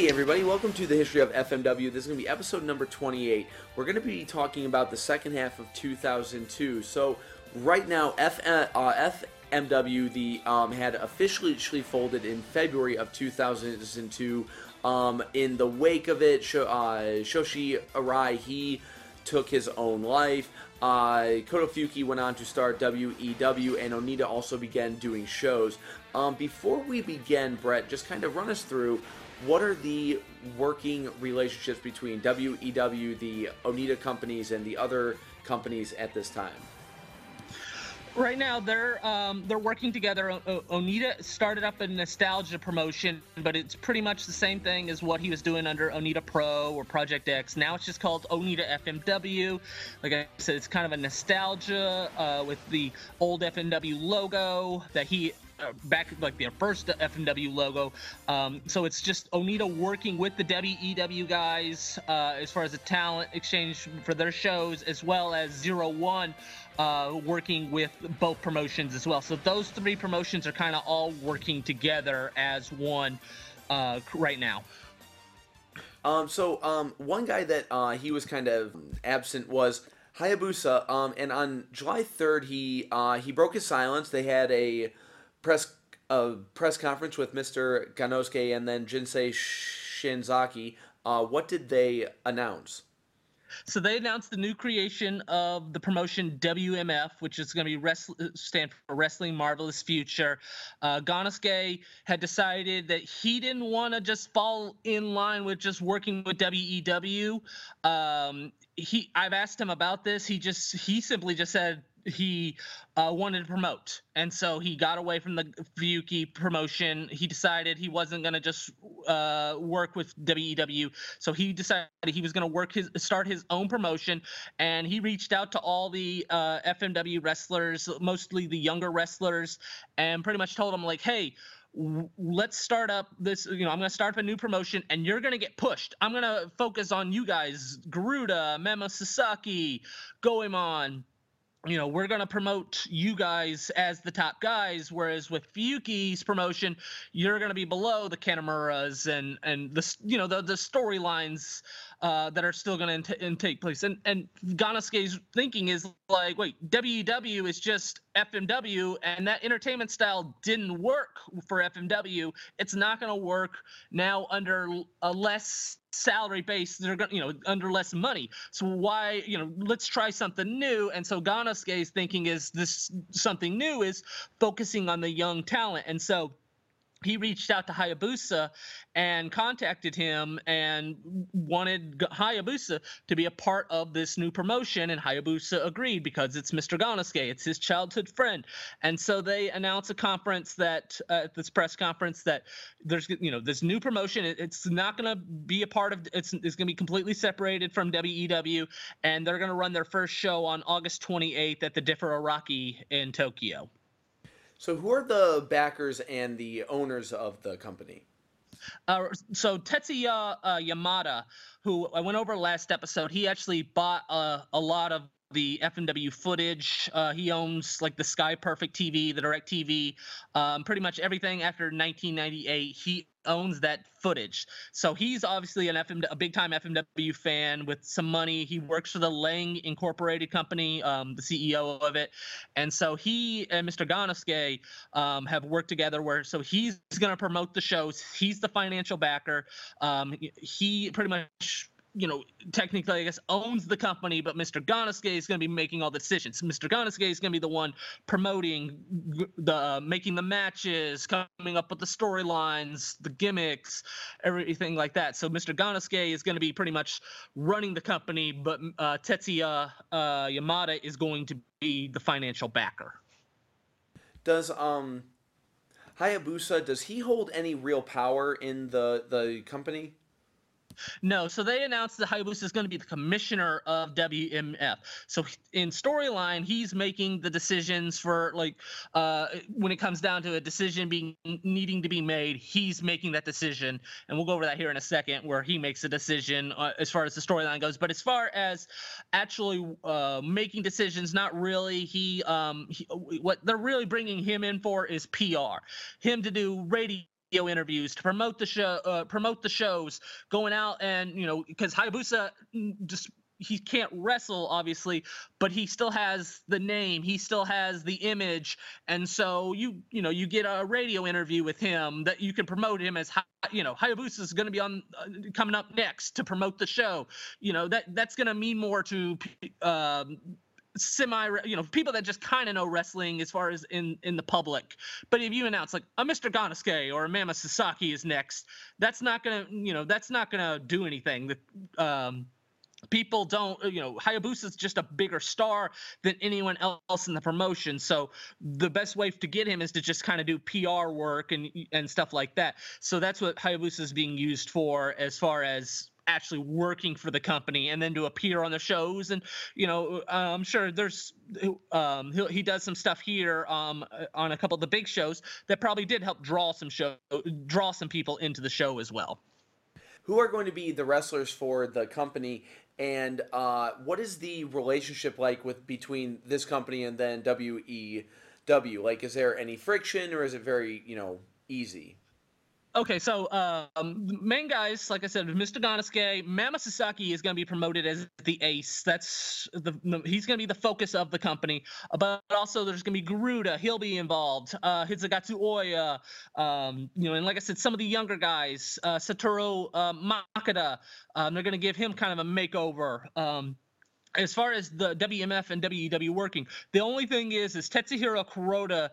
Hey everybody, welcome to the history of FMW. This is going to be episode number 28. We're going to be talking about the second half of 2002. So, right now, F, uh, FMW the um, had officially folded in February of 2002. Um, in the wake of it, Sho- uh, Shoichi Arai he took his own life. Uh, Kodo Fuyuki went on to start WEW, and Onita also began doing shows. Um, before we begin, Brett, just kind of run us through what are the working relationships between WEW, the Onita companies, and the other companies at this time? Right now, they're um, they're working together. O- Onita started up a nostalgia promotion, but it's pretty much the same thing as what he was doing under Onita Pro or Project X. Now it's just called Onita FMW. Like I said, it's kind of a nostalgia uh, with the old FMW logo that he back like their first FMW logo. Um, so it's just Onita working with the WEW guys uh, as far as the talent exchange for their shows, as well as Zero One uh, working with both promotions as well. So those three promotions are kind of all working together as one uh, right now. Um, so um, one guy that uh, he was kind of absent was Hayabusa, um, and on July third he uh, he broke his silence. They had a press a press conference with Mr. Ganosuke and then Jinsei Shinzaki. Uh, what did they announce? So they announced the new creation of the promotion WMF, which is going to be rest- stand for Wrestling Marvelous Future. Uh, had decided that he didn't want to just fall in line with just working with WEW. Um, he, I've asked him about this. He just, he simply just said, he uh, wanted to promote, and so he got away from the Fuyuki promotion. He decided he wasn't going to just uh, work with WEW, so he decided he was going to work his start his own promotion, and he reached out to all the uh, FMW wrestlers, mostly the younger wrestlers, and pretty much told them like, hey let's start up this you know i'm going to start up a new promotion and you're going to get pushed. I'm going to focus on you guys. Garuda mammoth sasaki goemon you know, we're going to promote you guys as the top guys, whereas with Fuyuki's promotion, you're going to be below the Kanemuras and and the you know the the storylines uh, that are still going to take place. And and Ganosuke's thinking is like, wait, WEW is just FMW, and that entertainment style didn't work for FMW. It's not going to work now under a less salary base they're going you know under less money so why you know let's try something new and so Ganosuke's thinking is this something new is focusing on the young talent and so he reached out to Hayabusa and contacted him and wanted Hayabusa to be a part of this new promotion. And Hayabusa agreed because it's Mr. Ganosuke, it's his childhood friend. And so they announced a conference that uh, at this press conference that there's you know this new promotion. It's not going to be a part of it's it's going to be completely separated from WEW, and they're going to run their first show on August 28th at the Differ Ariake in Tokyo. So, who are the backers and the owners of the company? Uh, so Tetsuya uh, Yamada, who I went over last episode, he actually bought uh, a lot of the FMW footage. Uh, he owns like the Sky Perfect TV, the Direct TV, um, pretty much everything after 1998. He owns that footage. So he's obviously an FM, a big time FMW fan with some money. He works for the Lang Incorporated company, um, the CEO of it, and so he and Mr. Ganosuke um, have worked together. Where so he's going to promote the shows. He's the financial backer. Um, he pretty much you know, technically, I guess, owns the company, but Mr. Ganosuke is going to be making all the decisions. Mr. Ganosuke is going to be the one promoting the, uh, making the matches, coming up with the storylines, the gimmicks, everything like that. So Mr. Ganosuke is going to be pretty much running the company, but uh, Tetsuya uh, Yamada is going to be the financial backer. Does um Hayabusa does he hold any real power in the the company? No, so they announced that Hayabusa is going to be the commissioner of WMF. So in storyline, he's making the decisions for like uh, when it comes down to a decision being needing to be made, he's making that decision, and we'll go over that here in a second, where he makes a decision uh, as far as the storyline goes. But as far as actually uh, making decisions, not really. He, um, he, what they're really bringing him in for is PR, him to do radio interviews to promote the show uh, promote the shows going out and you know because hayabusa mm, just he can't wrestle obviously but he still has the name he still has the image and so you you know you get a radio interview with him that you can promote him as you know hayabusa is going to be on uh, coming up next to promote the show. You know that that's going to mean more to um, semi you know people that just kind of know wrestling as far as in in the public. But if you announce like a mr Ganosuke or a mammoth sasaki is next that's not gonna you know that's not gonna do anything. The um people don't you know hayabusa is just a bigger star than anyone else in the promotion. So the best way to get him is to just kind of do pr work and and stuff like that. So that's what hayabusa is being used for as far as actually working for the company and then to appear on the shows and you know i'm sure there's um, he does some stuff here um, on a couple of the big shows that probably did help draw some show draw some people into the show as well. Who are going to be the wrestlers for the company? And uh, what is the relationship like with between this company and then WEW like is there any friction or is it very you know easy Okay, so um, main guys, like I said, Mr. Ganosuke, Mammoth Sasaki is going to be promoted as the ace. That's the, he's going to be the focus of the company. But also, there's going to be Garuda. He'll be involved. Uh, Hisakatsu Oya. Um, you know, and like I said, some of the younger guys, uh, Satoru uh, Makada. Um, they're going to give him kind of a makeover. Um, as far as the WMF and WEW working, the only thing is, is Tetsuhiro Kuroda,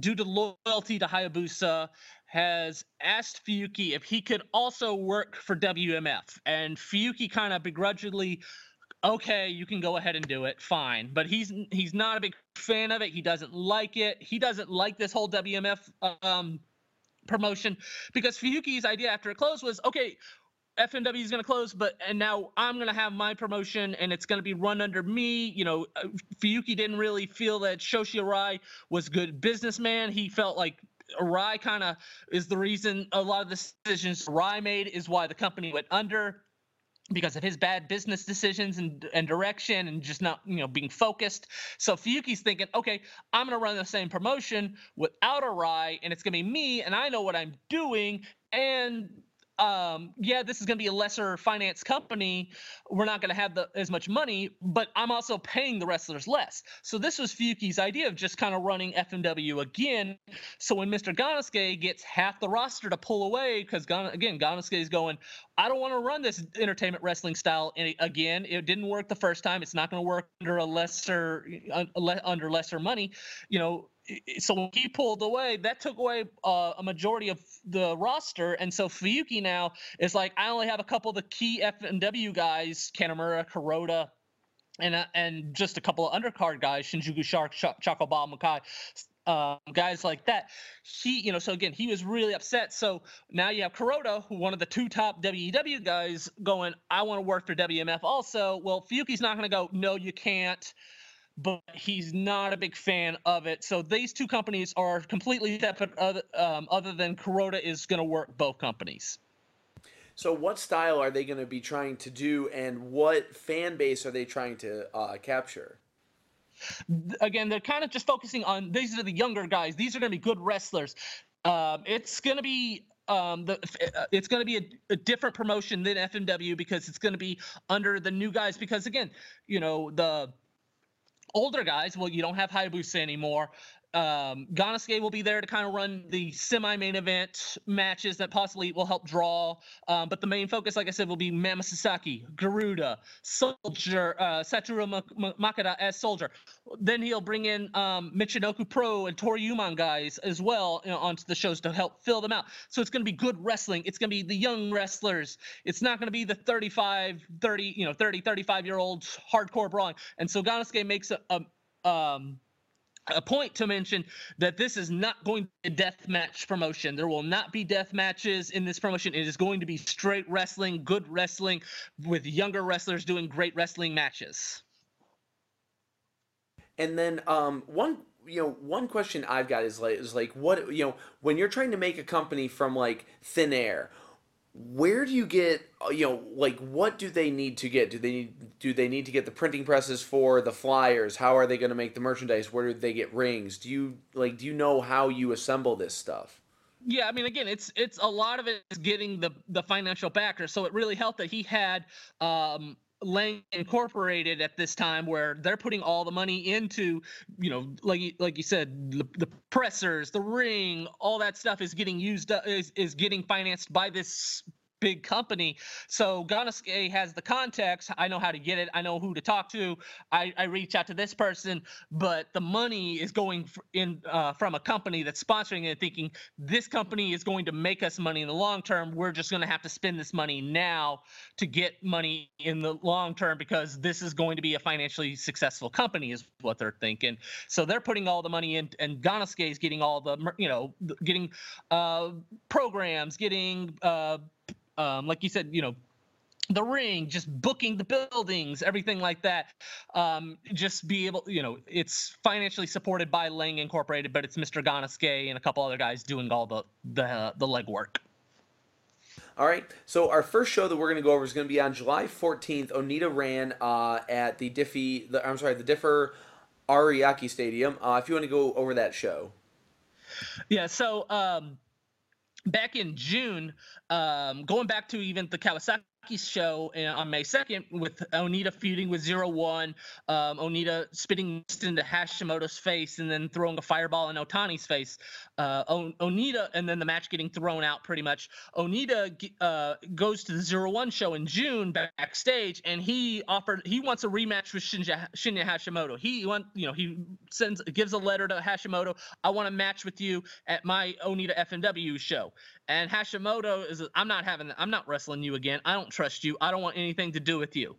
due to loyalty to Hayabusa, has asked Fuyuki if he could also work for WMF, and Fuyuki kind of begrudgingly, okay, you can go ahead and do it, fine. But he's he's not a big fan of it. He doesn't like it. He doesn't like this whole WMF um, promotion because Fuyuki's idea after it closed was okay. FMW is going to close, but and now I'm going to have my promotion, and it's going to be run under me. You know, uh, Fuyuki didn't really feel that Shoichi Arai was a good businessman. He felt like Arai kind of is the reason a lot of the decisions Rye made is why the company went under because of his bad business decisions and, and direction and just not you know being focused. So Fuyuki's thinking, okay, I'm gonna run the same promotion without Rye, and it's gonna be me, and I know what I'm doing, and um, yeah, this is going to be a lesser finance company. We're not going to have the, as much money, but I'm also paying the wrestlers less. So this was Fuki's idea of just kind of running FMW again. So when Mr. Ganosuke gets half the roster to pull away, because again, Ganosuke is going, I don't want to run this entertainment wrestling style any- again. It didn't work the first time. It's not going to work under a lesser, under lesser money. You know, so he pulled away, that took away uh, a majority of the roster, and so Fuyuki now is like, I only have a couple of the key FMW guys, Kanemura, Kuroda, and uh, and just a couple of undercard guys, Shinjuku Shark, Ch- Chocoball Mukai, um, guys like that. He, you know, so again, he was really upset. So now you have Kuroda, one of the two top WEW guys, going, I want to work for WMF also. Well, Fuyuki's not going to go, no, you can't but he's not a big fan of it. So these two companies are completely separate, other, um, other than Kuroda is going to work both companies. So, what style are they going to be trying to do, and what fan base are they trying to uh, capture? Again, they're kind of just focusing on these are the younger guys. These are going to be good wrestlers. Um, it's going to be um, the uh, it's going to be a, a, different promotion than FMW because it's going to be under the new guys. Because again, you know the older guys, well, you don't have Hayabusa anymore. Um, Ganosuke will be there to kind of run the semi-main event matches that possibly will help draw. Um, but the main focus, like I said, will be Mammoth Sasaki, Garuda, Soldier, uh, Satoru Makada as Soldier. Then he'll bring in um, Michinoku Pro and Toryumon guys as well you know, onto the shows to help fill them out. So it's going to be good wrestling. It's going to be the young wrestlers. It's not going to be the 35, 30, you know, 30, 35 year olds hardcore brawling. And so Ganosuke makes a, a um, a point to mention that this is not going to be a death match promotion. There will not be death matches in this promotion. It is going to be straight wrestling, good wrestling, with younger wrestlers doing great wrestling matches. And then um, one you know one question I've got is like is like what you know when you're trying to make a company from like thin air where do you get uh, you know like what do they need to get? Do they need do they need to get the printing presses for the flyers? How are they going to make the merchandise? Where do they get rings? Do you like do you know how you assemble this stuff? Yeah i mean again it's it's a lot of it is getting the the financial backer. So it really helped that he had um Lang Incorporated at this time, where they're putting all the money into, you know, like like you said, the, the pressers, the ring, all that stuff is getting used uh, is is getting financed by this big company. So Ganosuke has the context. I know how to get it. I know who to talk to. I, I reach out to this person, but the money is going in uh, from a company that's sponsoring it, thinking this company is going to make us money in the long term. We're just going to have to spend this money now to get money in the long term because this is going to be a financially successful company, is what they're thinking. So they're putting all the money in, and Ganosuke is getting all the, you know, getting uh, programs, getting uh, um, like you said, you know, the ring, just booking the buildings, everything like that. Um, just be able, you know, it's financially supported by Lang Incorporated, but it's Mr. Ganosuke and a couple other guys doing all the the uh, the legwork. All right. So our first show that we're going to go over is going to be on July 14th. Onita ran uh, at the Diffie, the I'm sorry, the Differ Ariake Stadium. Uh, if you want to go over that show. Yeah. So. Um, back in June, um, going back to even the Kawasaki show on May 2nd with Onita feuding with Zero One, um, Onita spitting into Hashimoto's face and then throwing a fireball in Otani's face. Uh, Onita, and then the match getting thrown out pretty much. Onita uh, goes to the Zero One show in June backstage, and he offered he wants a rematch with Shinja, Shinya Hashimoto. He want you know he sends gives a letter to Hashimoto. I want a match with you at my Onita FMW show. And Hashimoto is, I'm not having, I'm not wrestling you again. I don't trust you. I don't want anything to do with you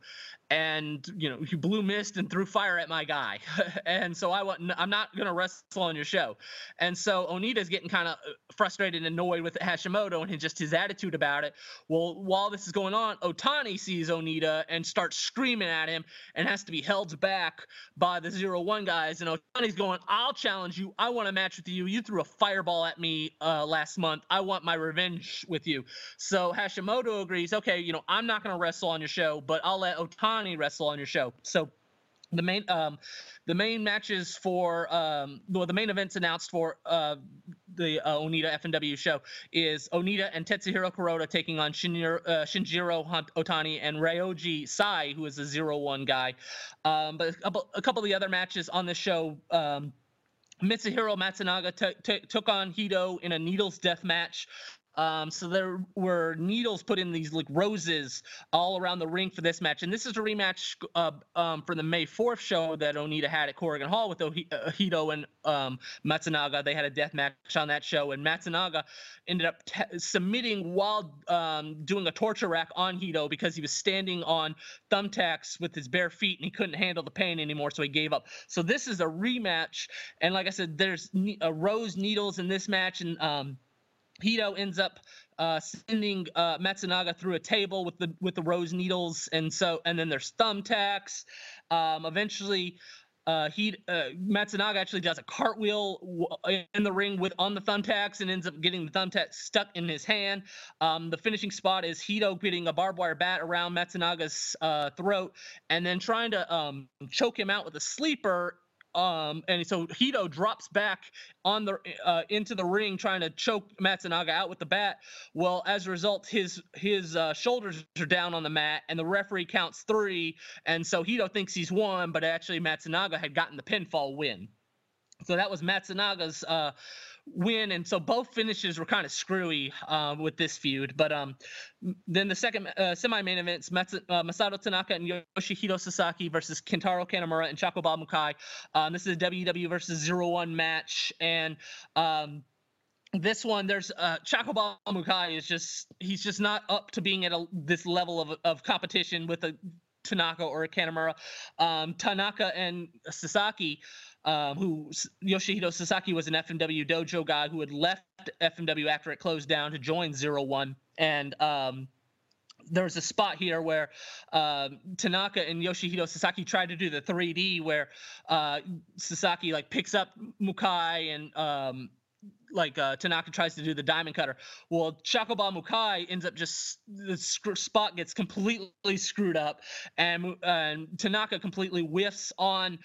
and you know you blew mist and threw fire at my guy. And so i want i'm not going to wrestle on your show. And so onita's getting kind of uh, frustrated and annoyed with hashimoto and just his attitude about it. Well while this is going on otani sees onita and starts screaming at him and has to be held back by the zero one guys. And otani's going i'll challenge you. I want a match with you. You threw a fireball at me uh, last month. I want my revenge with you. So hashimoto agrees okay you know i'm not going to wrestle on your show but i'll let otani wrestle on your show. So the main um, the main matches for um, well, the main events announced for uh, the uh, Onita FMW show is Onita and Tetsuhiro Kuroda taking on Shinjiro, uh, Shinjiro Otani and Ryoji Sai, who is a zero one guy. Um, but a couple, a couple of the other matches on the show. Um, Mitsuhiro Matsunaga t- t- took on Hito in a needles death match. Um, so there were needles put in these like roses all around the ring for this match, and this is a rematch uh, um, for the May 4th show that Onita had at Korakuen Hall with Ohito and um, Matsunaga. They had a death match on that show, and Matsunaga ended up t- submitting while um, doing a torture rack on Hito because he was standing on thumbtacks with his bare feet and he couldn't handle the pain anymore, so he gave up. So this is a rematch, and like I said, there's ne- uh, rose needles in this match, and um, Hito ends up uh, sending uh, Matsunaga through a table with the with the rose needles, and so and then there's thumbtacks. Um, eventually, uh, he uh, Matsunaga actually does a cartwheel in the ring with on the thumbtacks and ends up getting the thumbtack stuck in his hand. Um, the finishing spot is Hito getting a barbed wire bat around Matsunaga's uh, throat and then trying to um, choke him out with a sleeper um, and so Hito drops back on the uh, into the ring trying to choke Matsunaga out with the bat. Well, as a result, his his uh, shoulders are down on the mat, and the referee counts three, and so Hito thinks he's won, but actually Matsunaga had gotten the pinfall win. So that was Matsunaga's uh, win, and so both finishes were kind of screwy uh, with this feud. But um, then the second uh, semi-main events: Matsu, uh, Masato Tanaka and Yoshihito Sasaki versus Kentaro Kanemaru and Chocoball Mukai. Um, this is a WWE versus Zero One match, and um, this one there's uh Mukai is just he's just not up to being at a, this level of, of competition with a Tanaka or Kanemaru. Um, Tanaka and Sasaki, um, who Yoshihito Sasaki was an FMW dojo guy who had left FMW after it closed down to join Zero One, and um, there's a spot here where uh, Tanaka and Yoshihito Sasaki tried to do the 3D where uh, Sasaki like picks up Mukai and um, like uh, Tanaka tries to do the diamond cutter. Well, Chocoball Mukai ends up just the spot gets completely screwed up, and and Tanaka completely whiffs on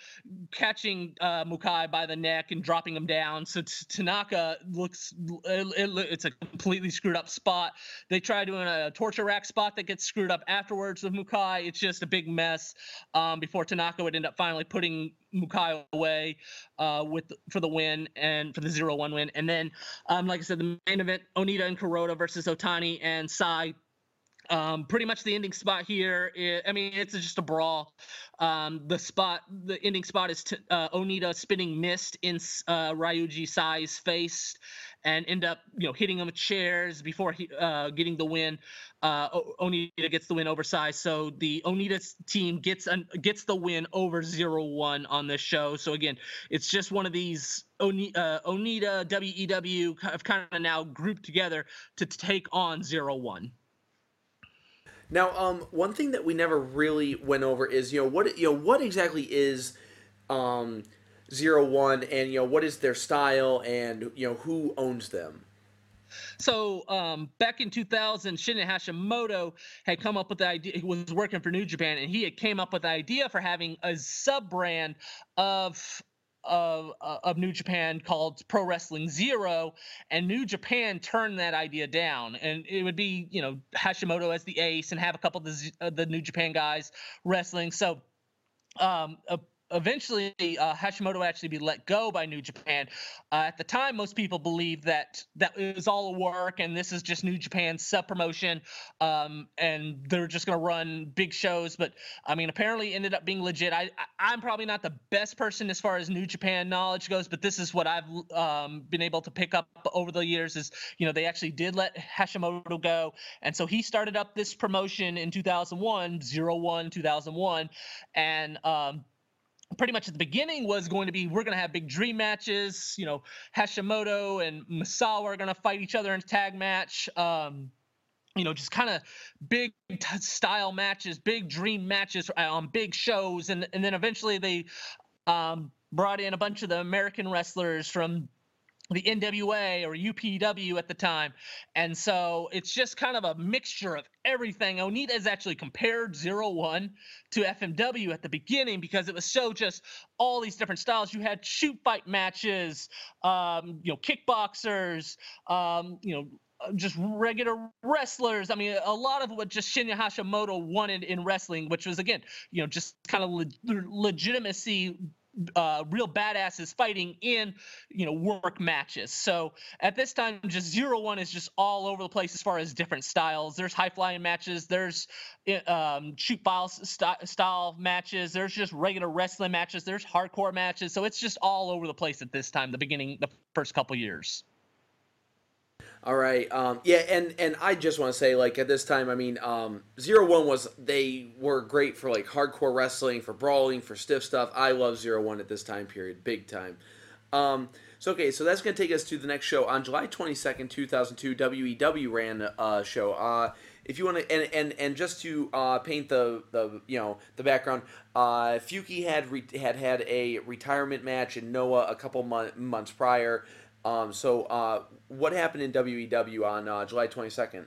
catching uh, Mukai by the neck and dropping him down. So t- Tanaka looks it, it, it's a completely screwed up spot. They try doing a torture rack spot that gets screwed up afterwards with Mukai. It's just a big mess. Um, before Tanaka would end up finally putting Mukai away uh, with for the win and for the zero one win, and then um, like I said, the main event Onita and Kuroda versus Otani and Sai. Um, pretty much the ending spot here. Is, I mean, it's just a brawl. Um, the spot, the ending spot is t- uh, Onita spinning mist in uh, Ryuji Sai's face, and end up you know hitting him with chairs before he uh, getting the win. Uh, Onita gets the win over Sai, so the Onita team gets an, gets the win over Zero One on this show. So again, it's just one of these Oni, uh, Onita WEW have kind of now grouped together to take on Zero One. Now, um, one thing that we never really went over is you know what you know what exactly is um, Zero One, and you know what is their style, and you know who owns them. So um, back in 2000, Shinya Hashimoto had come up with the idea. He was working for New Japan, and he had came up with the idea for having a sub brand of of uh, of New Japan called Pro Wrestling Zero, and New Japan turned that idea down. And it would be you know Hashimoto as the ace, and have a couple of the, uh, the New Japan guys wrestling. So um, eventually uh, Hashimoto actually be let go by New Japan. Uh, at the time, most people believed that that it was all a work and this is just New Japan's sub promotion, um, and they're just going to run big shows. But I mean, apparently, ended up being legit. I, I am probably not the best person as far as New Japan knowledge goes, but this is what I've um, been able to pick up over the years. Is you know they actually did let Hashimoto go, and so he started up this promotion in 2001, 01, 2001, and um, pretty much at the beginning was going to be we're going to have big dream matches. You know, Hashimoto and Misawa are going to fight each other in a tag match. Um, you know, just kind of big t- style matches, big dream matches uh, on big shows, and and then eventually they um, brought in a bunch of the American wrestlers from the NWA or UPW at the time. And so it's just kind of a mixture of everything. Onita has actually compared Zero One to FMW at the beginning because it was so just all these different styles. You had shoot fight matches, um, you know, kickboxers, um, you know, just regular wrestlers. I mean, a lot of what just Shinya Hashimoto wanted in wrestling, which was again, you know, just kind of le- legitimacy uh, real badasses fighting in you know work matches. So at this time, just zero one is just all over the place as far as different styles. There's high flying matches. There's eh, um, shoot file st- style matches. There's just regular wrestling matches. There's hardcore matches. So it's just all over the place at this time. The beginning, the first couple years. All right. Um, yeah, and and I just want to say, like at this time, I mean, um, Zero One was they were great for like hardcore wrestling, for brawling, for stiff stuff. I love Zero One at this time period, big time. Um, so okay, so that's gonna take us to the next show on July twenty second, two thousand two. WEW ran a uh, show. Uh, if you want to, and, and and just to uh, paint the the you know the background, uh, Fuki had re- had had a retirement match in Noah a couple months prior. Um, so, uh, what happened in WEW on uh, July 22nd?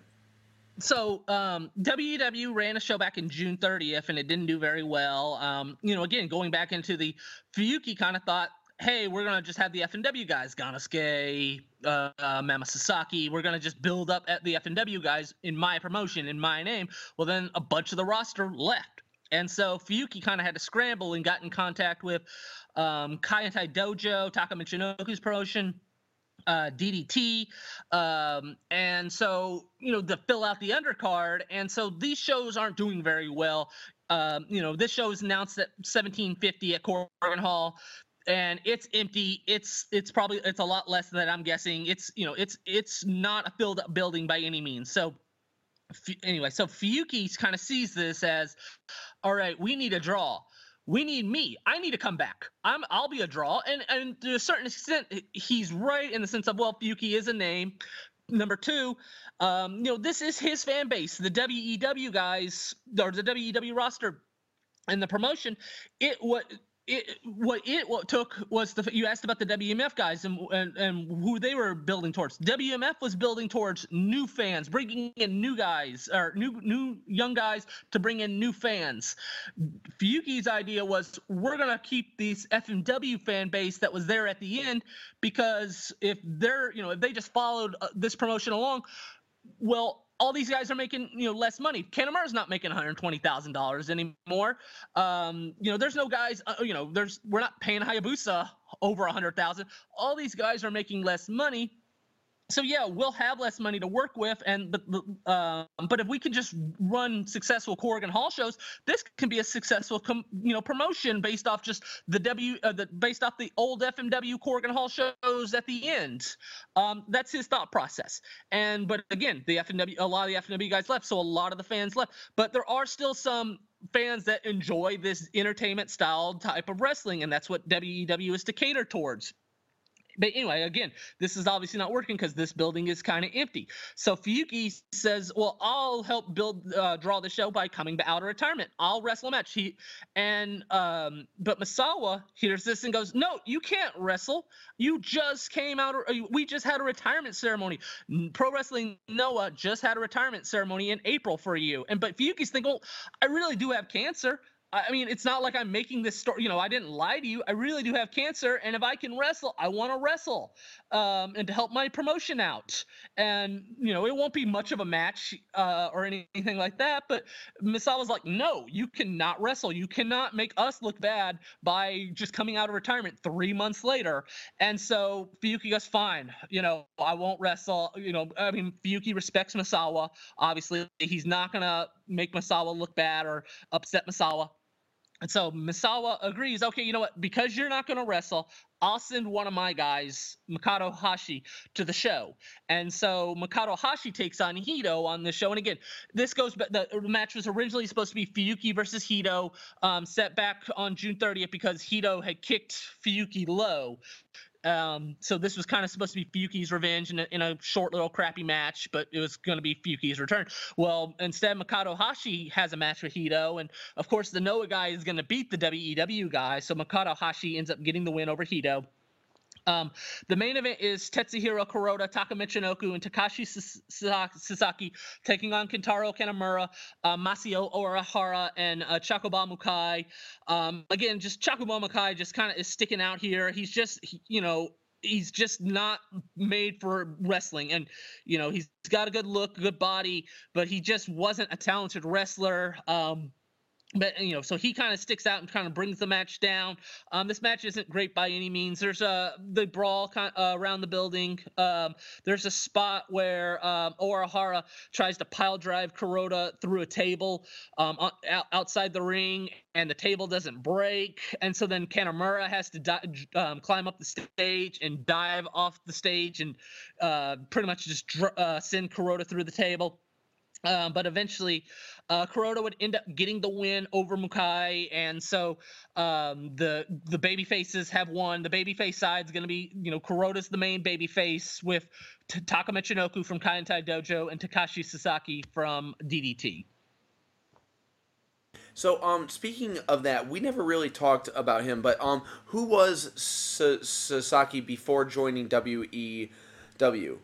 So, um, WEW ran a show back in June 30th, and it didn't do very well. Um, you know, again, going back into the Fuyuki kind of thought, hey, we're gonna just have the FMW guys, Ganosuke, uh, uh, Mammoth Sasaki. We're gonna just build up at the FMW guys in my promotion, in my name. Well, then a bunch of the roster left. And so Fuyuki kind of had to scramble and got in contact with um, Dojo, Taka Michinoku's promotion, uh, DDT, um, and so you know to fill out the undercard, and so these shows aren't doing very well. Um, you know, this show is announced at 1750 at Korakuen Hall, and it's empty. It's it's probably it's a lot less than. I'm guessing. It's you know it's it's not a filled up building by any means. So anyway, so Fuyuki kind of sees this as, all right, we need a draw. We need me. I need to come back. I'm. I'll be a draw, and and to a certain extent, he's right in the sense of well, Fuki is a name. Number two, um, you know, this is his fan base. The WEW guys or the WEW roster and the promotion. It what it what it what took was the you asked about the WMF guys and, and and who they were building towards. WMF was building towards new fans, bringing in new guys or new new young guys to bring in new fans. Fuyuki's idea was we're gonna keep these FMW fan base that was there at the end because if they're you know if they just followed uh, this promotion along, well all these guys are making you know less money. Kanemaru's not making one hundred twenty thousand dollars anymore. Um, you know, there's no guys. Uh, you know, there's we're not paying Hayabusa over a hundred thousand. All these guys are making less money so yeah, we'll have less money to work with, and but uh, but if we can just run successful Korakuen Hall shows, this can be a successful com- you know promotion based off just the W uh, the based off the old FMW Korakuen Hall shows at the end. Um, that's his thought process. And but again, the FMW a lot of the FMW guys left, so a lot of the fans left, but there are still some fans that enjoy this entertainment style type of wrestling, and that's what WEW is to cater towards but anyway, again, this is obviously not working because this building is kind of empty. So Fuyuki says, "Well, I'll help build, uh, draw the show by coming out of retirement. I'll wrestle a match." He and um, but Misawa hears this and goes, "No, you can't wrestle. You just came out. Uh, we just had a retirement ceremony. Pro Wrestling Noah just had a retirement ceremony in April for you." And but Fuyuki's thinking, "Well, I really do have cancer." I mean, it's not like I'm making this story. You know, I didn't lie to you. I really do have cancer, and if I can wrestle, I want to wrestle, um, and to help my promotion out. And you know, it won't be much of a match uh, or anything like that. But Misawa's like, no, you cannot wrestle. You cannot make us look bad by just coming out of retirement three months later. And so Fuyuki goes, fine. You know, I won't wrestle. You know, I mean, Fuyuki respects Misawa. Obviously, he's not gonna make Misawa look bad or upset Misawa. And so Misawa agrees, okay, you know what? Because you're not going to wrestle, I'll send one of my guys, Makoto Hashi, to the show. And so Makoto Hashi takes on Hito on the show. And again, this goes the match was originally supposed to be Fuyuki versus Hito, um, set back on June 30th because Hito had kicked Fuyuki low. Um, so this was kind of supposed to be Fuki's revenge in a, in a short little crappy match, but it was going to be Fuki's return. Well, instead, Makoto Hashi has a match with Hito, and of course, the Noah guy is going to beat the WEW guy. So Makoto Hashi ends up getting the win over Hito. Um, the main event is Tetsuhiro Kuroda, Taka Michinoku, and Takashi Sasaki taking on Kentaro Kanemaru, uh, Masao Orihara, and uh, Mukai. Um, again, just Chocoball Mukai just kind of is sticking out here. He's just, he, you know, he's just not made for wrestling and you know he's got a good look good body but he just wasn't a talented wrestler um but you know, so he kind of sticks out and kind of brings the match down. Um, this match isn't great by any means. There's a the brawl kind of, uh, around the building. Um, there's a spot where um, Orihara tries to pile drive Kuroda through a table um, outside the ring, and the table doesn't break. And so then Kanemaru has to di- um, climb up the stage and dive off the stage and uh, pretty much just dr- uh, send Kuroda through the table. Um, but eventually, uh, Kuroda would end up getting the win over Mukai, and so um, the the baby faces have won. The babyface side is going to be, you know, Kuroda's the main baby face with T- Taka Michinoku from Kaientai Dojo and Takashi Sasaki from DDT. So, um, speaking of that, we never really talked about him, but um, who was S- Sasaki before joining WEW?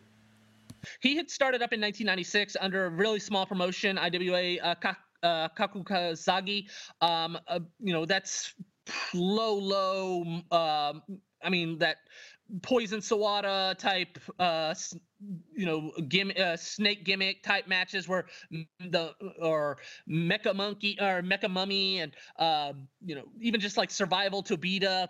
He had started up in 1996 under a really small promotion, IWA uh, uh, Kakukazagi. Um, uh, you know, that's low, low. Um, I mean, that poison Sawada type, uh, you know, uh, snake gimmick type matches where the or Mecha Monkey or Mecha Mummy and uh, you know even just like Survival Tobita,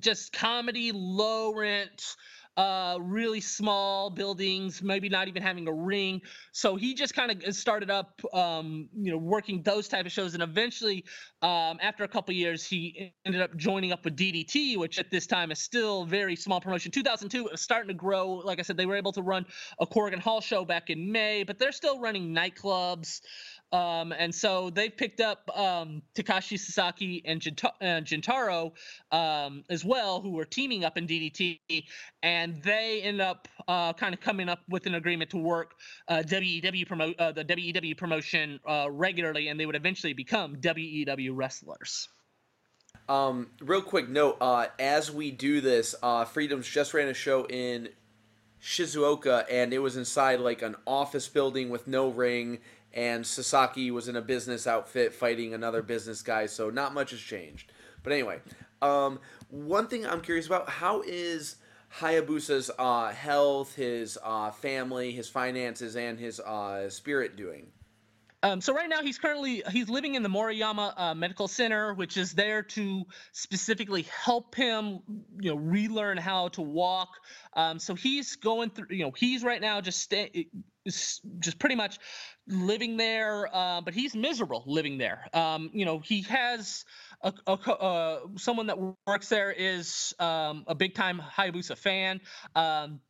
just comedy, low rent uh, really small buildings, maybe not even having a ring. So he just kind of started up, um, you know, working those type of shows, and eventually, um, after a couple years, he ended up joining up with DDT, which at this time is still very small promotion. 2002, it was starting to grow. Like I said, they were able to run a Korakuen Hall show back in May, but they're still running nightclubs. Um, and so they've picked up um, Takashi Sasaki and Gentaro um, as well, who were teaming up in DDT, and they end up uh, kind of coming up with an agreement to work uh, WEW promote uh, the WEW promotion uh, regularly, and they would eventually become WEW wrestlers. Um, real quick note: uh, as we do this, uh, Freedoms just ran a show in Shizuoka, and it was inside like an office building with no ring and Sasaki was in a business outfit fighting another business guy, so not much has changed. But anyway, um, one thing I'm curious about: how is Hayabusa's uh, health, his uh, family, his finances, and his uh, spirit doing? Um, so right now he's currently he's living in the Moriyama uh, Medical Center, which is there to specifically help him, you know, relearn how to walk. Um, so he's going through, you know, he's right now just stay, just pretty much living there, uh, but he's miserable living there. Um, you know, he has a, a uh, someone that works there is um, a big time Hayabusa fan. Um,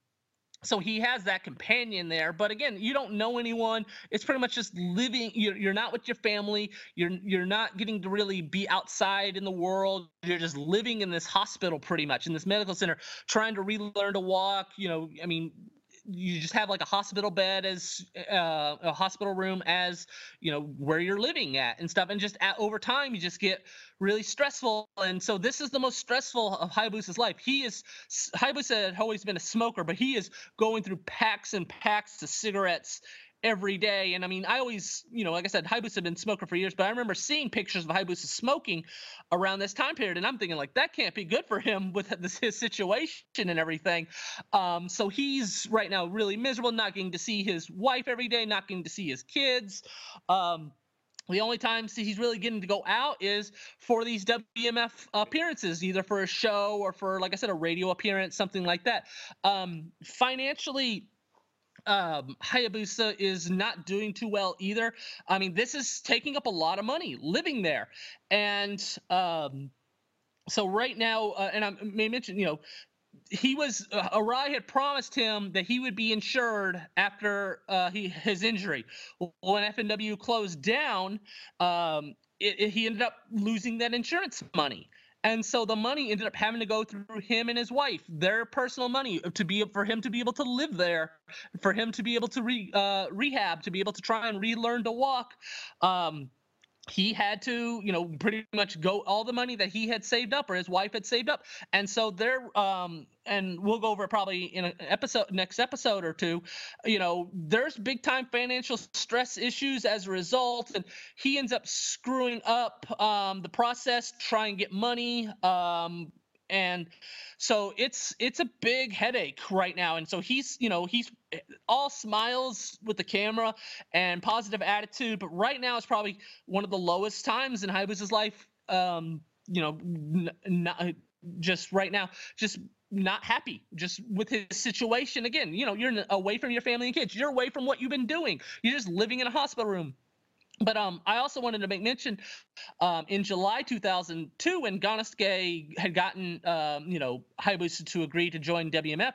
so he has that companion there but again you don't know anyone it's pretty much just living you're, you're not with your family you're you're not getting to really be outside in the world you're just living in this hospital pretty much in this medical center trying to relearn to walk you know i mean you just have like a hospital bed as uh, a hospital room as you know where you're living at and stuff and just at, over time you just get really stressful and so this is the most stressful of Hayabusa's life. He is Hayabusa had always been a smoker but he is going through packs and packs of cigarettes every day. And I mean, I always, you know, like I said, Hayabusa had been smoking for years, but I remember seeing pictures of Hayabusa smoking around this time period, and I'm thinking like that can't be good for him with this, his situation and everything. Um, so he's right now really miserable, not getting to see his wife every day, not getting to see his kids. Um, the only times he's really getting to go out is for these WMF appearances, either for a show or for, like I said, a radio appearance, something like that. Um, financially, um, Hayabusa is not doing too well either. I mean, this is taking up a lot of money living there, and um, so right now, uh, and I may mention, you know, he was uh, Arai had promised him that he would be insured after uh, he his injury. When FMW closed down, um, it, it, he ended up losing that insurance money. And so the money ended up having to go through him and his wife, their personal money to be for him to be able to live there, for him to be able to re, uh, rehab, to be able to try and relearn to walk. Um, he had to, you know, pretty much go all the money that he had saved up or his wife had saved up. And so they're um and we'll go over it probably in an episode next episode or two, you know, there's big time financial stress issues as a result and he ends up screwing up um the process trying to get money um and so it's it's a big headache right now and so he's you know he's eh, all smiles with the camera and positive attitude but right now it's probably one of the lowest times in Hayabusa's life um you know n- not just right now just not happy just with his situation. Again you know you're away from your family and kids you're away from what you've been doing you're just living in a hospital room but um, I also wanted to make mention um, in July 2002 when Ganosuke had gotten um, you know Hayabusa to agree to join WMF,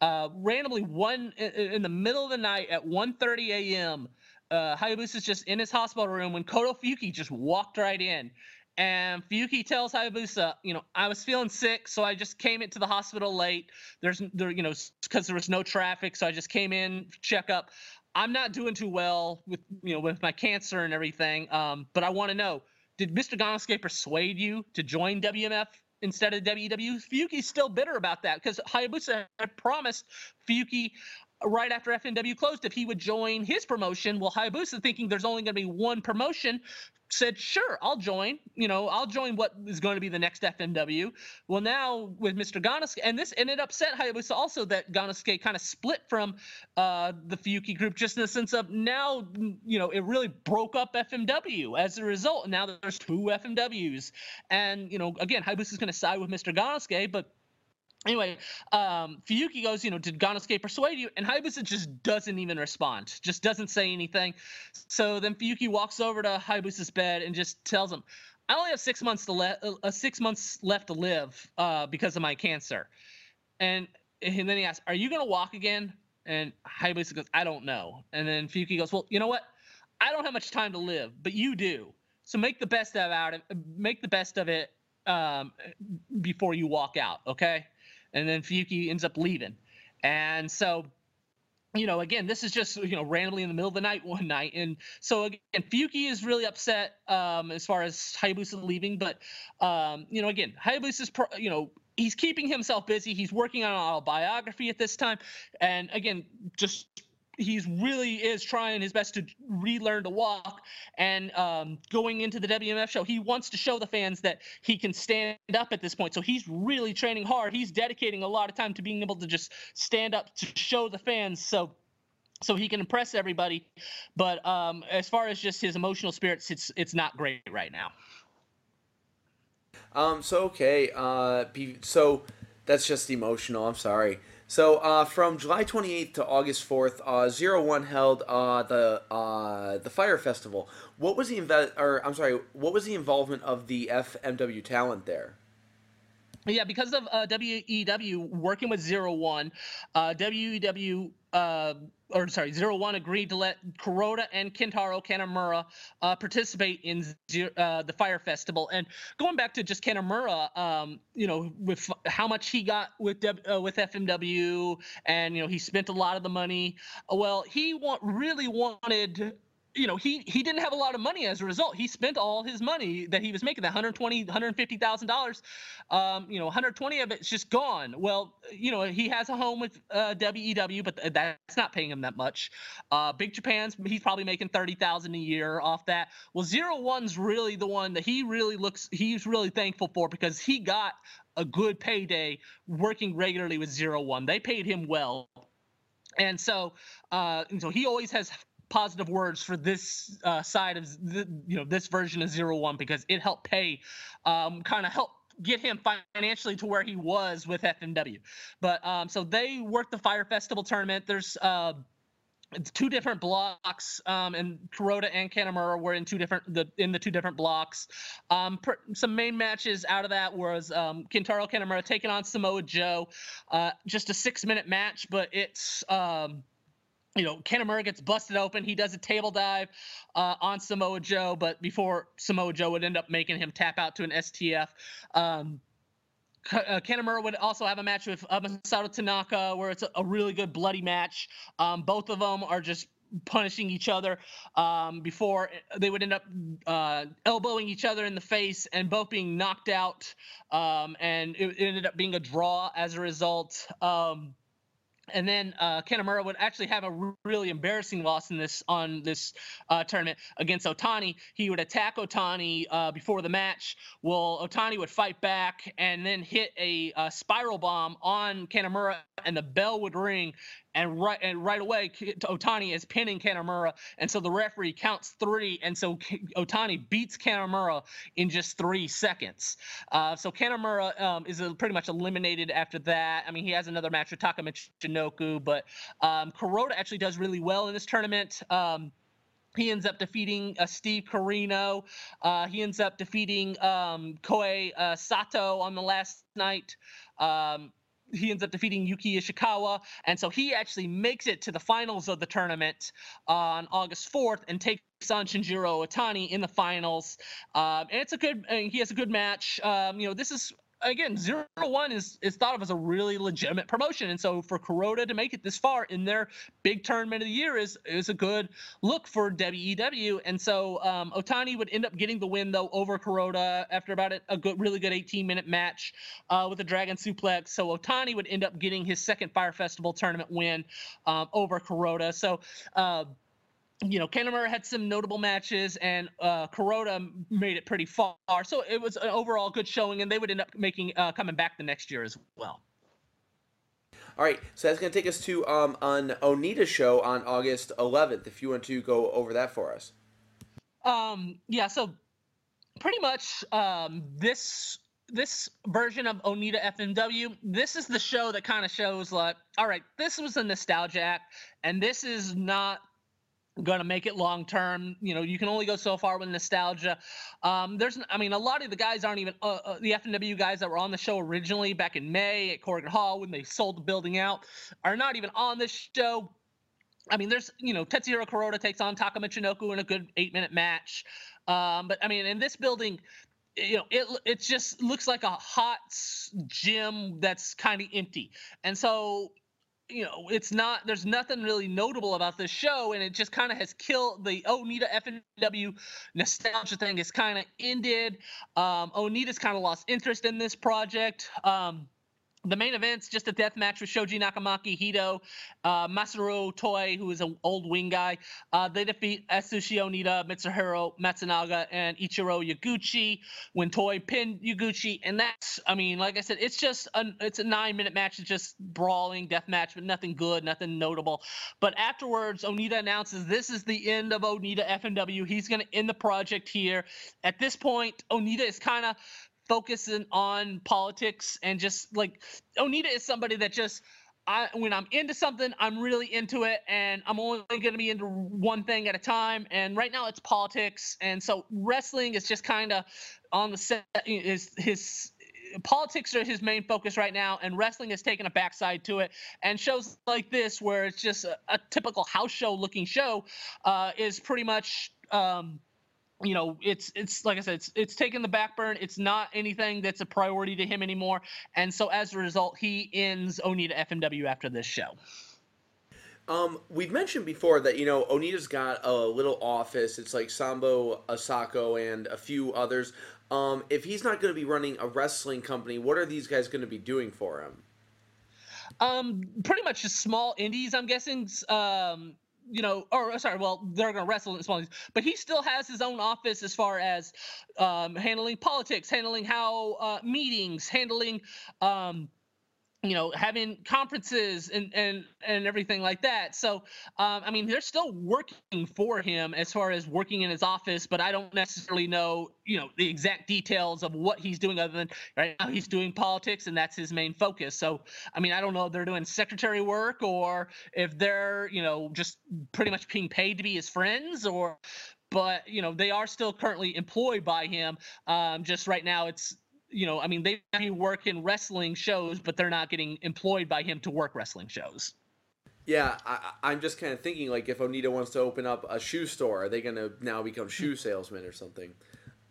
uh, randomly one in, the middle of the night at 1:30 a.m. Uh, Hayabusa's just in his hospital room when Kodo Fuyuki just walked right in. And Fuyuki tells Hayabusa, you know, I was feeling sick, so I just came into the hospital late. There's, there, you know, because there was no traffic, so I just came in check up. I'm not doing too well with you know with my cancer and everything. Um, but I want to know, did Mr. Ganosuke persuade you to join WMF instead of WW? Fuyuki's still bitter about that because Hayabusa had promised Fuyuki right after FMW closed if he would join his promotion. Well, Hayabusa thinking there's only going to be one promotion said, sure, I'll join. You know, I'll join what is going to be the next FMW. Well, now with Mr. Ganosuke, and this it upset Hayabusa also that Ganosuke kind of split from uh, the Fuyuki group just in the sense of now, you know, it really broke up FMW as a result. And now there's two FMWs. And, you know, again, Hayabusa is going to side with Mr. Ganosuke, but anyway, um, Fuyuki goes, you know, did Ganosuke persuade you? And Hayabusa just doesn't even respond, just doesn't say anything. So then Fuyuki walks over to Hayabusa's bed and just tells him, I only have six months to le- uh, six months left to live uh, because of my cancer. And, and then he asks, Are you gonna walk again? And Hayabusa goes, I don't know. And then Fuyuki goes, Well, you know what? I don't have much time to live, but you do. So make the best of out of make the best of it um, before you walk out, okay? And then Fuyuki ends up leaving. And so, you know, again, this is just you know randomly in the middle of the night one night, and so again, Fuyuki is really upset um, as far as Hayabusa leaving, but um, you know, again, Hayabusa's pro- you know he's keeping himself busy. He's working on an autobiography at this time, and again, just he's really is trying his best to relearn to walk and um, going into the WMF show. He wants to show the fans that he can stand up at this point. So he's really training hard. He's dedicating a lot of time to being able to just stand up to show the fans so so he can impress everybody. But um, as far as just his emotional spirits it's it's not great right now. Um so okay uh so that's just emotional. I'm sorry so uh, from July 28th to August 4th, uh, Zero One held uh, the uh, the Fire Festival. What was the inve- or I'm sorry, what was the involvement of the FMW talent there? Yeah, because of uh, WEW working with Zero One, uh, WEW uh, or sorry, Zero One agreed to let Kuroda and Kintaro Kanemura uh, participate in uh, the Fire Festival. And going back to just Kanemura, um, you know, with how much he got with uh, with FMW, and you know, he spent a lot of the money. Well, he want really wanted you know he he didn't have a lot of money as a result. He spent all his money that he was making that 120 150000 dollars um you know 120 of it's just gone. Well you know he has a home with uh, wew but that's not paying him that much. Uh big japan's he's probably making 30000 a year off that. Well zero one's really the one that he really looks he's really thankful for because he got a good payday working regularly with zero one. They paid him well. And so uh so he always has positive words for this uh, side of the, you know this version of Zero One because it helped pay, um, kind of help get him financially to where he was with FMW. But um, so they worked the Fire Festival tournament. There's uh, two different blocks, um, and Kuroda and Kanemura were in two different the in the two different blocks. Um, per, some main matches out of that was um, Kintaro Kanemura taking on Samoa Joe, uh, just a six minute match, but it's um, you know, Kanemura gets busted open. He does a table dive uh, on Samoa Joe, but before Samoa Joe would end up making him tap out to an STF. Um, uh, would also have a match with uh, Masato Tanaka where it's a, really good bloody match. Um, both of them are just punishing each other um, before they would end up uh, elbowing each other in the face and both being knocked out. Um, and it, it, ended up being a draw as a result. Um, and then uh, would actually have a really embarrassing loss in this on this uh, tournament against Otani. He would attack Otani uh, before the match. Well, Otani would fight back and then hit a, a spiral bomb on Kanemura, and the bell would ring, and right and right away Otani is pinning Kanemura, and so the referee counts three, and so Otani beats Kanemura in just three seconds. Uh, so Kanemura um, is pretty much eliminated after that. I mean, he has another match with Taka Michinoku, but um, Kuroda actually does really well in this tournament. Um, he ends up defeating uh, Steve Corino. Uh, he ends up defeating um, Kohei uh, Sato on the last night. Um, he ends up defeating Yuki Ishikawa, and so he actually makes it to the finals of the tournament on August 4th and takes on Shinjiro Otani in the finals. Um, and it's a good, he has a good match. Um, you know, this is again, zero one is is thought of as a really legitimate promotion, and so for Kuroda to make it this far in their big tournament of the year is is a good look for WEW. And so um, Otani would end up getting the win though over Kuroda after about a, good, really good 18 minute match uh, with a Dragon Suplex. So Otani would end up getting his second Fire Festival tournament win um, over Kuroda. So. Uh, you know, Kanemura had some notable matches, and uh, Kuroda made it pretty far. So it was an overall good showing, and they would end up making uh, coming back the next year as well. All right, so that's going to take us to um, an Onita show on August 11th. If you want to go over that for us. Um, yeah, so pretty much um, this this version of Onita FMW, this is the show that kind of shows like, all right, this was a nostalgia act, and this is not going to make it long term. You know, you can only go so far with nostalgia. Um, there's, I mean, a lot of the guys aren't even uh, uh, the FMW guys that were on the show originally back in May at Korakuen Hall when they sold the building out are not even on this show. I mean, there's, you know, Tetsuhiro Kuroda takes on Taka Michinoku in a good eight minute match. Um, but I mean, in this building, you know, it it just looks like a hot gym that's kind of empty, and so you know, it's not. There's nothing really notable about this show, and it just kind of has killed the Onita FMW nostalgia thing. It's kind of ended. Um, Onita's kind of lost interest in this project. Um, the main event's just a death match with Shoji Nakamaki, Hido, uh, Masaru Toi, who is an old wing guy. Uh, they defeat Atsushi Onita, Mitsuhiro Matsunaga, and Ichiro Yaguchi when Toy pinned Yaguchi. And that's, I mean, like I said, it's just a, it's a nine minute match. It's just brawling death match, but nothing good, nothing notable. But afterwards, Onita announces this is the end of Onita FMW. He's going to end the project here. At this point, Onita is kind of focusing on politics and just like Onita is somebody that just I when I'm into something, I'm really into it, and I'm only going to be into one thing at a time. And right now, it's politics, and so wrestling is just kind of on the set. Is his politics are his main focus right now, and wrestling has taken a backside to it. And shows like this, where it's just a, a typical house show looking show, uh, is pretty much. Um, you know, it's it's like I said, it's it's taken the back burn. It's not anything that's a priority to him anymore, and so as a result, he ends Onita FMW after this show. Um, we've mentioned before that you know Onita's got a little office. It's like Sambo Asako and a few others. Um, if he's not going to be running a wrestling company, what are these guys going to be doing for him? Um, pretty much just small indies, I'm guessing. Um, you know, or uh, sorry, well, they're going to wrestle in small leagues, but he still has his own office as far as um, handling politics, handling how uh, meetings, handling um, you know having conferences and and and everything like that. So um, i mean they're still working for him as far as working in his office but i don't necessarily know you know the exact details of what he's doing other than right now he's doing politics and that's his main focus. So i mean i don't know if they're doing secretary work or if they're you know just pretty much being paid to be his friends or but you know they are still currently employed by him. Um, just right now it's you know, I mean, they work in wrestling shows, but they're not getting employed by him to work wrestling shows. Yeah, I, am just kind of thinking like if Onita wants to open up a shoe store, are they going to now become shoe salesmen or something?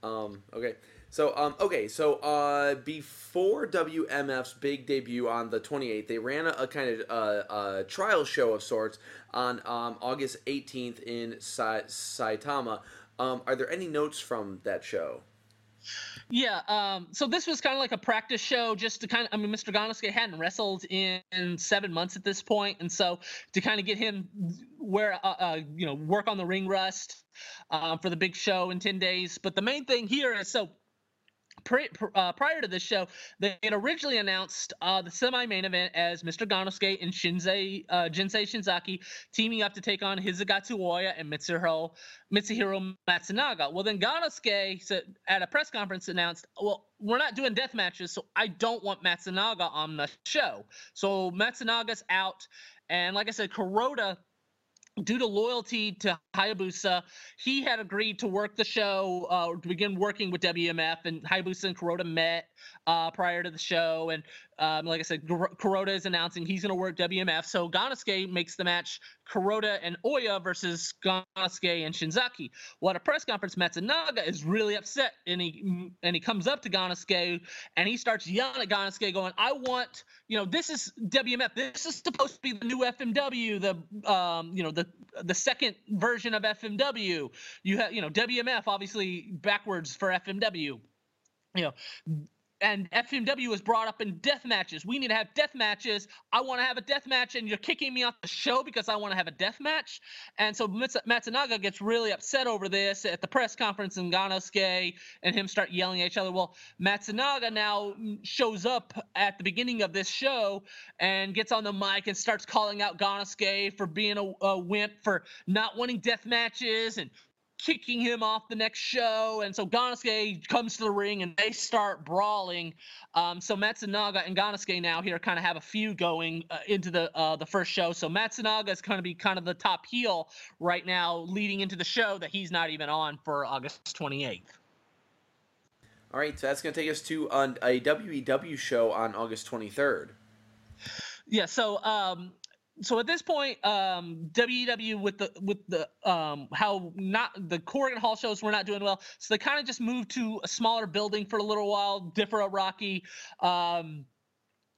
Um, okay, so um, okay, so uh, before WMF's big debut on the 28th, they ran a, a kind of uh, a trial show of sorts on um, August 18th in Sa- Saitama. Um, are there any notes from that show? Yeah, um, so this was kind of like a practice show just to kind of, I mean, Mr. Gannosuke hadn't wrestled in, in seven months at this point, and so to kind of get him where, uh, uh, you know, work on the ring rust uh, for the big show in 10 days. But the main thing here is so Pri- uh, prior to this show, they had originally announced uh, the semi-main event as Mr. Gannosuke and Shinzei, uh, Jinsei Shinzaki teaming up to take on Hisakatsu Oya and Mitsuhiro, Mitsuhiro Matsunaga. Well, then Gannosuke at a press conference announced, well, we're not doing death matches, so I don't want Matsunaga on the show. So Matsunaga's out. And like I said, Kuroda – due to loyalty to Hayabusa, he had agreed to work the show, uh, to begin working with WMF, and Hayabusa and Kuroda met uh, prior to the show. And um, like I said, Kuroda is announcing he's going to work WMF. So Gannosuke makes the match Kuroda and Oya versus Gannosuke and Shinzaki. Well, at a press conference, Matsunaga is really upset, and he and he comes up to Gannosuke and he starts yelling at Gannosuke, going, "I want, you know, this is WMF. This is supposed to be the new FMW, the um, you know, the the second version of FMW. You have, you know, WMF obviously backwards for FMW." you know and FMW was brought up in death matches. We need to have death matches. I want to have a death match, and you're kicking me off the show because I want to have a death match. And so Matsunaga gets really upset over this at the press conference, and Gannosuke and him start yelling at each other. Well, Matsunaga now shows up at the beginning of this show and gets on the mic and starts calling out Gannosuke for being a, a wimp, for not wanting death matches, and kicking him off the next show, and so Gannosuke comes to the ring and they start brawling. Um, so Matsunaga and Gannosuke now here kind of have a feud going uh, into the uh, the first show. So Matsunaga is going to be kind of the top heel right now, leading into the show that he's not even on for August 28th. All right, so that's going to take us to a WEW show on August 23rd. Yeah, so um, so at this point, um, WEW with the with the um, how not the Korakuen Hall shows were not doing well, so they kind of just moved to a smaller building for a little while. Differ Ariake. Um,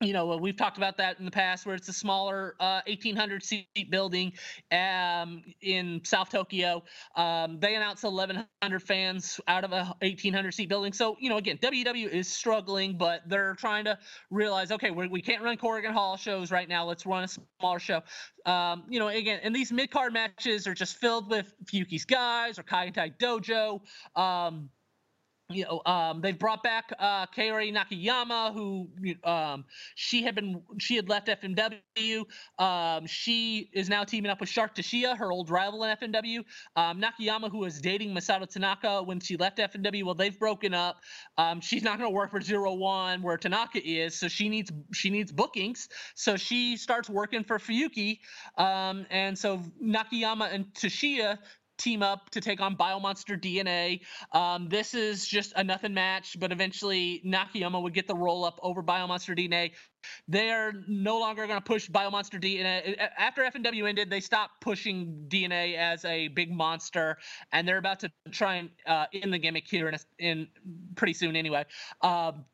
you know, we've talked about that in the past, where it's a smaller uh, 1,800 seat building um, in South Tokyo. Um, they announced 1,100 fans out of a 1,800 seat building. So, you know, again, WW is struggling, but they're trying to realize, okay, we're, we can not run Korakuen Hall shows right now. Let's run a smaller show. Um, you know, again, and these mid card matches are just filled with Fuyuki's guys or Kaientai Dojo. You know, um, they've brought back uh, Kaori Nakayama, who um, she had been she had left FMW. Um, she is now teaming up with Shark Tsuchiya, her old rival in FMW. Um, Nakayama, who was dating Masato Tanaka when she left FMW, well, they've broken up. Um, she's not going to work for Zero One where Tanaka is, so she needs she needs bookings. So she starts working for Fuyuki, um, and so Nakayama and Tsuchiya team up to take on Biomonster DNA. Um, this is just a nothing match, but eventually Nakayama would get the roll up over Biomonster DNA. They're no longer going to push Biomonster DNA. After FMW ended, they stopped pushing DNA as a big monster, and they're about to try and uh, end the gimmick here in, a, in pretty soon anyway. Um,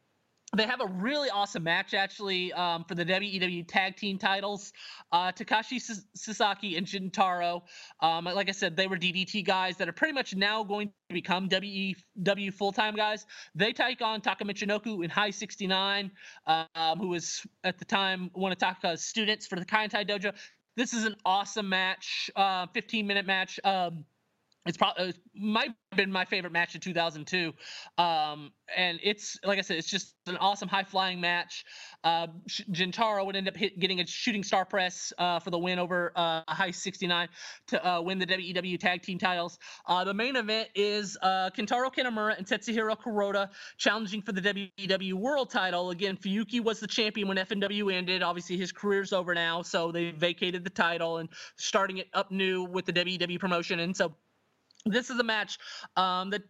they have a really awesome match actually um, for the WEW tag team titles. Uh, Takashi Sasaki and Gentaro, um, like I said, they were DDT guys that are pretty much now going to become WEW full time guys. They take on Taka Michinoku in Hi69, um, who was at the time one of Taka's students for the Kaientai Dojo. This is an awesome match, uh, 15 minute match. Um, it's probably it might have been my favorite match in 2002 um, and it's like i said it's just an awesome high flying match. Uh, Gentaro would end up hit, getting a shooting star press uh, for the win over uh, Hi69 to uh, win the wew tag team titles. Uh, the main event is uh, Kintaro Kanemura and tetsuhiro kuroda challenging for the wew world title. Again fuyuki was the champion when fmw ended. Obviously his career's over now so they vacated the title and starting it up new with the wew promotion. And so this is a match um, that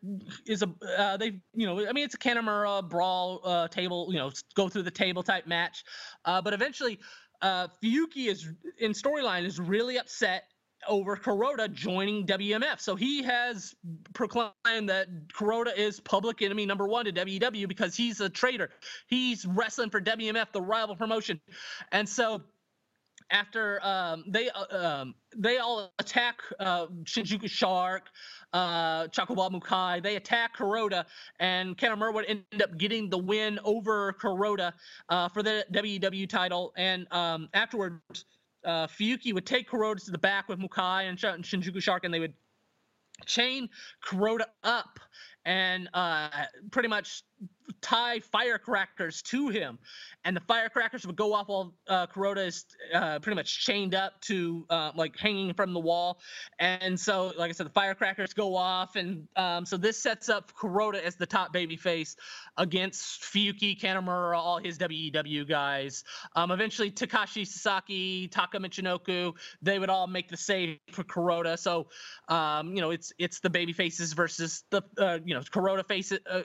is a uh, they you know I mean it's a Kanemura brawl uh, table you know go through the table type match, uh, but eventually uh, Fuyuki is in storyline is really upset over Kuroda joining WMF. So he has proclaimed that Kuroda is public enemy number one to WW because he's a traitor. He's wrestling for WMF, the rival promotion, and so after um, they uh, um, they all attack uh, Shinjuku Shark, uh, Mukai. They attack Kuroda, and Kanemura would end up getting the win over Kuroda uh, for the WEW title. And um, afterwards, uh, Fuyuki would take Kuroda to the back with Mukai and Shinjuku Shark, and they would chain Kuroda up and uh, pretty much tie firecrackers to him, and the firecrackers would go off while uh, Kuroda is uh, pretty much chained up to uh, like hanging from the wall. And so, like I said, the firecrackers go off, and um, so this sets up Kuroda as the top baby face against Fuyuki, Kanemura, all his WEW guys. Um, eventually, Takashi Sasaki, Taka Michinoku, they would all make the save for Kuroda. So, um, you know, it's it's the baby faces versus the uh, you know Kuroda face uh,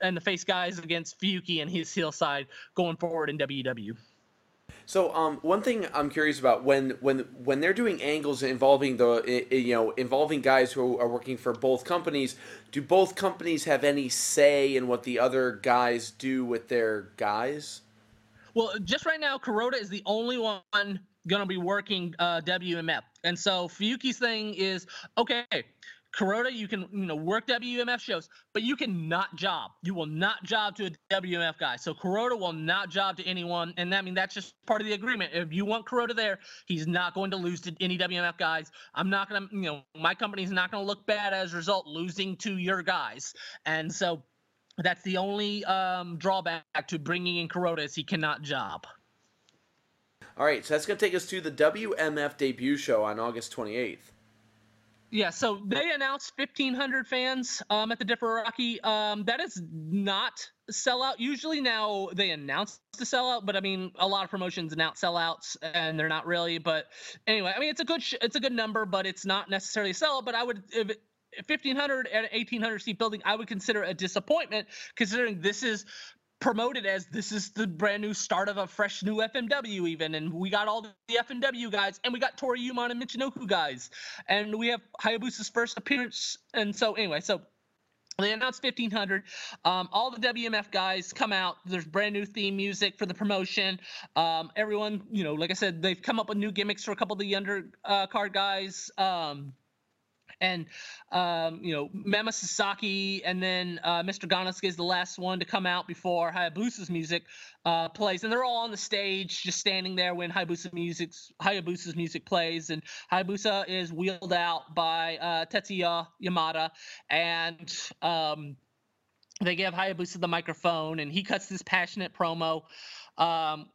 and the face guys against Fuyuki and his heel side going forward in WEW. So, um, one thing I'm curious about when when when they're doing angles involving the you know involving guys who are working for both companies, do both companies have any say in what the other guys do with their guys? Well, just right now, Kuroda is the only one going to be working uh, WMF, and so Fuyuki's thing is okay. Kuroda, you can you know work WMF shows, but you can not job. You will not job to a WMF guy. So Kuroda will not job to anyone, and I mean that's just part of the agreement. If you want Kuroda there, he's not going to lose to any WMF guys. I'm not gonna, you know, my company's not gonna look bad as a result losing to your guys, and so that's the only um, drawback to bringing in Kuroda is he cannot job. All right, so that's gonna take us to the WMF debut show on August 28th. Yeah, so they announced 1,500 fans um, at the Differ Ariake. Um, that is not sellout. Usually now they announce the sellout, but I mean a lot of promotions announce sellouts and they're not really. But anyway, I mean it's a good sh- it's a good number, but it's not necessarily a sellout. But I would if it, 1500 and 1800 seat building i would consider a disappointment considering this is promoted as this is the brand new start of a fresh new FMW even and we got all the FMW guys and we got Toryumon and Michinoku guys and we have Hayabusa's first appearance and so anyway so they announced 1500 um, all the wmf guys come out there's brand new theme music for the promotion um, everyone you know like i said they've come up with new gimmicks for a couple of the undercard uh, guys um, and um, you know Mammoth Sasaki, and then uh, Mr. Gannosuke is the last one to come out before Hayabusa's music uh, plays, and they're all on the stage just standing there when Hayabusa music's Hayabusa's music plays, and Hayabusa is wheeled out by uh, Tetsuya Yamada, and um, they give Hayabusa the microphone, and he cuts this passionate promo. Um,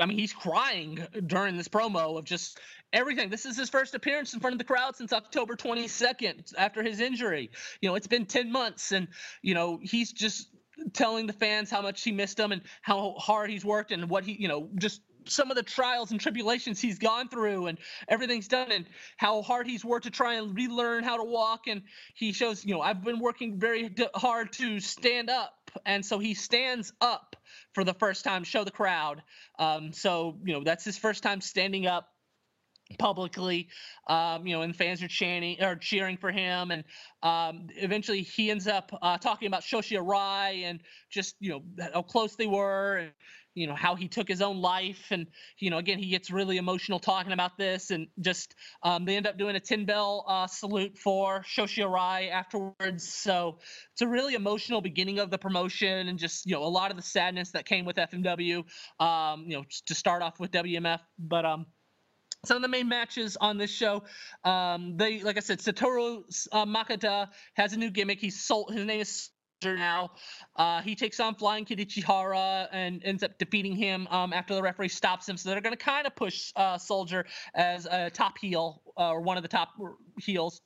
I mean, he's crying during this promo of just everything. This is his first appearance in front of the crowd since October 22nd after his injury. You know, it's been 10 months, and, you know, he's just telling the fans how much he missed them and how hard he's worked and what he, you know, just some of the trials and tribulations he's gone through and everything's done and how hard he's worked to try and relearn how to walk and he shows you know i've been working very hard to stand up and so he stands up for the first time show the crowd um, so you know that's his first time standing up publicly um, you know and fans are chanting or cheering for him and um, eventually he ends up uh, talking about Shoichi Arai and just you know how close they were and you know how he took his own life and you know again he gets really emotional talking about this and just um, they end up doing a 10 bell uh, salute for Shoichi Arai afterwards. So it's a really emotional beginning of the promotion and just you know a lot of the sadness that came with FMW um, you know to start off with WMF but um some of the main matches on this show, um, they like I said, Satoru uh, Makita has a new gimmick. He's sold. His name is now. Uh, he takes on Flying Kid Ichihara and ends up defeating him um, after the referee stops him. So they're going to kind of push uh, Soldier as a top heel uh, or one of the top heels.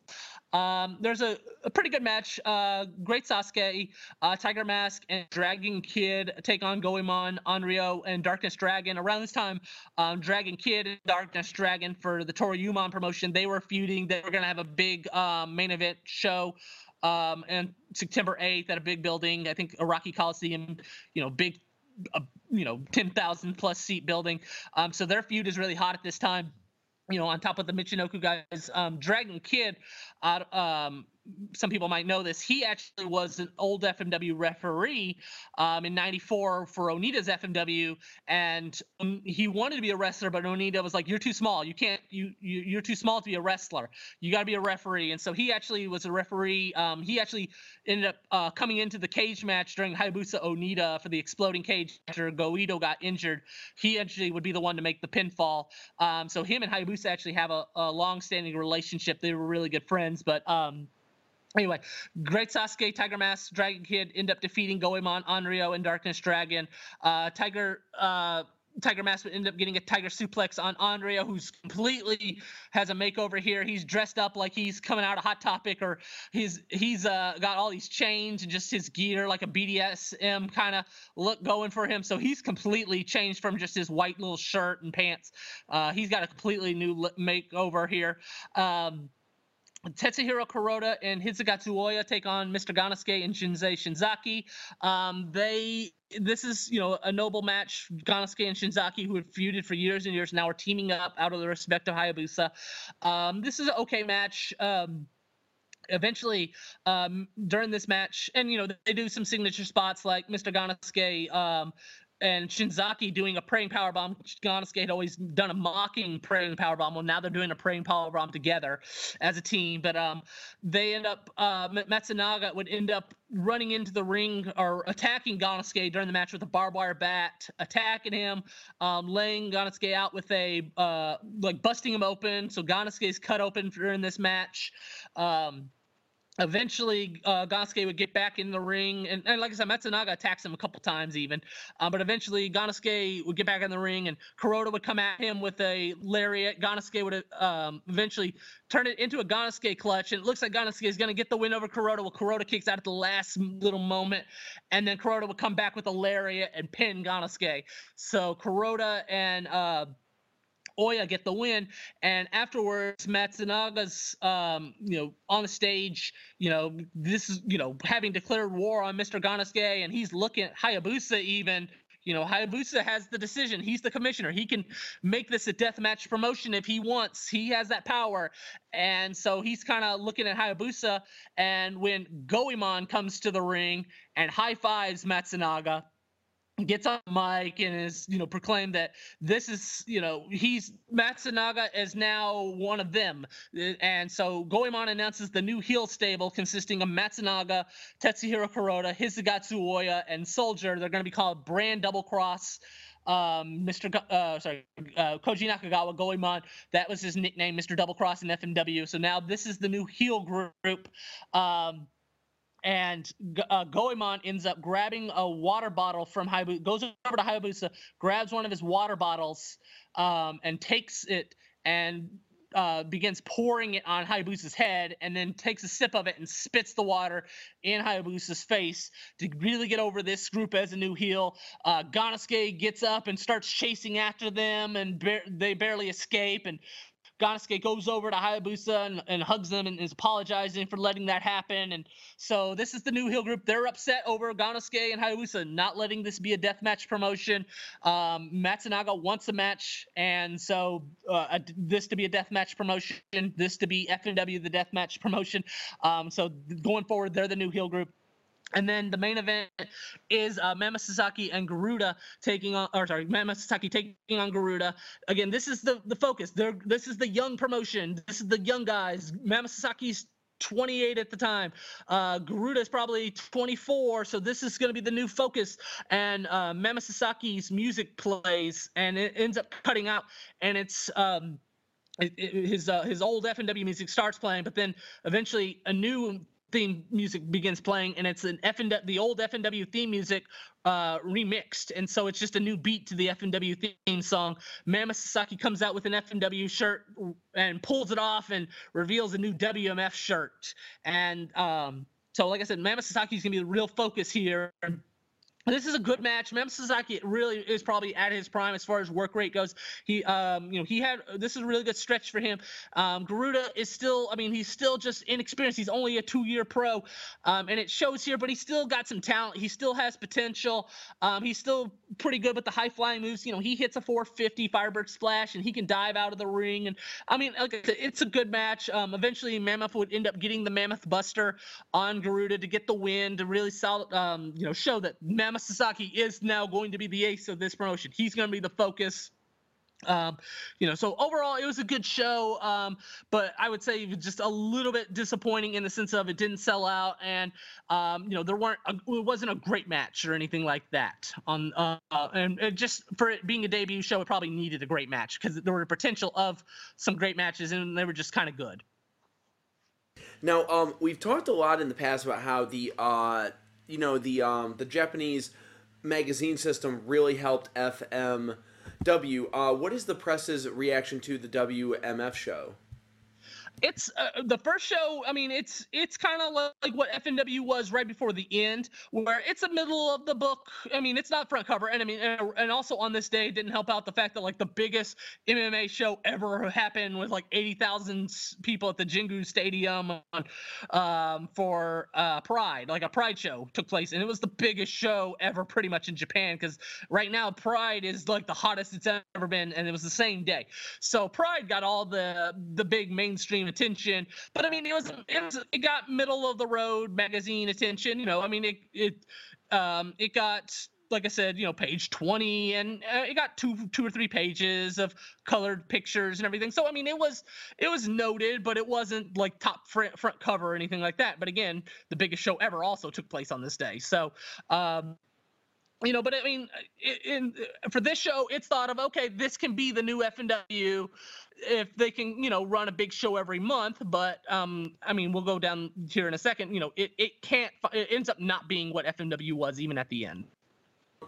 Um, there's a, a, pretty good match. Uh, Great Sasuke, uh, Tiger Mask, and Dragon Kid take on Goemon, Onryo, and Darkness Dragon. Around this time, um, Dragon Kid and Darkness Dragon for the Toryumon promotion, they were feuding. They were going to have a big um, main event show um, and September 8th at a big building. I think Ariake Coliseum, you know, big, uh, you know, 10,000 plus seat building. Um, so their feud is really hot at this time you know, on top of the Michinoku guys, um, Dragon Kid, uh, um, some people might know this. He actually was an old FMW referee um, in '94 for Onita's FMW, and um, he wanted to be a wrestler, but Onita was like, "You're too small. You can't. You, you are too small to be a wrestler. You got to be a referee." And so he actually was a referee. Um, he actually ended up uh, coming into the cage match during Hayabusa Onita for the exploding cage after Goito got injured. He actually would be the one to make the pinfall. Um, so him and Hayabusa actually have a, a long-standing relationship. They were really good friends, but um, Anyway, Great Sasuke, Tiger Mask, Dragon Kid end up defeating Goemon, Onryo, and Darkness Dragon. Uh, Tiger uh, Tiger Mask would end up getting a Tiger suplex on Onryo, who's completely has a makeover here. He's dressed up like he's coming out of Hot Topic, or he's he's uh, got all these chains and just his gear like a BDSM kind of look going for him. So he's completely changed from just his white little shirt and pants. Uh, he's got a completely new makeover here. Um, Tetsuhiro Kuroda and Hisakatsu Oya take on Mr. Gannosuke and Shinzei Shinzaki. Um, they this is you know a noble match. Gannosuke and Shinzaki, who had feuded for years and years, now are teaming up out of the respect of Hayabusa. Um, this is an okay match. Um, eventually um, during this match and you know they do some signature spots like mr Gannosuke um, and Shinzaki doing a praying power bomb. Gannosuke had always done a mocking praying power bomb. Well, now they're doing a praying power bomb together as a team. But um, they end up uh, Matsunaga would end up running into the ring or attacking Gannosuke during the match with a barbed wire bat, attacking him, um, laying Gannosuke out with a uh, like busting him open. So Gannosuke is cut open during this match. Um, Eventually, uh, would get back in the ring, and, and like I said, Matsunaga attacks him a couple times even. Uh, but eventually, Gannosuke would get back in the ring, and Kuroda would come at him with a lariat. Gannosuke would um, eventually turn it into a Gannosuke clutch, and it looks like Gannosuke is going to get the win over Kuroda. Well, Kuroda kicks out at the last little moment, and then Kuroda would come back with a lariat and pin Gannosuke. So Kuroda and uh, Oya get the win. And afterwards, Matsunaga's, um, you know, on the stage, you know, this is, you know, having declared war on Mr. Gannosuke, and he's looking at Hayabusa even. You know, Hayabusa has the decision. He's the commissioner. He can make this a death match promotion if he wants. He has that power. And so he's kind of looking at Hayabusa. And when Goemon comes to the ring and high fives Matsunaga, gets on mic and is you know proclaimed that this is you know he's Matsunaga is now one of them and so Goemon announces the new heel stable consisting of Matsunaga, Tetsuhiro Kuroda, Hisakatsu Oya, and Soldier. They're going to be called Brand Double Cross. Um, Mr. Go- uh, sorry, uh, Koji Nakagawa Goemon. That was his nickname, Mr. Double Cross in FMW. So now this is the new heel group. Um, and uh, Goemon ends up grabbing a water bottle from Hayabusa, goes over to Hayabusa, grabs one of his water bottles, um, and takes it and uh, begins pouring it on Hayabusa's head, and then takes a sip of it and spits the water in Hayabusa's face to really get over this group as a new heel. Uh, gets up and starts chasing after them, and ba- they barely escape. And Gannosuke goes over to Hayabusa and, and hugs them and is apologizing for letting that happen. And so this is the new heel group. They're upset over Gannosuke and Hayabusa not letting this be a death match promotion. Um, Matsunaga wants a match, and so uh, this to be a death match promotion, this to be FMW the death match promotion. Um, so going forward, they're the new heel group. And then the main event is uh, Mammoth Sasaki and Garuda taking on, or sorry, Mammoth Sasaki taking on Garuda. Again, this is the the focus. They're, this is the young promotion. This is the young guys. Mammoth Sasaki's 28 at the time. Uh, Garuda is probably 24, so this is going to be the new focus. And uh, Mammoth Sasaki's music plays, and it ends up cutting out, and it's. Um, his uh, his old FMW music starts playing, but then eventually a new theme music begins playing, and it's an FMW, the old FMW theme music uh, remixed, and so it's just a new beat to the FMW theme song. Mammoth Sasaki comes out with an FMW shirt and pulls it off and reveals a new WMF shirt, and um, so like I said, Mammoth Sasaki is gonna be the real focus here this is a good match. Mammoth Sasaki really is probably at his prime as far as work rate goes. He, um, you know, he had this is a really good stretch for him. Um, Garuda is still, I mean, he's still just inexperienced. He's only a two-year pro, um, and it shows here. But he's still got some talent. He still has potential. Um, he's still pretty good with the high-flying moves. You know, he hits a 450 Firebird splash, and he can dive out of the ring. And I mean, like I said, it's a good match. Um, eventually, Mammoth would end up getting the Mammoth Buster on Garuda to get the win to really solid, um, you know, show that Mammoth Yama Sasaki is now going to be the ace of this promotion. He's going to be the focus. Um, you know, so overall, it was a good show, um, but I would say just a little bit disappointing in the sense of it didn't sell out, and um, you know, there weren't, a, it wasn't a great match or anything like that. On uh, and, and just for it being a debut show, it probably needed a great match because there were potential of some great matches, and they were just kind of good. Now, um, we've talked a lot in the past about how the uh, you know the um, the Japanese magazine system really helped FMW. Uh, what is the press's reaction to the WMF show? It's uh, the first show. I mean, it's it's kind of like what FMW was right before the end, where it's the middle of the book. I mean, it's not front cover, and I mean, and, also on this day, didn't help out the fact that like the biggest MMA show ever happened with like eighty thousand people at the Jingu Stadium on, um, for uh, Pride, like a Pride show took place, and it was the biggest show ever, pretty much in Japan, because right now Pride is like the hottest it's ever been, and it was the same day. So Pride got all the the big mainstream attention. But I mean, it was it was it got middle of the road magazine attention. You know, I mean, it it um it got like I said, you know, page 20, and uh, it got two, two or three pages of colored pictures and everything. So I mean, it was, it was noted, but it wasn't like top front, front cover or anything like that. But again, the biggest show ever also took place on this day. So, um, you know, but I mean, in, in, for this show, it's thought of okay, this can be the new FMW if they can, you know, run a big show every month. But um, I mean, we'll go down here in a second. You know, it it can't. It ends up not being what FMW was even at the end.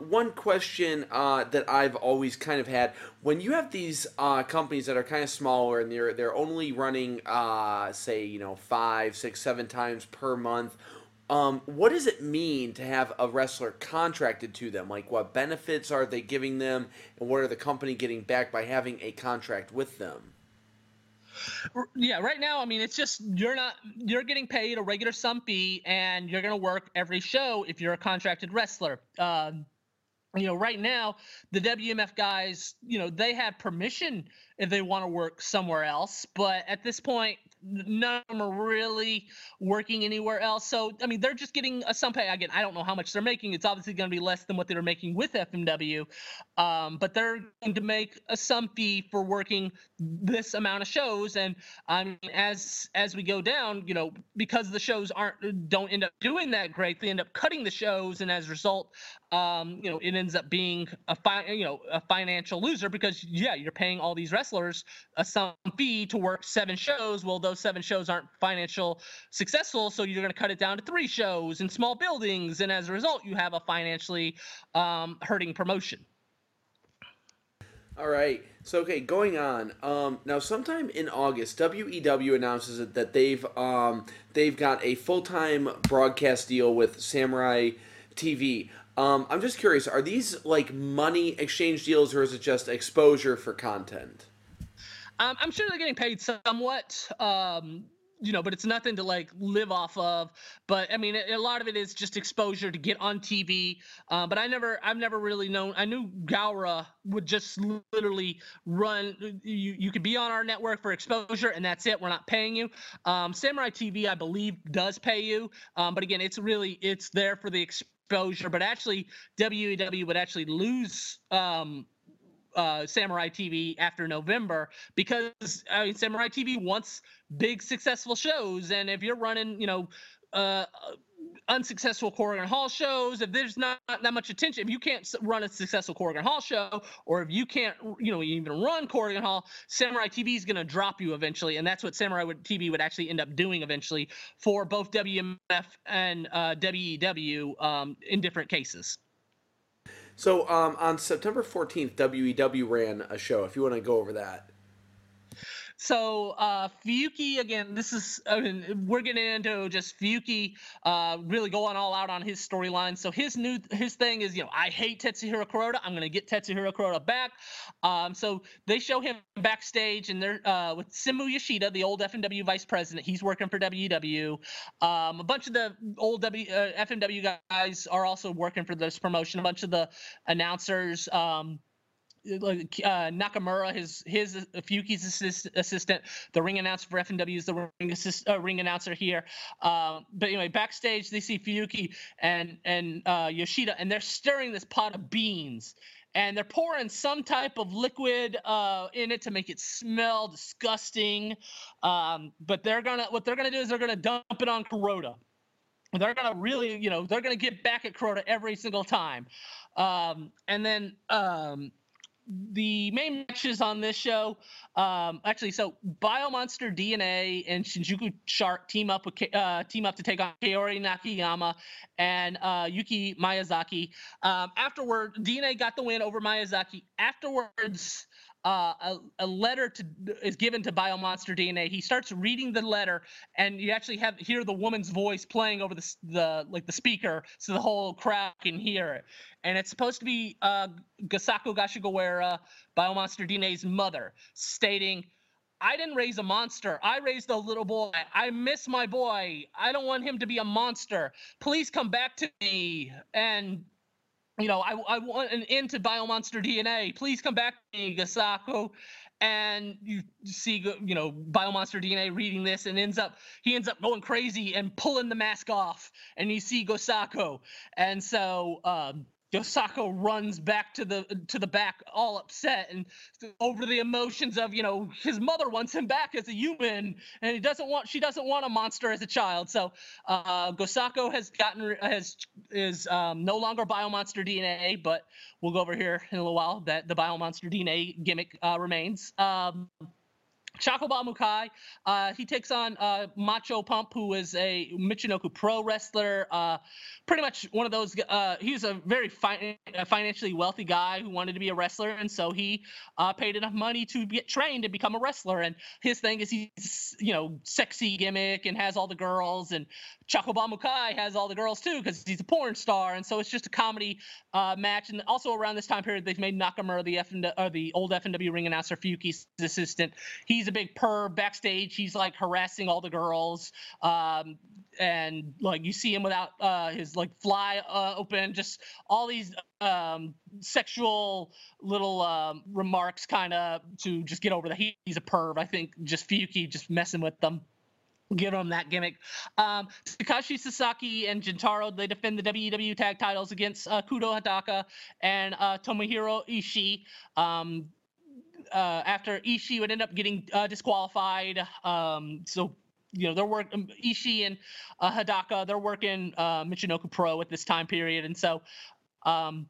One question uh, that I've always kind of had when you have these uh, companies that are kind of smaller and they're they're only running, uh, say, you know, five, six, seven times per month um, what does it mean to have a wrestler contracted to them? Like, what benefits are they giving them, and what are the company getting back by having a contract with them? Yeah, right now, I mean, it's just you're not you're getting paid a regular sum fee, and you're gonna work every show if you're a contracted wrestler. Um, you know, right now, the WMF guys, you know, they have permission if they want to work somewhere else, but at this point, none of them are really working anywhere else. So, I mean, they're just getting a some pay. Again, I don't know how much they're making. It's obviously going to be less than what they were making with FMW, um, but they're going to make a some fee for working this amount of shows. And mean, as as we go down, you know, because the shows aren't don't end up doing that great, they end up cutting the shows, and as a result, um, you know, it ends up being a fi- you know a financial loser because yeah, you're paying all these wrestlers a some fee to work seven shows. Well, those seven shows aren't financial successful, so you're going to cut it down to three shows in small buildings, and as a result, you have a financially um, hurting promotion. All right. So okay, going on. Um, now, sometime in August, WEW announces that they've um, they've got a full time broadcast deal with Samurai TV. Um, I'm just curious, are these like money exchange deals or is it just exposure for content? Um, I'm sure they're getting paid somewhat. Um, you know, but it's nothing to like live off of. But I mean, a lot of it is just exposure to get on TV. Uh, but I never, I've never really known. I knew Gaora would just literally run. You, you could be on our network for exposure, and that's it. We're not paying you. Um, Samurai TV, I believe, does pay you. Um, but again, it's really, it's there for the exposure. But actually, WEW would actually lose um, uh, Samurai TV after November because I mean, Samurai TV wants big successful shows, and if you're running, you know. Uh, unsuccessful Korakuen Hall shows, if there's not that much attention, if you can't run a successful Korakuen Hall show, or if you can't, you know, even run Korakuen Hall, Samurai TV is going to drop you eventually, and that's what Samurai would, TV would actually end up doing eventually for both WMF and uh, WEW um, in different cases. So um, on September 14th, WEW ran a show. If you want to go over that. So uh, Fuyuki again, this is I mean, we're getting into just Fuyuki uh, really going all out on his storyline. So his new his thing is you know I hate Tetsuhiro Kuroda. I'm gonna get Tetsuhiro Kuroda back. Um, so they show him backstage and they're uh, with Senmu Yoshida, the old FMW vice president. He's working for WEW. Um, a bunch of the old w, uh, FMW guys are also working for this promotion. A bunch of the announcers. Um, like uh, Nakamura, his his uh, Fuyuki's assist, assistant, the ring announcer for FMW is the ring assist, uh, ring announcer here. Uh, but anyway, backstage they see Fuyuki and and uh, Yoshida, and they're stirring this pot of beans, and they're pouring some type of liquid uh, in it to make it smell disgusting. Um, but they're gonna what they're gonna do is they're gonna dump it on Kuroda. They're gonna really, you know, they're gonna get back at Kuroda every single time. Um, and then um, the main matches on this show, um, actually, so Biomonster DNA and Shinjuku Shark team up with uh, team up to take on Kaori Nakayama and uh, Yuki Miyazaki. Um, afterward, DNA got the win over Miyazaki. Afterwards, uh, a, a, letter to is given to Biomonster DNA. He starts reading the letter, and you actually have hear the woman's voice playing over the the like the speaker, so the whole crowd can hear it. And it's supposed to be uh, Gosaku Goshogawara, Biomonster DNA's mother, stating. I didn't raise a monster. I raised a little boy. I miss my boy. I don't want him to be a monster. Please come back to me. And you know, I, I want an end to Biomonster DNA. Please come back to me, Gosaku. And you see, you know, Biomonster DNA reading this and ends up, he ends up going crazy and pulling the mask off. And you see Gosaku. And so, um, Gosaku runs back to the to the back, all upset and over the emotions of you know his mother wants him back as a human, and he doesn't want she doesn't want a monster as a child. So uh, Gosaku has gotten has is um, no longer Biomonster DNA, but we'll go over here in a little while that the Biomonster DNA gimmick uh, remains. Um, Chocoball Mukai, uh, he takes on uh, Macho Pump, who is a Michinoku pro wrestler. Uh, pretty much one of those. Uh, he's a very fi- financially wealthy guy who wanted to be a wrestler, and so he uh, paid enough money to get trained and become a wrestler. And his thing is he's, you know, sexy gimmick and has all the girls. And Chocoball Mukai has all the girls too because he's a porn star, and so it's just a comedy uh, match. And also around this time period, they've made Nakamura the F or the old FMW ring announcer Fuyuki's assistant. He's a big perv backstage. He's like harassing all the girls, um, and like you see him without uh, his like fly uh, open, just all these um, sexual little um, remarks, kind of to just get over that he, he's a perv. I think just Fuyuki just messing with them give them that gimmick. Um, Takashi Sasaki and Gentaro they defend the WWE tag titles against uh, Ikuto Hidaka and uh, Tomohiro Ishii. Um, uh, after Ishii would end up getting uh, disqualified, um, so you know they're working Ishii and uh, Hidaka they're working uh, Michinoku Pro at this time period, and so. Um,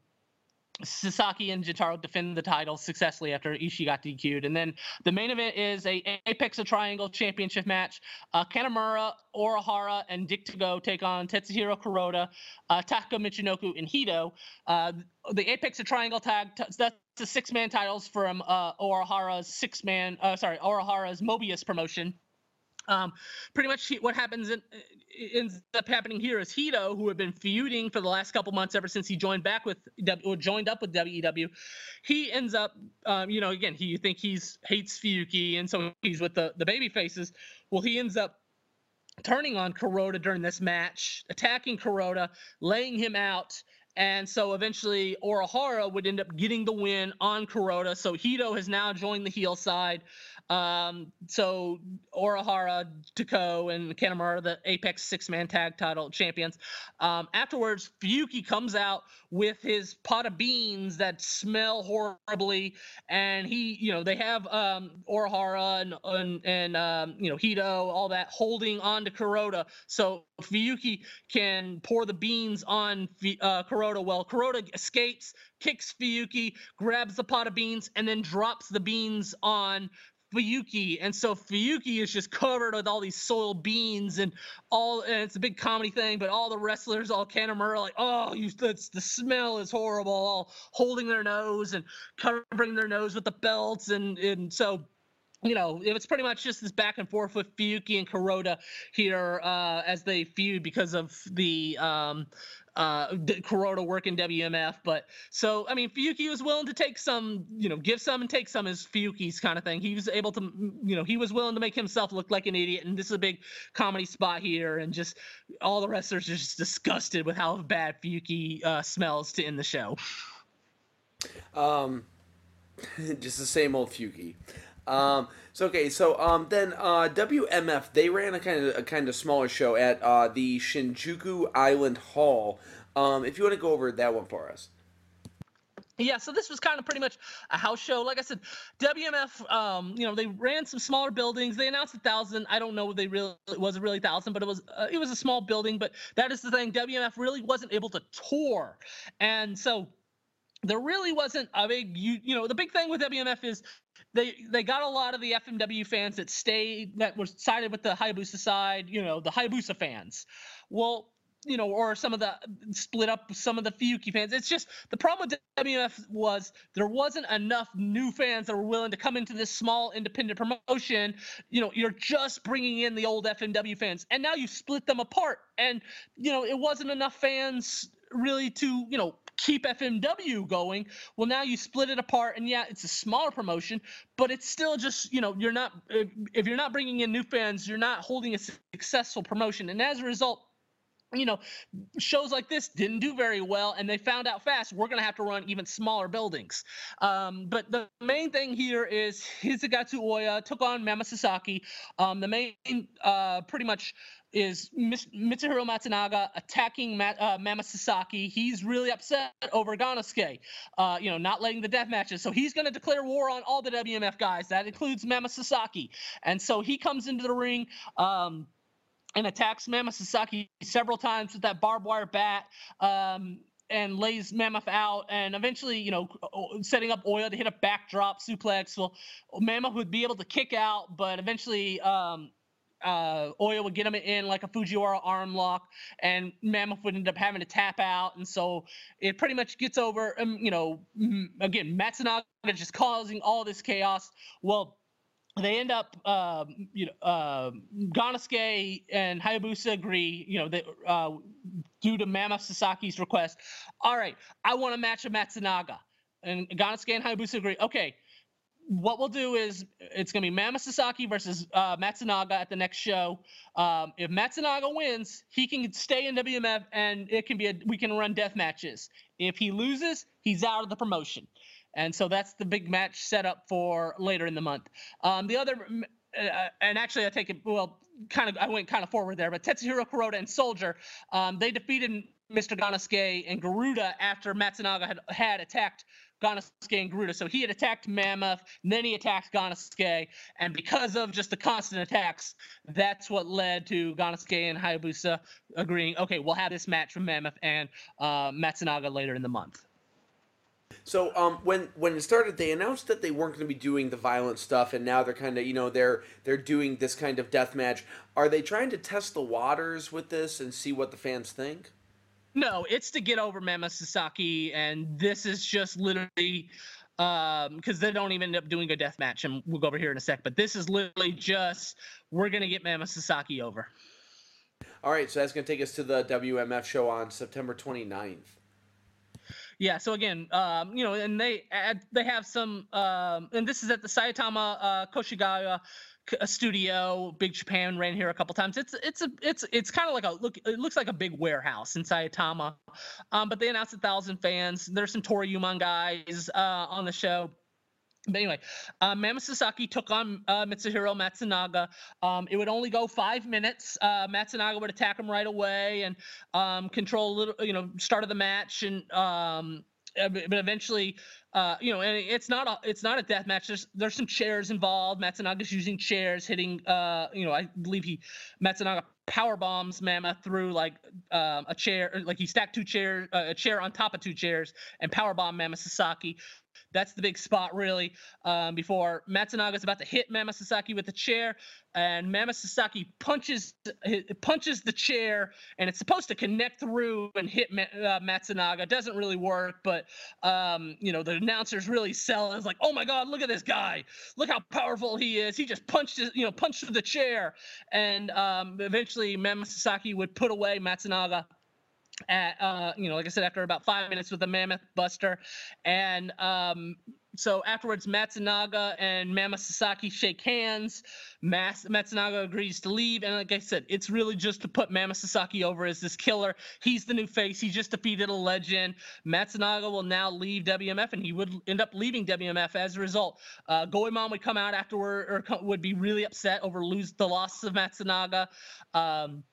Sasaki and Gentaro defend the title successfully after Ishii got DQ'd. And then the main event is a Apex of Triangle Championship match. Uh, Kanemura, Orihara, and Dick Togo take on Tetsuhiro Kuroda, uh, Taka Michinoku, and Hido. Uh, the Apex of Triangle tag, that's the six-man titles from uh, Orihara's six-man, uh, sorry, Orihara's Mobius promotion. Um, pretty much he, what happens in, ends up happening here is Hido, who had been feuding for the last couple months ever since he joined back with or joined up with WEW, he ends up, um, you know, again, he you think he's hates Fuyuki, and so he's with the the baby faces. Well, he ends up turning on Kuroda during this match, attacking Kuroda, laying him out, and so eventually Orihara would end up getting the win on Kuroda. So Hido has now joined the heel side. Um, so Orihara, Tako, and Kanemura, the Apex six man tag title champions. Um, afterwards, Fuyuki comes out with his pot of beans that smell horribly, and he, you know, they have um, Orihara and and, and um, you know Hido, all that holding on to Kuroda, so Fuyuki can pour the beans on uh, Kuroda. Well, Kuroda escapes, kicks Fuyuki, grabs the pot of beans, and then drops the beans on Fuyuki, and so Fuyuki is just covered with all these soil beans and all, and it's a big comedy thing. But all the wrestlers, all Kanemura, like, oh, you, that's the smell is horrible, all holding their nose and covering their nose with the belts, and and so you know, it was pretty much just this back and forth with Fuyuki and Kuroda here uh, as they feud because of the um, uh, Kuroda work in WMF. But so, I mean, Fuyuki was willing to take some, you know, give some and take some as Fuyuki's kind of thing. He was able to, you know, he was willing to make himself look like an idiot. And this is a big comedy spot here. And just all the wrestlers are just disgusted with how bad Fuyuki uh, smells to end the show. Um, just the same old Fuyuki. Um, so okay, so um, then uh, WMF they ran a kind of a kind of smaller show at uh, the Shinjuku Island Hall. Um, if you want to go over that one for us. Yeah, so this was kind of pretty much a house show. Like I said, WMF, um, you know, they ran some smaller buildings. They announced a thousand. I don't know they really it was a really thousand, but it was uh, it was a small building. But that is the thing. WMF really wasn't able to tour, and so there really wasn't a big you you know the big thing with WMF is they they got a lot of the FMW fans that stayed that were sided with the Hayabusa side, you know, the Hayabusa fans. Well, you know, or some of the split up some of the Fuyuki fans. It's just the problem with WMF was there wasn't enough new fans that were willing to come into this small independent promotion. You know, you're just bringing in the old FMW fans, and now you split them apart, and you know, it wasn't enough fans really to you know keep FMW going. Well, now you split it apart, and yeah, it's a smaller promotion, but it's still just you know you're not if you're not bringing in new fans, you're not holding a successful promotion, and as a result. You know, shows like this didn't do very well, and they found out fast we're going to have to run even smaller buildings. Um, but the main thing here is Hisakatsu Oya took on Mammoth Sasaki. Um, the main, uh, pretty much, is Mitsuhiro Matsunaga attacking Mat, uh, Mammoth Sasaki. He's really upset over Gannosuke, uh, you know, not letting the death matches. So he's going to declare war on all the WMF guys. That includes Mammoth Sasaki. And so he comes into the ring. Um, and attacks Mammoth Sasaki several times with that barbed wire bat. Um, and lays Mammoth out, and eventually, you know, setting up Oya to hit a backdrop suplex. Well, Mammoth would be able to kick out, but eventually, um, uh, Oya would get him in like a Fujiwara arm lock, and Mammoth would end up having to tap out, and so it pretty much gets over. Um, you know, again, Matsunaga just causing all this chaos. Well, they end up, uh, you know, uh, and Hayabusa agree, you know, that uh, due to Mammoth Sasaki's request. All right, I want a match with Matsunaga. And Gannosuke and Hayabusa agree. Okay, what we'll do is it's going to be Mammoth Sasaki versus uh, Matsunaga at the next show. Um, if Matsunaga wins, he can stay in WMF and it can be a, we can run death matches. If he loses, he's out of the promotion. And so that's the big match set up for later in the month. Um, the other, uh, and actually I take it, well, kind of, I went kind of forward there, but Tetsuhiro Kuroda and Soldier, um, they defeated Mr. Gannosuke and Garuda after Matsunaga had, had attacked Gannosuke and Garuda. So he had attacked Mammoth, then he attacked Gannosuke, and because of just the constant attacks, that's what led to Gannosuke and Hayabusa agreeing, okay, we'll have this match with Mammoth and uh, Matsunaga later in the month. So um, when when it started, they announced that they weren't going to be doing the violent stuff, and now they're kind of you know they're they're doing this kind of death match. Are they trying to test the waters with this and see what the fans think? No, it's to get over Mammoth Sasaki, and this is just literally um because they don't even end up doing a death match and we'll go over here in a sec but this is literally just we're gonna get mammoth sasaki over all right so that's gonna take us to the wmf show on september 29th yeah. So again, um, you know, and they add, they have some, um, and this is at the Saitama uh, Koshigawa a studio. Big Japan ran here a couple times. It's it's a it's it's kind of like a look. It looks like a big warehouse in Saitama. Um, but they announced a thousand fans. There's some Toryumon guys uh, on the show. But anyway, uh, Mammoth Sasaki took on uh, Mitsuhiro Matsunaga. Um, it would only go five minutes. Uh, Matsunaga would attack him right away and um, control a little, you know, start of the match. And um, uh, but eventually, uh, you know, and it's not a it's not a death match. There's there's some chairs involved. Matsunaga's using chairs, hitting. Uh, you know, I believe he Matsunaga power bombs Mammoth through like um, a chair, like he stacked two chairs, uh, a chair on top of two chairs, and power bomb Mammoth Sasaki. That's the big spot, really. Um, before is about to hit Mammoth Sasaki with the chair, and Mammoth Sasaki punches punches the chair, and it's supposed to connect through and hit uh, Matsunaga. Doesn't really work, but um, you know the announcers really sell it. It's like, oh my God, look at this guy! Look how powerful he is. He just punched his, you know, punched the chair, and um, eventually Mammoth Sasaki would put away Matsunaga at uh, you know, like I said, after about five minutes with the Mammoth Buster, and um, so afterwards, Matsunaga and Mammoth Sasaki shake hands. Mas- Matsunaga agrees to leave, and like I said, it's really just to put Mammoth Sasaki over as this killer. He's the new face. He just defeated a legend. Matsunaga will now leave WMF, and he would end up leaving WMF as a result. Uh, Goemon would come out afterward, or would be really upset over lose the loss of Matsunaga. Um,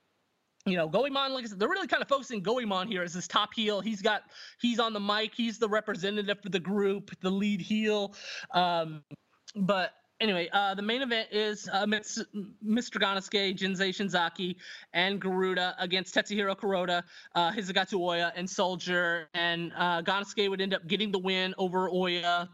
you know, Goemon, like I said, they're really kind of focusing Goemon here as this top heel. He's got, he's on the mic. He's the representative for the group, the lead heel. Um, but anyway, uh, the main event is uh, Mr. Gannosuke, Jinsei Shinzaki, and Garuda against Tetsuhiro Kuroda, uh, Hisakatsu Oya, and Soldier. And uh, would end up getting the win over Oya.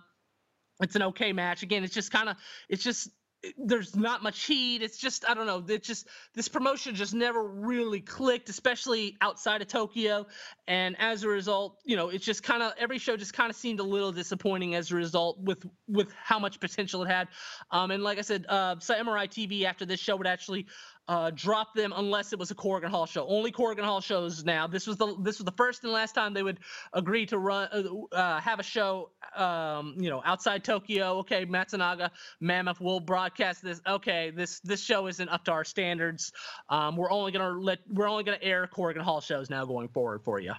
It's an okay match. Again, it's just kind of, it's just there's not much heat. It's just I don't know. It just this promotion just never really clicked, especially outside of Tokyo. And as a result, you know, it's just kind of every show just kind of seemed a little disappointing as a result with with how much potential it had. Um, and like I said, uh, Samurai TV after this show would actually uh, drop them unless it was a Korakuen Hall show. Only Korakuen Hall shows now. This was the this was the first and last time they would agree to run uh, uh, have a show. Um, you know, outside Tokyo. Okay, Matsunaga, Mammoth will broadcast this. Okay, this this show isn't up to our standards. Um, we're only gonna let we're only gonna air Korakuen Hall shows now going forward for you.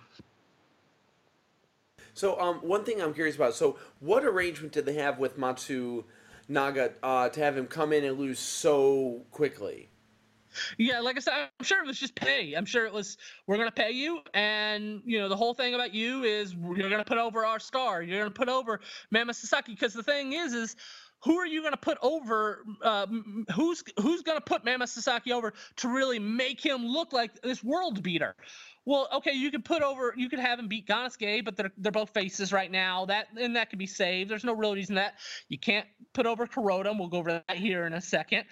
So, um, one thing I'm curious about. So, what arrangement did they have with Matsu Naga uh, to have him come in and lose so quickly? Yeah, like I said, I'm sure it was just pay. I'm sure it was we're gonna pay you, and you know the whole thing about you is you're gonna put over our star. You're gonna put over Mammoth Sasaki because the thing is, is who are you going to put over? Uh, who's who's going to put Mammoth Sasaki over to really make him look like this world beater? Well, okay, you could put over, you could have him beat Gannosuke, but they're they're both faces right now. That and that could be saved. There's no real reason that you can't put over Kuroda. We'll go over that here in a second.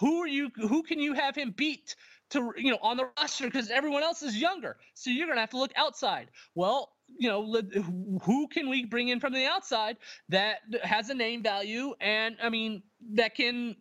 Who are you? Who can you have him beat? To you know on the roster because everyone else is younger, so you're gonna have to look outside. Well, you know, who can we bring in from the outside that has a name value? And I mean that can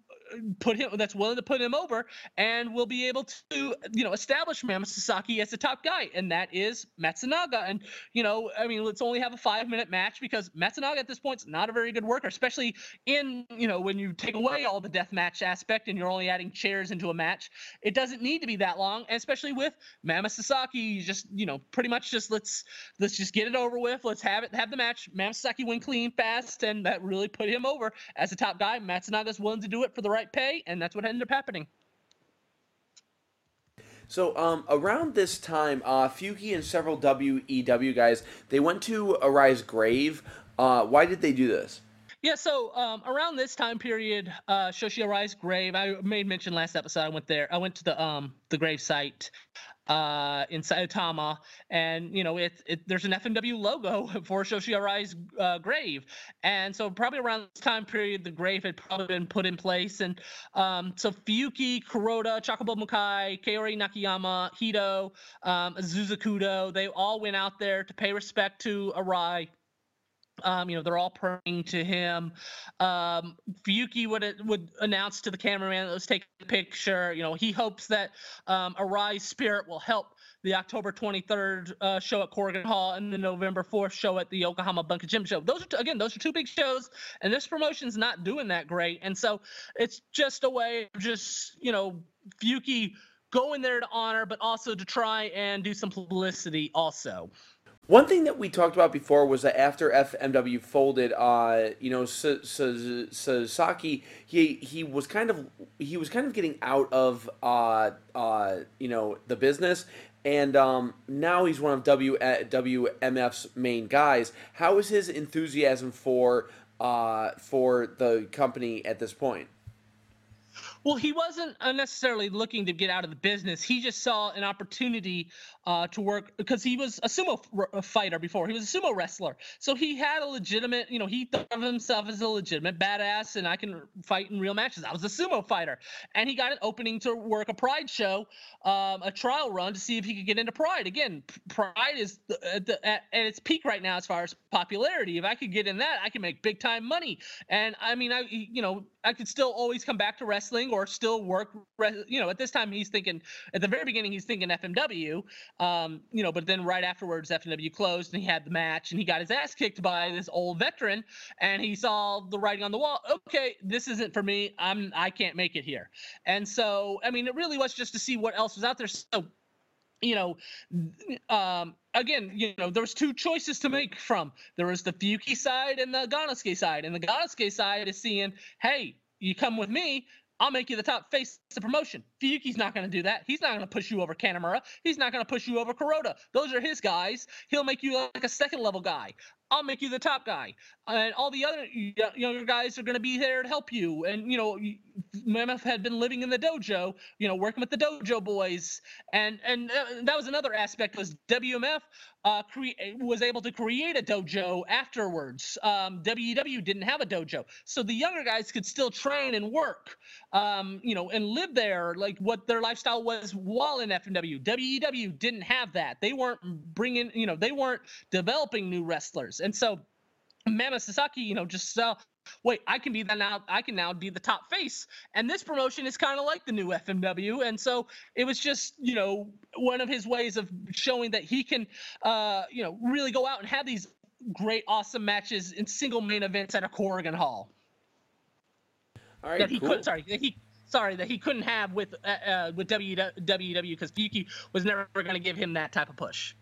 put him that's willing to put him over and we'll be able to you know establish Mammoth Sasaki as the top guy. And that is Matsunaga. And you know I mean let's only have a 5 minute match because Matsunaga at this point is not a very good worker especially in you know when you take away all the death match aspect and you're only adding chairs into a match it doesn't need to be that long. And especially with Mammoth Sasaki you just you know pretty much just let's let's just get it over with. Let's have it have the match. Mammoth Sasaki win clean fast and that really put him over as a top guy. Matsunaga's willing to do it for the right pay, and that's what ended up happening. So um, around this time, uh, Fuki and several WEW guys they went to Arai's grave. Uh, why did they do this? Yeah, so um, around this time period, uh, Shoichi Arai's grave. I made mention last episode. I went there. I went to the um the grave site uh, in Saitama, and you know it, it there's an FMW logo for Shoichi Arai's uh, grave, and so probably around this time period the grave had probably been put in place, and um, so Fuyuki, Kuroda, Chocoball Mukai, Kaori Nakayama, Hido, um, Azusa they all went out there to pay respect to Arai um, you know, they're all praying to him. Um, Fuyuki would would announce to the cameraman that was taking a picture. You know, he hopes that um, Arai's spirit will help the October 23rd uh, show at Korakuen Hall and the November 4th show at the Yokohama Bunka Gym show. Those are t- again, those are two big shows, and this promotion's not doing that great. And so it's just a way of just you know Fuyuki going there to honor, but also to try and do some publicity also. One thing that we talked about before was that after FMW folded, uh, you know, Sasaki, he he was kind of he was kind of getting out of uh, uh, you know the business, and um, now he's one of W uh, WMF's main guys. How is his enthusiasm for uh, for the company at this point? Well, he wasn't necessarily looking to get out of the business. He just saw an opportunity uh, to work because he was a sumo f- fighter before. He was a sumo wrestler, so he had a legitimate. You know, he thought of himself as a legitimate badass, and I can fight in real matches. I was a sumo fighter, and he got an opening to work a Pride show, um, a trial run to see if he could get into Pride. Again, Pride is at, the, at, at its peak right now as far as popularity. If I could get in that, I could make big time money. And I mean, I you know, I could still always come back to wrestling or still work. You know, at this time he's thinking at the very beginning he's thinking FMW. Um, you know, but then right afterwards FMW closed and he had the match and he got his ass kicked by this old veteran and he saw the writing on the wall. Okay, this isn't for me. I'm I can't make it here. And so I mean, it really was just to see what else was out there. So you know, um, again, you know, there was two choices to make from. There was the Fuyuki side and the Gannosuke side, and the Gannosuke side is seeing, hey, you come with me, I'll make you the top face of promotion. Fuyuki's not going to do that. He's not going to push you over Kanemura. He's not going to push you over Kuroda. Those are his guys. He'll make you like a second level guy. I'll make you the top guy, and all the other younger guys are going to be there to help you. And you know, Mammoth had been living in the dojo, you know, working with the dojo boys, and and uh, that was another aspect was WMF uh, cre- was able to create a dojo afterwards. Um, WEW didn't have a dojo, so the younger guys could still train and work, um, you know, and live there like what their lifestyle was while in FMW. WEW didn't have that. They weren't bringing, you know, they weren't developing new wrestlers. And so Mammoth Sasaki, you know, just saw wait, I can be that now. I can now be the top face. And this promotion is kind of like the new FMW. And so it was just, you know, one of his ways of showing that he can, uh, you know, really go out and have these great, awesome matches in single main events at a Korakuen Hall. All right, that he cool. could, sorry, that he sorry that he couldn't have with uh, uh, with WWE because Fuki was never going to give him that type of push.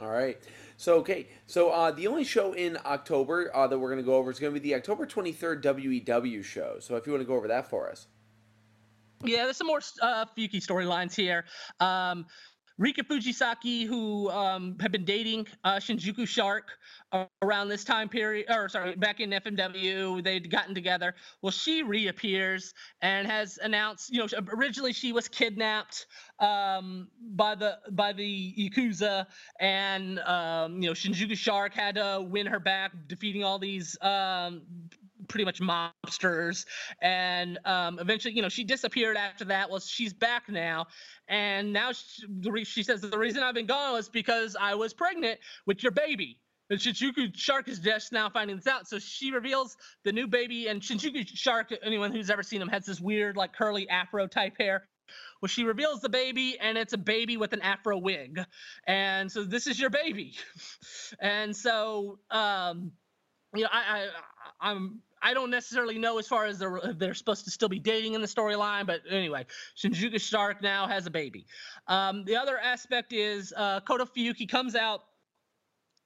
All right. So okay, so uh, the only show in October uh, that we're going to go over is going to be the October twenty third WEW show. So if you want to go over that for us. Yeah, there's some more uh, storylines here. Um, Rika Fujisaki, who um, had been dating uh, Shinjuku Shark around this time period, or sorry, back in FMW, they'd gotten together. Well, she reappears and has announced, you know, originally she was kidnapped um, by the by the Yakuza, and um, you know, Shinjuku Shark had to win her back, defeating all these um, pretty much mobsters and um, eventually you know she disappeared after that well she's back now and now she, she says the reason i've been gone was because i was pregnant with your baby and Shinjuku Shark is just now finding this out. So she reveals the new baby, and Shinjuku Shark, anyone who's ever seen him, has this weird, like curly afro type hair. Well, she reveals the baby, and it's a baby with an afro wig. And so this is your baby. and so, um, you know, I, I I'm I don't necessarily know as far as they're they're supposed to still be dating in the storyline, but anyway, Shinjuku Shark now has a baby. Um, the other aspect is uh, Kodo Fuyuki comes out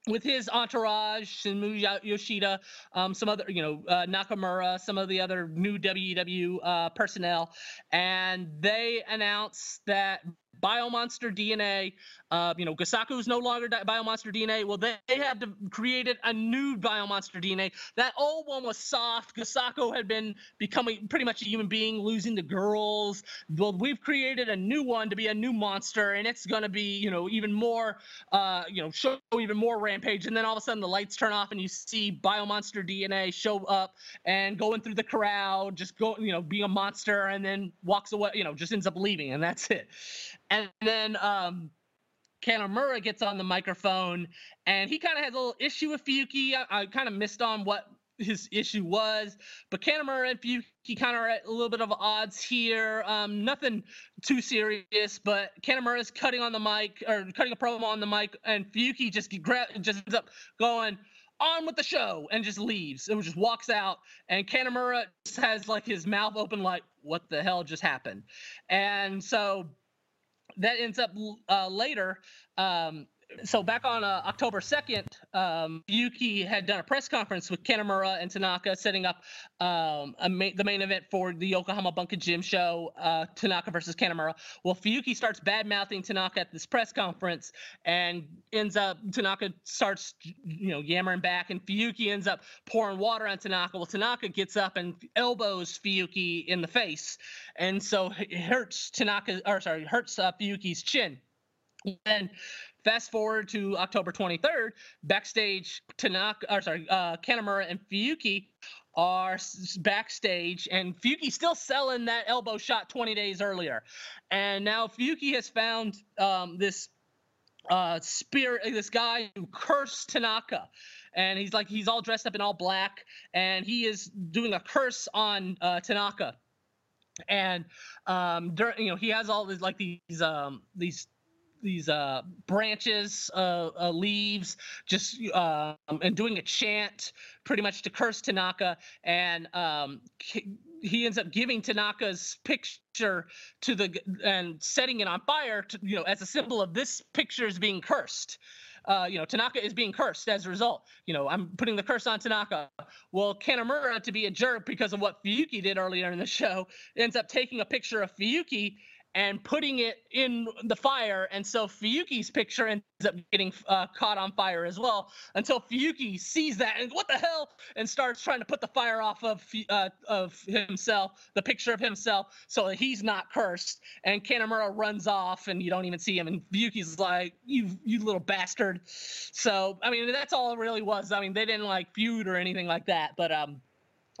with his entourage, Shinmu Yoshida, um, some other, you know, uh, Nakamura, some of the other new WWE uh, personnel, and they announce that Biomonster DNA. Uh, you know, Gosaku is no longer Biomonster DNA. Well, they, they had to created a new Biomonster DNA. That old one was soft. Gosaku had been becoming pretty much a human being, losing the girls. Well, we've created a new one to be a new monster, and it's gonna be, you know, even more, uh, you know, show even more rampage. And then all of a sudden the lights turn off, and you see Biomonster DNA show up and going through the crowd, just go, you know, being a monster, and then walks away. You know, just ends up leaving, and that's it. And then um, Kanemura gets on the microphone and he kind of has a little issue with Fuyuki. I, I kind of missed on what his issue was, but Kanemura and Fuyuki kind of are at a little bit of odds here. Um, nothing too serious, but Kanemura is cutting on the mic or cutting a promo on the mic, and Fuyuki just gra- just ends up going on with the show and just leaves. It just walks out, and Kanemura has like his mouth open, like what the hell just happened, and so that ends up uh, later. Um, so back on uh, October 2nd, um, Yuki had done a press conference with Kanemura and Tanaka, setting up um, ma- the main event for the Yokohama Bunka Gym show, uh, Tanaka versus Kanemura. Well, Fuyuki starts bad mouthing Tanaka at this press conference, and ends up Tanaka starts you know yammering back, and Fuyuki ends up pouring water on Tanaka. Well, Tanaka gets up and elbows Fuyuki in the face, and so it hurts Tanaka, or sorry, hurts uh, Fuyuki's chin. And fast forward to October 23rd, backstage, Tanaka, or sorry, uh, Kanemura and Fuyuki are backstage, and Fuyuki still selling that elbow shot 20 days earlier. And now Fuyuki has found um, this uh, spirit, this guy who cursed Tanaka. And he's like, he's all dressed up in all black, and he is doing a curse on uh, Tanaka and um during you know he has all these like these um these these uh, branches, uh, uh, leaves, just um, and doing a chant, pretty much to curse Tanaka, and um, he ends up giving Tanaka's picture to the and setting it on fire, to, you know, as a symbol of this picture is being cursed. Uh, you know, Tanaka is being cursed as a result. You know, I'm putting the curse on Tanaka. Well, Kanemura, to be a jerk because of what Fuyuki did earlier in the show, ends up taking a picture of Fuyuki and putting it in the fire. And so Fuyuki's picture ends up getting uh, caught on fire as well until Fuyuki sees that and what the hell and starts trying to put the fire off of uh, of himself, the picture of himself, so that he's not cursed. And Kanemura runs off and you don't even see him. And Fuyuki's like, "You you little bastard." So I mean, that's all it really was. I mean, they didn't like feud or anything like that, but um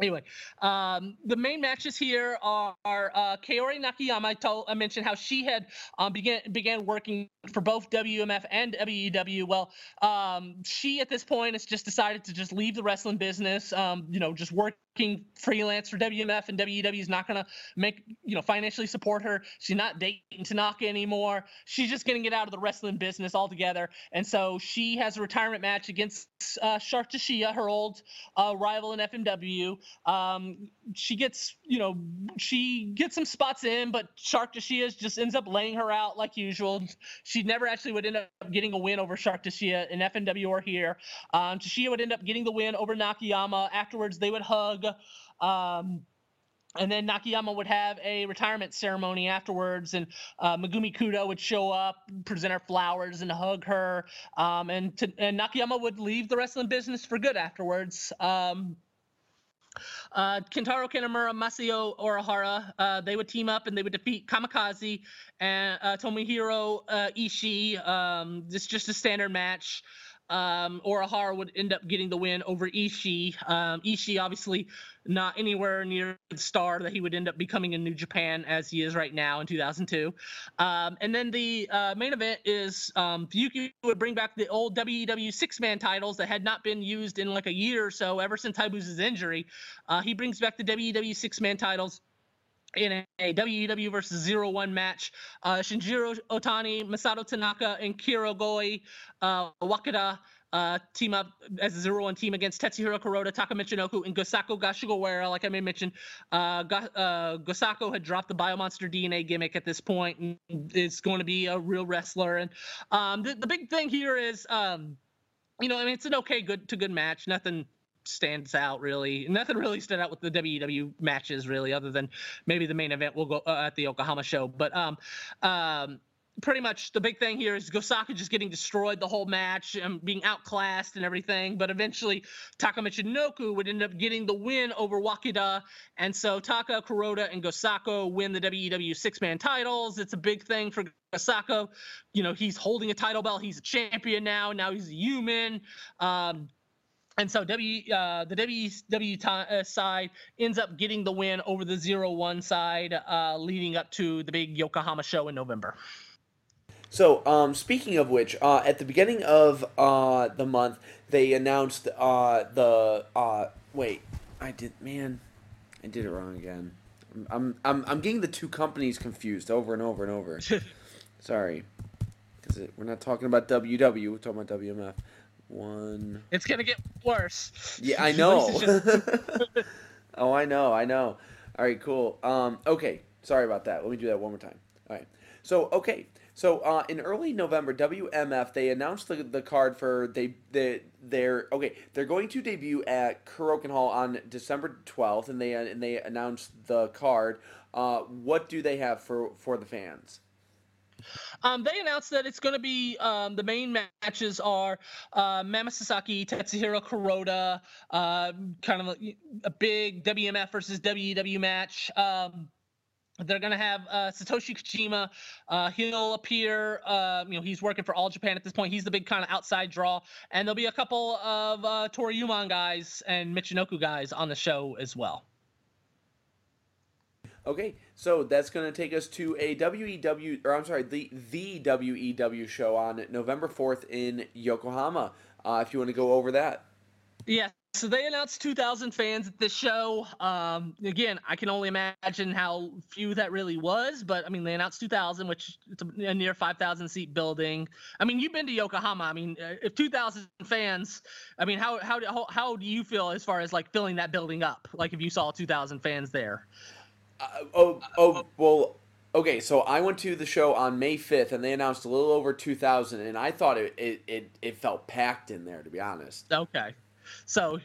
Anyway, um, the main matches here are, are uh, Kaori Nakayama. I, told, I mentioned how she had um, began began working for both WMF and WEW. Well, um, she at this point has just decided to just leave the wrestling business. Um, you know, just work freelance for WMF and WEW is not going to make, you know, financially support her. She's not dating Tanaka anymore. She's just going to get out of the wrestling business altogether. And so she has a retirement match against uh, Shark Tsuchiya, her old uh, rival in FMW. Um, she gets, you know, she gets some spots in, but Shark Tsuchiya just ends up laying her out like usual. She never actually would end up getting a win over Shark Tsuchiya in FMW or here. Um, Tsuchiya would end up getting the win over Nakayama. Afterwards, they would hug. Um, and then Nakayama would have a retirement ceremony afterwards, and uh, Megumi Kudo would show up, present her flowers, and hug her. Um, and, to, and Nakayama would leave the wrestling business for good afterwards. Um, uh, Kintaro Kanemura, Masao Orihara, uh, they would team up and they would defeat Kamikaze and uh, Tomohiro uh, Ishii. Um, it's just a standard match um, Orihara would end up getting the win over Ishii. Um, Ishii, obviously, not anywhere near the star that he would end up becoming in New Japan as he is right now in 2002. Um, and then the uh, main event is um, Fuyuki would bring back the old WEW six man titles that had not been used in like a year or so ever since Hayabusa's injury. Uh, he brings back the WEW six man titles in a WEW versus Zero One match. Uh, Shinjiro Otani, Masato Tanaka, and Kirogoi uh, Wakada uh, team up as a zero one team against Tetsuhiro Kuroda, Taka Michinoku, and Gosaku Goshogawara. Like I may mention, uh, uh, Gosaku had dropped the Biomonster DNA gimmick at this point and is going to be a real wrestler. And um, the, the big thing here is, um, you know, I mean, it's an okay, good to good match. Nothing stands out really. Nothing really stood out with the WW matches really, other than maybe the main event will go uh, at the Yokohama show. But um, um, pretty much the big thing here is Gosaku just getting destroyed the whole match and being outclassed and everything. But eventually, Taka Michinoku would end up getting the win over Wakida. And so Taka, Kuroda, and Gosaku win the WEW six man titles. It's a big thing for Gosaku. You know, he's holding a title belt. He's a champion now. Now he's a human. Um, and so W uh, the WW t- uh, side ends up getting the win over the zero one side, uh, leading up to the big Yokohama show in November. So, um, speaking of which, uh, at the beginning of uh, the month, they announced uh, the wait, I did man, I did it wrong again. I'm I'm I'm getting the two companies confused over and over and over. Sorry, because we're not talking about WW, we're talking about WMF. One. It's gonna get worse. Yeah, I know. oh, I know, I know. All right, cool. Um, okay, sorry about that. Let me do that one more time. All right. So, okay. So, uh, in early November, WMF they announced the, the card for they they they're okay. They're going to debut at Korakuen Hall on December twelfth, and they and they announced the card. Uh, what do they have for for the fans? Um, they announced that it's going to be um, the main matches are uh, Mammoth Sasaki, Tetsuhiro Kuroda, uh, kind of a, a, big WMF versus WEW match. Um, they're gonna have uh, Satoshi Kojima. Uh, he'll appear. Uh, you know, he's working for All Japan at this point. He's the big kind of outside draw, and there'll be a couple of uh, Toryumon guys and Michinoku guys on the show as well. Okay, so that's going to take us to a WEW, or I'm sorry, the the WEW show on November 4th in Yokohama. Uh, if you want to go over that. Yeah, so they announced 2,000 fans at this show. Um, again, I can only imagine how few that really was, but I mean, they announced 2,000, which it's a near 5,000 seat building. I mean, you've been to Yokohama. I mean, uh, if 2,000 fans, I mean, how, how, how, how do you feel as far as like filling that building up? Like if you saw 2,000 fans there? Uh, oh, oh, well, okay. So I went to the show on May fifth, and they announced a little over two thousand, and I thought it, it it it felt packed in there, to be honest. Okay, so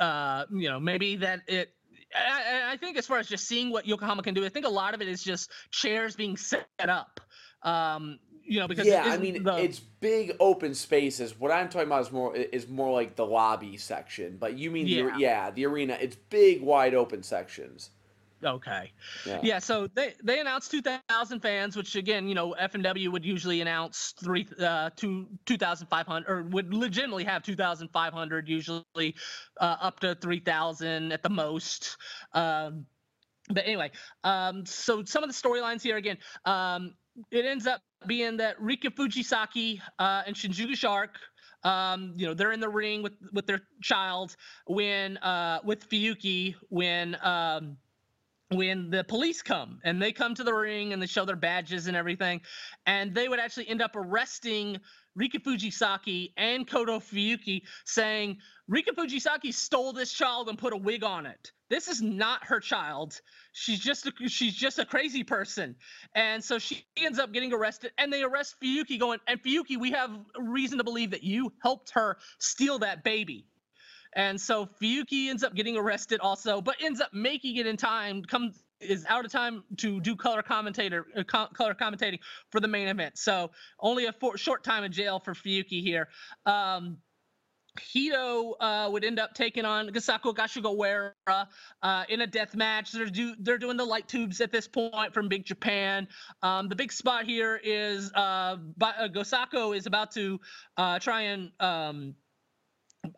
uh, you know, maybe that it I, I, think as far as just seeing what Yokohama can do, I think a lot of it is just chairs being set up. Um, you know, because yeah, I mean, the... it's big open spaces. What I'm talking about is more is more like the lobby section, but you mean yeah, the, yeah, the arena. It's big, wide open sections. Okay. Yeah. yeah. so they they announced 2,000 fans, which again, you know, FMW would usually announce three uh two 2,500 or would legitimately have 2,500 usually uh, up to 3,000 at the most. Um, but anyway, um, so some of the storylines here again, um, it ends up being that Rika Fujisaki uh, and Shinjuku Shark um, you know, they're in the ring with with their child when uh, with Fuyuki when um, when the police come and they come to the ring and they show their badges and everything, and they would actually end up arresting Rika Fujisaki and Kodo Fuyuki, saying Rika Fujisaki stole this child and put a wig on it. This is not her child. She's just a, she's just a crazy person, and so she ends up getting arrested. And they arrest Fuyuki, going and Fuyuki, we have reason to believe that you helped her steal that baby. And so Fuyuki ends up getting arrested also, but ends up making it in time. Comes is out of time to do color commentator uh, co- color commentating for the main event. So only a short time in jail for Fuyuki here. Um, Hido uh, would end up taking on Gosaku Goshogawara uh, in a death match. They're do they're doing the light tubes at this point from Big Japan. Um, the big spot here is uh, uh Gosaku is about to uh, try and um,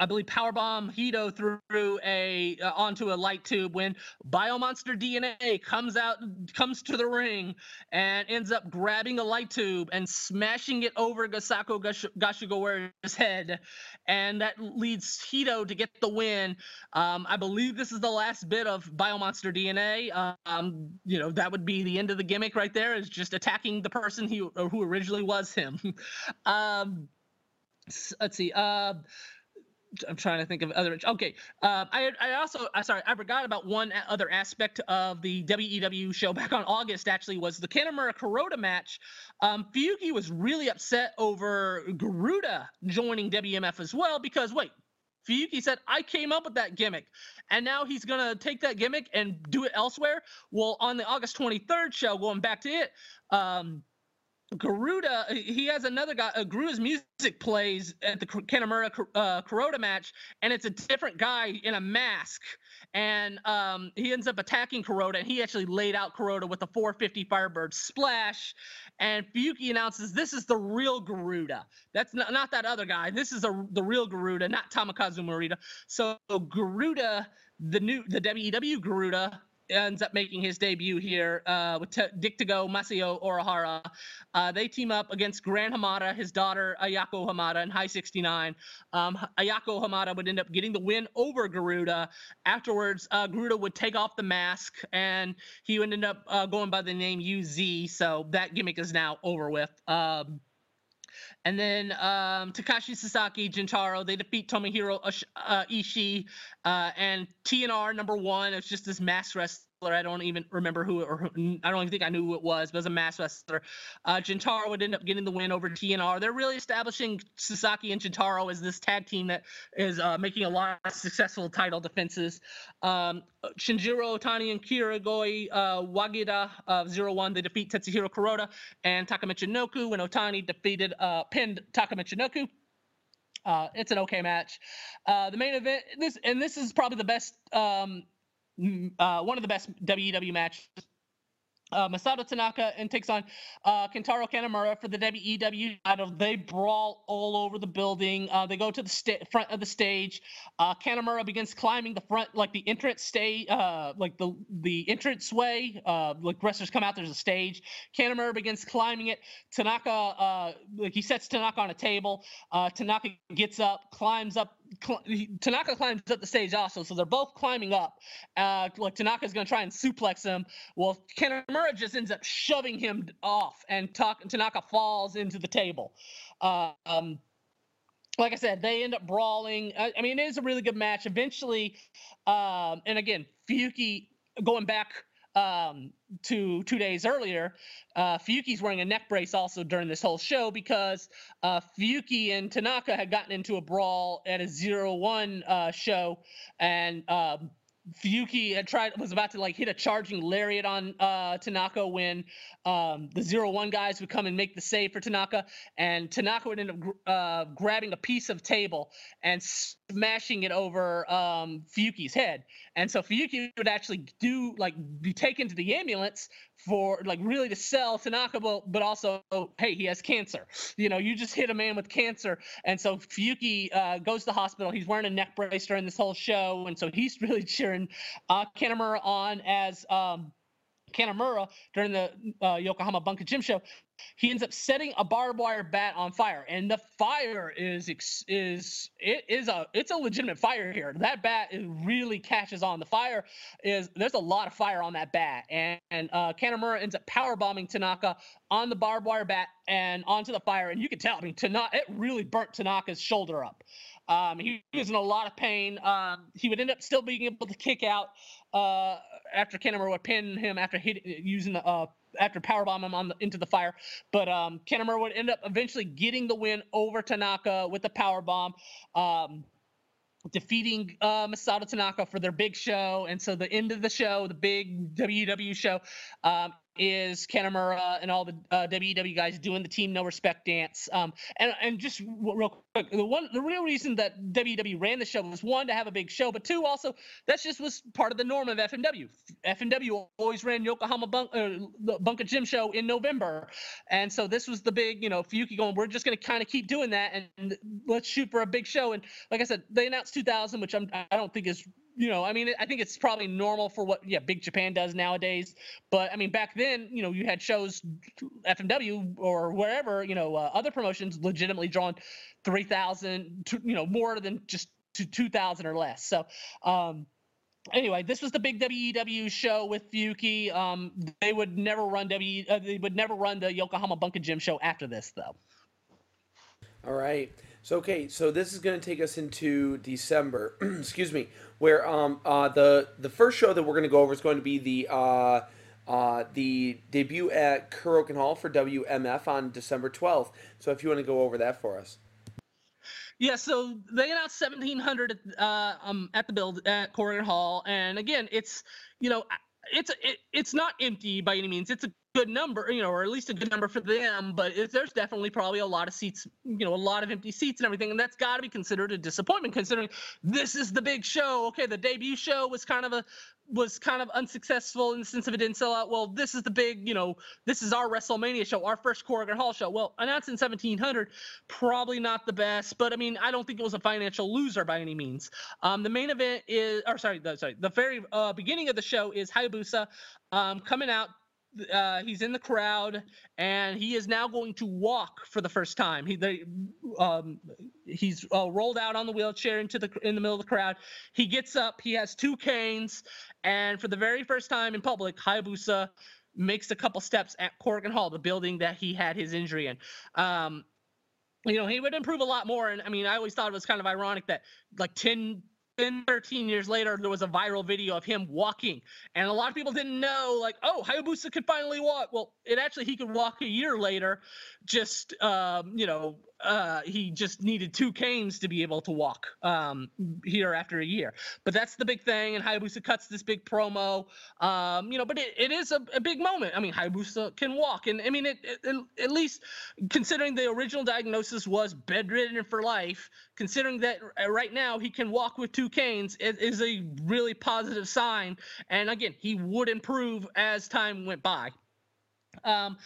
I believe powerbomb Hido through a uh, onto a light tube when Biomonster DNA comes out comes to the ring and ends up grabbing a light tube and smashing it over Gosaku Gash- head and that leads Hido to get the win. Um, I believe this is the last bit of Biomonster DNA. Um, you know that would be the end of the gimmick right there is just attacking the person he who originally was him. um, let's see. Uh, I'm trying to think of other. Okay, uh, I I also I sorry I forgot about one other aspect of the WEW show back on August. Actually, was the Kanemura Kuroda match. Um, Fuyuki was really upset over Garuda joining WMF as well because wait, Fuyuki said, I came up with that gimmick. And now he's going to take that gimmick and do it elsewhere. Well, on the August 23rd show, going back to it, um, Garuda, he has another guy. Uh, Garuda's music plays at the Kanemura uh, Kuroda match, and it's a different guy in a mask. And um, he ends up attacking Kuroda, and he actually laid out Kuroda with a 450 Firebird splash. And Fuyuki announces this is the real Garuda. That's not, not that other guy. This is a, the real Garuda, not Tomokazu Morita. So Garuda, the new the WEW Garuda, ends up making his debut here uh, with T- Masao Orihara. Uh, they team up against Gran Hamada, his daughter Ayako Hamada, in Hi69. Um, Ayako Hamada would end up getting the win over Garuda. Afterwards, uh, Garuda would take off the mask and he would end up uh, going by the name UZ. So that gimmick is now over with. Um, and then um, Takashi Sasaki, Gentaro, they defeat Tomohiro uh, Ishii uh, and TNR number one. It's just this mass wrestling I don't even remember who, or who, I don't even think I knew who it was, but it was a mass wrestler. Uh, Gentaro would end up getting the win over TNR. They're really establishing Sasaki and Gentaro as this tag team that is uh, making a lot of successful title defenses. Um, Shinjiro Otani and Kirigoi uh, Wagida of Zero One they defeat Tetsuhiro Kuroda and Taka Michinoku when Otani defeated uh, pinned Taka Michinoku. Uh, it's an okay match. Uh, the main event, this and this is probably the best um, uh, one of the best WEW matches uh, Masato Tanaka and takes on uh, Kintaro Kanemura for the WEW title. They brawl all over the building. Uh, they go to the front of the stage. Uh, begins climbing the front, like the entrance stage, uh, like the the entrance way. Uh, like wrestlers come out, there's a stage. Kanemura begins climbing it. Tanaka, uh, like he sets Tanaka on a table. Tanaka gets up, climbs up Tanaka climbs up the stage also, so they're both climbing up. Uh, like Tanaka's gonna try and suplex him. Well, Kanemura just ends up shoving him off, and Ta- Tanaka falls into the table. Uh, um, like I said, they end up brawling. I, I, mean, it is a really good match. Eventually, um, and again, Fuyuki going back um, to two days earlier, uh, Fuyuki's wearing a neck brace also during this whole show because uh, Fuyuki and Tanaka had gotten into a brawl at a zero one uh, show, and um, Fuyuki had tried was about to like hit a charging lariat on uh, Tanaka when um, the zero one guys would come and make the save for Tanaka, and Tanaka would end up uh, grabbing a piece of table and smashing it over um, Fuyuki's head, and so Fuyuki would actually do like be taken to the ambulance for like really to sell Tanaka, but, also hey he has cancer. You know you just hit a man with cancer, and so Fuyuki uh, goes to the hospital. He's wearing a neck brace during this whole show, and so he's really cheering uh, Kanemura on as. Um, Kanemura during the uh, Yokohama Bunka Gym show, he ends up setting a barbed wire bat on fire, and the fire is is it is a it's a legitimate fire here. That bat really catches on. The fire is there's a lot of fire on that bat, and, and uh, ends up power bombing Tanaka on the barbed wire bat and onto the fire, and you can tell. I mean, Tanaka it really burnt Tanaka's shoulder up. Um, he, was in a lot of pain. Um, he would end up still being able to kick out uh, after Kanemura would pin him after hit, using the uh, after powerbomb him on the, into the fire. But um, would end up eventually getting the win over Tanaka with the powerbomb. Um, defeating uh, Masato Tanaka for their big show. And so the end of the show, the big WW show, um, is Kanemura and all the uh, WW guys doing the team no respect dance. Um, and and just real quick, the one the real reason that WW ran the show was one to have a big show, but two also that just was part of the norm of FMW. FMW always ran Yokohama Bunk, uh, the Bunka Gym show in November, and so this was the big you know Fuyuki going. We're just going to kind of keep doing that and let's shoot for a big show. And like I said, they announced 2000, which I'm I don't think is you know, I mean, I think it's probably normal for what yeah Big Japan does nowadays. But I mean, back then, you know, you had shows, FMW or wherever, you know, uh, other promotions legitimately drawing three thousand, you know, more than just to two thousand or less. So. um anyway, this was the big WEW show with Fuyuki. Um, they would never run W. Uh, they would never run the Yokohama Bunka Gym show after this, though. All right. So okay, so this is going to take us into December. excuse me, where um uh the the first show that we're going to go over is going to be the uh uh the debut at Korakuen Hall for WMF on December twelfth. So if you want to go over that for us. Yeah, so they announced 1700 uh, um, at the build at Korakuen Hall, and again, it's you know it's it, it's not empty by any means. It's a good number, you know, or at least a good number for them. But there's definitely probably a lot of seats, you know, a lot of empty seats and everything, and that's got to be considered a disappointment, considering this is the big show. Okay, the debut show was kind of a was kind of unsuccessful in the sense of it didn't sell out. Well, this is the big, you know, this is our WrestleMania show, our first Korakuen Hall show. Well, announced in 1700, probably not the best, but I mean, I don't think it was a financial loser by any means. Um, the main event is, or sorry, the, sorry, the very uh, beginning of the show is Hayabusa um, coming out uh, he's in the crowd and he is now going to walk for the first time. He they, um, he's uh, rolled out on the wheelchair into the in the middle of the crowd. He gets up. He has two canes, and for the very first time in public, Hayabusa makes a couple steps at Korakuen Hall, the building that he had his injury in. Um, you know, he would improve a lot more. And I mean, I always thought it was kind of ironic that like 10, 10, 13 years later, there was a viral video of him walking. And a lot of people didn't know, like, oh, Hayabusa could finally walk. Well, it actually, he could walk a year later, just, um, you know, uh, he just needed two canes to be able to walk um, here after a year. But that's the big thing, and Hayabusa cuts this big promo. Um, you know, but it, it is a, a, big moment. I mean, Hayabusa can walk, and I mean, it, it, at least considering the original diagnosis was bedridden for life, considering that uh, right now he can walk with two canes, it is a really positive sign. And again, he would improve as time went by. Um,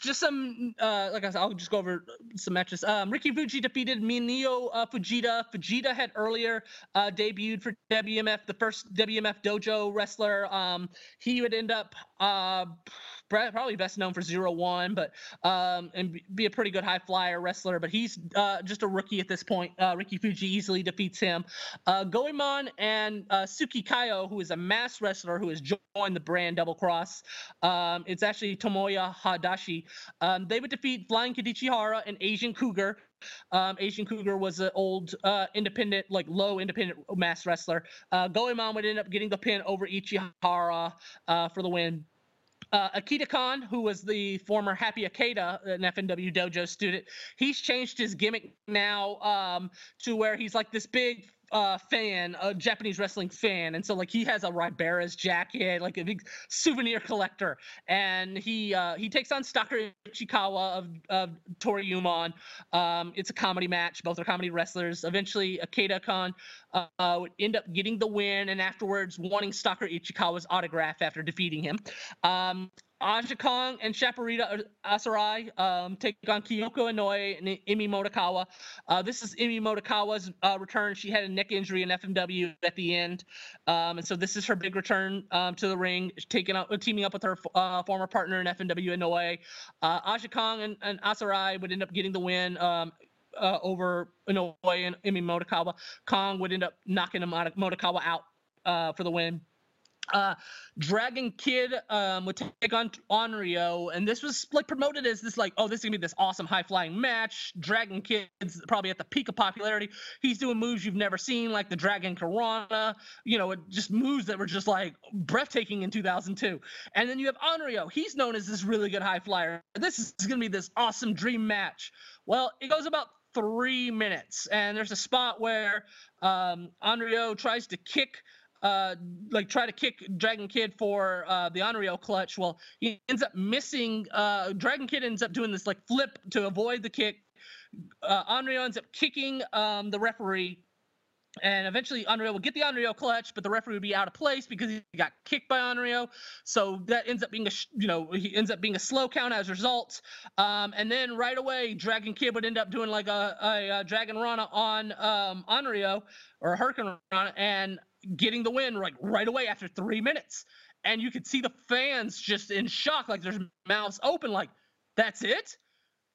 just some, uh, like I said, I'll just go over some matches. Um, Ricky Fuji defeated Minoru uh, Fujita. Fujita had earlier uh, debuted for WMF, the first WMF dojo wrestler. Um, he would end up uh, probably best known for zero one, but um, and be a pretty good high flyer wrestler. But he's uh, just a rookie at this point. Uh, Ricky Fuji easily defeats him. Uh, Goemon and uh, Suki Kayo, who is a mass wrestler who has joined the brand Double Cross. Um, it's actually Tomoya Hadashi. Um, they would defeat Flying Kid Ichihara and Asian Cougar. Um, Asian Cougar was an old uh, independent, like low independent mass wrestler. Uh, Goemon would end up getting the pin over Ichihara uh, for the win. Uh, Akita Khan, who was the former Happy Akita, an FMW dojo student, he's changed his gimmick now um, to where he's like this big uh, fan, a Japanese wrestling fan, and so like he has a Ribera's jacket, like a big souvenir collector, and he uh, he takes on Stalker Ichikawa of, of Toryumon. Um, it's a comedy match. Both are comedy wrestlers. Eventually, Ikeda Kon uh, would end up getting the win, and afterwards wanting Stalker Ichikawa's autograph after defeating him. Um, Aja Kong and Chaparita Asari um, take on Kyoko Inoue and Emi Motokawa. Uh, this is Emi Motokawa's uh, return. She had a neck injury in FMW at the end, um, and so this is her big return um, to the ring, taking teaming up with her uh, former partner in FMW Inoue. Uh, Aja Kong and, and Asarai would end up getting the win. Um, uh, over Inoue and Emi Motokawa. Kong would end up knocking Motokawa out uh, for the win. Uh, Dragon Kid um, would take on Onryo, and this was like promoted as this like, oh, this is gonna be this awesome high flying match. Dragon Kid's probably at the peak of popularity. He's doing moves you've never seen, like the Dragon Karana, you know, just moves that were just like breathtaking in 2002. And then you have Onryo. He's known as this really good high flyer. This is gonna be this awesome dream match. Well, it goes about three minutes, and there's a spot where um, Onryo tries to kick uh, like try to kick Dragon Kid for uh, the Onryo clutch. Well, he ends up missing. Uh, Dragon Kid ends up doing this like flip to avoid the kick. Uh, Onryo ends up kicking um, the referee, and eventually Onryo will get the Onryo clutch, but the referee would be out of place because he got kicked by Onryo. So that ends up being a you know he ends up being a slow count as a result. Um, and then right away, Dragon Kid would end up doing like a, a, a Dragon Rana on um, Onryo or a Hurricane Rana, and getting the win like right away after three minutes. And you could see the fans just in shock, like their mouths open, like, that's it?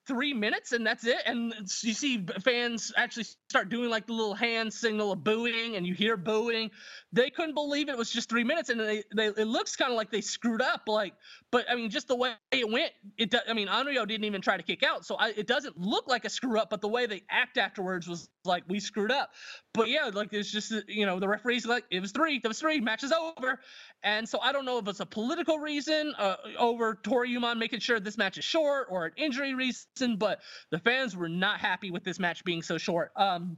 Three minutes and that's it. And you see fans actually start doing like the little hand signal of booing, and you hear booing. They couldn't believe it was just three minutes, and they, they it looks kind of like they screwed up. Like, but I mean, just the way it went, it. I mean, Onryo didn't even try to kick out, so I, it doesn't look like a screw up. But the way they act afterwards was like we screwed up. But yeah, like it's just you know the referees like it was three, it was three, match is over, and so I don't know if it's a political reason uh, over Yuman making sure this match is short or an injury reason, but the fans were not happy with this match being so short. Um,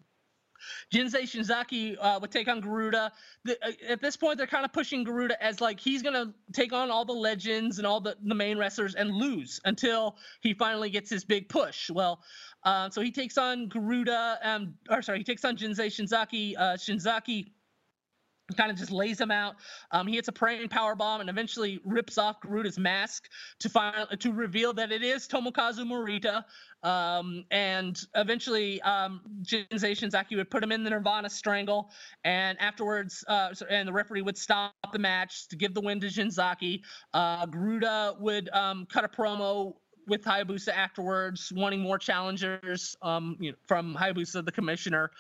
Jinsei Shinzaki uh, would take on Garuda. The, uh, at this point, they're kind of pushing Garuda as like he's gonna take on all the legends and all the, the main wrestlers and lose until he finally gets his big push. Well, uh, so he takes on Garuda, um, or sorry, he takes on Jinsei Shinzaki. Uh, Shinzaki kind of just lays him out. Um, he hits a praying power bomb and eventually rips off Garuda's mask to find to reveal that it is Tomokazu Morita. Um, and eventually, um, Shinzaki would put him in the Nirvana Strangle, and afterwards, uh, and the referee would stop the match to give the win to Shinzaki. Uh, Garuda would um, cut a promo with Hayabusa afterwards, wanting more challengers um, you know, from Hayabusa, the commissioner.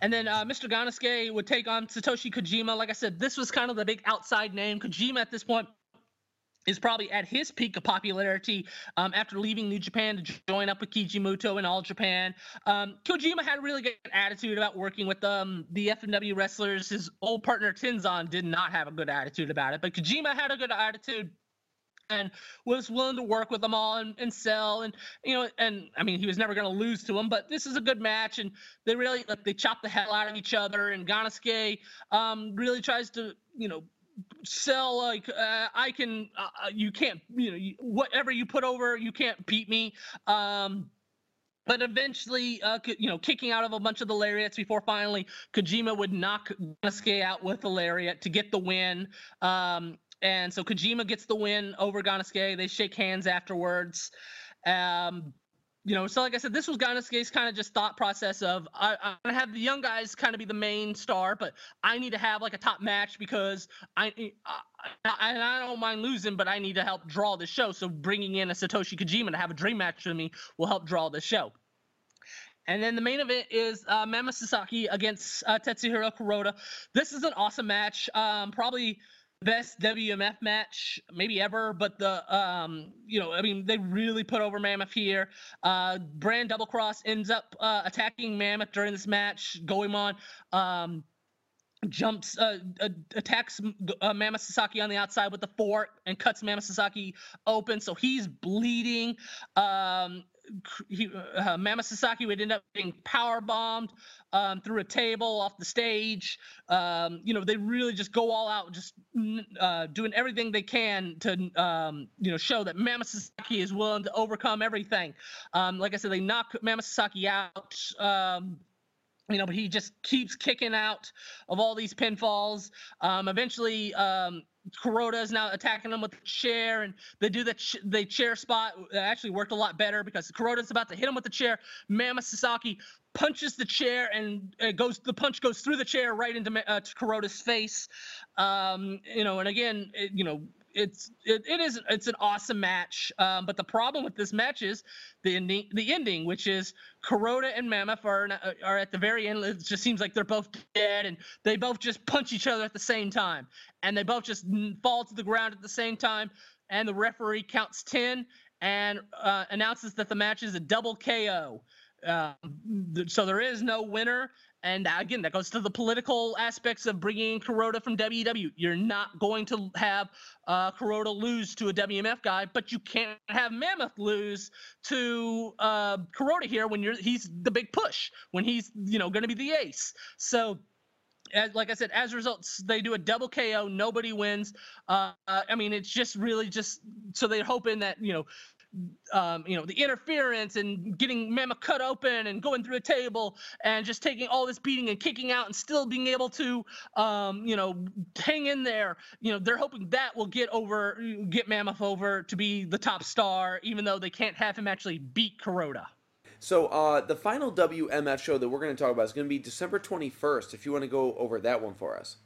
And then uh, Mr. Gannosuke would take on Satoshi Kojima. Like I said, this was kind of the big outside name. Kojima at this point is probably at his peak of popularity um, after leaving New Japan to join up with Keiji Muto in All Japan. Um, Kojima had a really good attitude about working with um, the FMW wrestlers. His old partner Tenzan did not have a good attitude about it, but Kojima had a good attitude and was willing to work with them all and, and sell and you know and I mean he was never going to lose to them but this is a good match and they really like they chop the hell out of each other and Gannosuke um really tries to you know sell like uh, I can uh, uh you can't you know you, whatever you put over you can't beat me um but eventually, uh, you know, kicking out of a bunch of the lariats before finally Kojima would knock Gannosuke out with the lariat to get the win. Um, and so Kojima gets the win over Gannosuke. They shake hands afterwards. Um, you know, so like I said, this was Gannosuke's kind of just thought process of I, I'm gonna have the young guys kind of be the main star, but I need to have like a top match because I, I, I, I don't mind losing, but I need to help draw the show. So bringing in a Satoshi Kojima to have a dream match with me will help draw the show. And then the main event is uh, Mammoth Sasaki against uh, Tetsuhiro Kuroda. This is an awesome match. Um, probably best WMF match maybe ever, but the um you know I mean they really put over Mammoth here. Uh, Brand Double Cross ends up uh, attacking Mammoth during this match. Goemon um jumps uh, attacks uh, Mammoth Sasaki on the outside with the fork and cuts Mammoth Sasaki open, so he's bleeding. Um, he, uh, Mammoth Sasaki would end up being power bombed um, through a table off the stage. Um, you know, they really just go all out, just uh, doing everything they can to, um, you know, show that Mammoth Sasaki is willing to overcome everything. Um, like I said, they knock Mammoth Sasaki out. Um, you know, but he just keeps kicking out of all these pinfalls. Um, eventually, Kuroda is now attacking him with the chair, and they do the ch- the chair spot. It actually worked a lot better because Kuroda's about to hit him with the chair. Mammoth Sasaki punches the chair, and it goes. The punch goes through the chair right into uh, Kuroda's face. Um, you know, and again, it, you know, it's it, it is it's an awesome match. Um, but the problem with this match is the ending, the ending, which is Kuroda and Mammoth are are at the very end. It just seems like they're both dead, and they both just punch each other at the same time, and they both just fall to the ground at the same time. And the referee counts ten and uh, announces that the match is a double KO. Uh, so there is no winner, and again, that goes to the political aspects of bringing Kuroda from WW. You're not going to have uh, Kuroda lose to a WMF guy, but you can't have Mammoth lose to uh, Kuroda here when you're he's the big push when he's you know going to be the ace. So. As, like I said, as a results, they do a double KO. Nobody wins. Uh, I mean, it's just really just so they're hoping that you know um, you know, the interference and getting Mammoth cut open and going through a table and just taking all this beating and kicking out and still being able to, um, you know, hang in there. You know, they're hoping that will get over, get Mammoth over to be the top star, even though they can't have him actually beat Kuroda. So uh, the final WMF show that we're going to talk about is going to be December 21st. If you want to go over that one for us.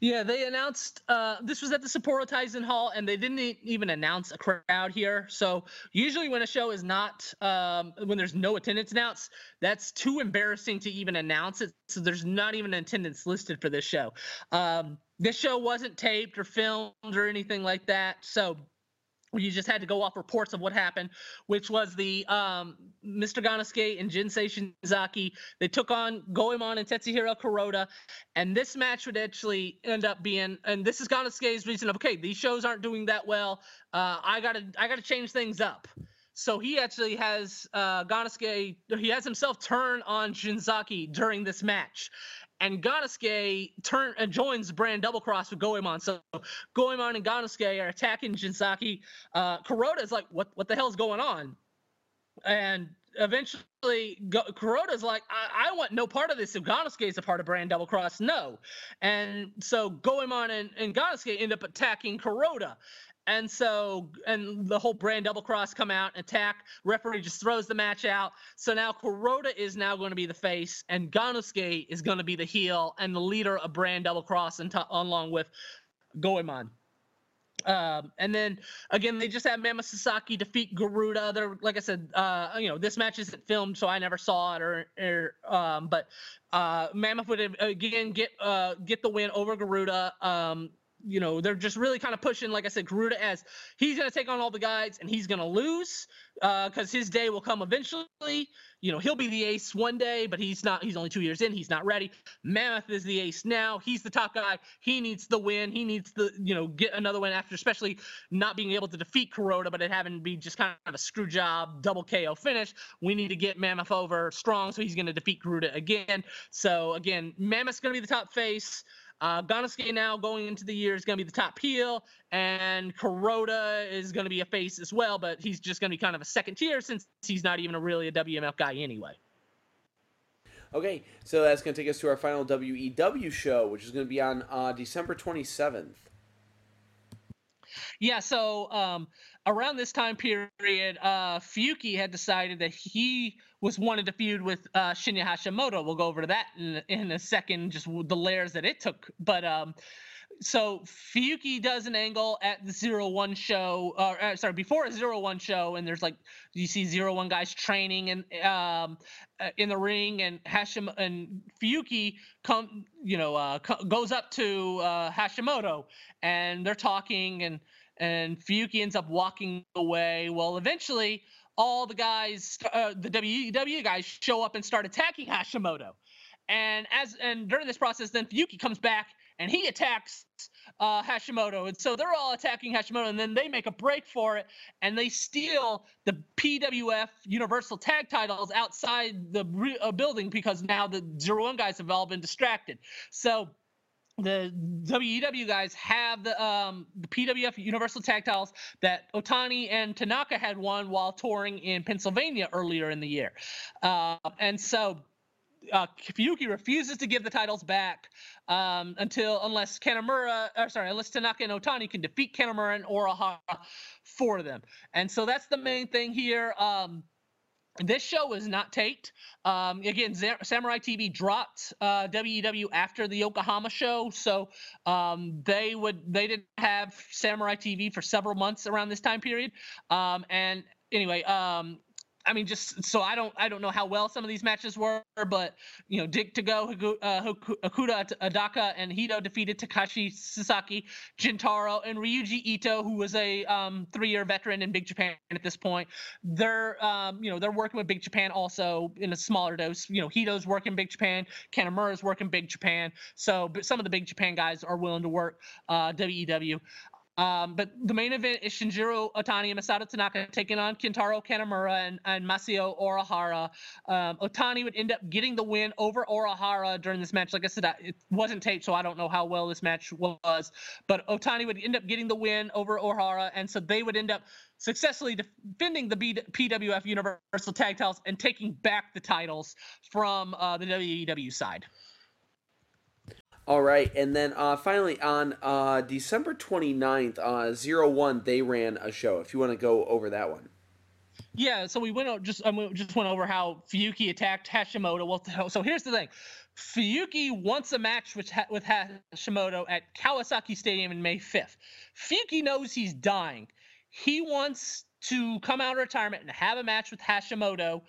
Yeah, they announced uh, this was at the Sapporo Teisen Hall, and they didn't even announce a crowd here. So usually, when a show is not um, when there's no attendance announced, that's too embarrassing to even announce it. So there's not even attendance listed for this show. Um, this show wasn't taped or filmed or anything like that. So you just had to go off reports of what happened, which was the um, Mr. Gannosuke and Jinsei Shinzaki. They took on Goemon and Tetsuhiro Kuroda, and this match would actually end up being. And this is Gannosuke's reason of okay, these shows aren't doing that well. Uh, I gotta I gotta change things up. So he actually has uh, Gannosuke. He has himself turn on Shinzaki during this match, and Gannosuke turn and joins Brand Double Cross with Goemon. So Goemon and Gannosuke are attacking Shinzaki. Uh, is like, what what the hell's going on? And eventually Go- Kuroda's like, I-, I want no part of this if Gannosuke is a part of Brand Double Cross. No. And so Goemon and, and Gannosuke end up attacking Kuroda. And so, and the whole brand double cross come out, and attack. Referee just throws the match out. So now Kuroda is now going to be the face, and Gannosuke is going to be the heel and the leader of brand double cross, and t- along with Goemon. Um, and then again, they just had Mammoth Sasaki defeat Garuda. They're like I said, uh, you know, this match isn't filmed, so I never saw it. Or, or um, but uh, Mammoth would again get uh, get the win over Garuda. Um, you know, they're just really kind of pushing, like I said, Garuda as he's going to take on all the guys and he's going to lose because uh, his day will come eventually. You know, he'll be the ace one day, but he's not. He's only two years in. He's not ready. Mammoth is the ace now. He's the top guy. He needs the win. He needs the, you know, get another win after, especially not being able to defeat Kuroda, but it having to be just kind of a screw job, double KO finish. We need to get Mammoth over strong, so he's going to defeat Garuda again. So again, Mammoth's going to be the top face. Uh, Gannosuke now going into the year is going to be the top heel, and Kuroda is going to be a face as well, but he's just going to be kind of a second tier since he's not even a really a WMF guy anyway. Okay, so that's going to take us to our final WEW show, which is going to be on uh, December 27th. Yeah, so um, around this time period, uh, Fuyuki had decided that he was wanted to feud with uh, Shinya Hashimoto. We'll go over to that in, in a second, just the layers that it took. But um, so Fuyuki does an angle at the zero one show, or uh, sorry, before a zero one show, and there's like you see zero one guys training and um, uh, in the ring, and Hashim and Fuyuki come, you know, uh, goes up to uh, Hashimoto, and they're talking and and Fuyuki ends up walking away. Well, eventually, all the guys, uh, the WW guys, show up and start attacking Hashimoto. And as and during this process, then Fuyuki comes back and he attacks uh, Hashimoto, and so they're all attacking Hashimoto, and then they make a break for it, and they steal the PWF Universal Tag Titles outside the re- uh, building because now the Zero One guys have all been distracted. So the WEW guys have the um, the PWF Universal Tag Titles that Otani and Tanaka had won while touring in Pennsylvania earlier in the year, uh, and so uh, Fuyuki refuses to give the titles back um, until unless Kanemura, or sorry, unless Tanaka and Otani can defeat Kanemura and Orihara for them. And so that's the main thing here. Um, this show is not taped. Um, again, Samurai TV dropped uh, WEW after the Yokohama show, so um, they would they didn't have Samurai TV for several months around this time period. Um, and anyway, um, I mean, just so I don't I don't know how well some of these matches were, but you know, Dick Togo, uh, Ikuto Hidaka, and Hido defeated Takashi Sasaki, Gentaro, and Ryuji Ito, who was a um, three-year veteran in Big Japan at this point. They're um, you know they're working with Big Japan also in a smaller dose. You know, Hido's working Big Japan, Kanemura's working Big Japan. So, some of the Big Japan guys are willing to work uh, WEW. Um, but the main event is Shinjiro Otani and Masato Tanaka taking on Kintaro Kanemura and, and Masao Orihara. Um, Otani would end up getting the win over Orihara during this match. Like I said, it wasn't taped, so I don't know how well this match was. But Otani would end up getting the win over Orihara, and so they would end up successfully defending the B- PWF Universal Tag Titles and taking back the titles from uh, the WEW side. All right, and then uh, finally on uh, December 29th, uh, Zero One, they ran a show. If you want to go over that one. Yeah, so we went just um, just went over how Fuyuki attacked Hashimoto. Well, so here's the thing: Fuyuki wants a match with with Hashimoto at Kawasaki Stadium in May 5th. Fuyuki knows he's dying. He wants to come out of retirement and have a match with Hashimoto,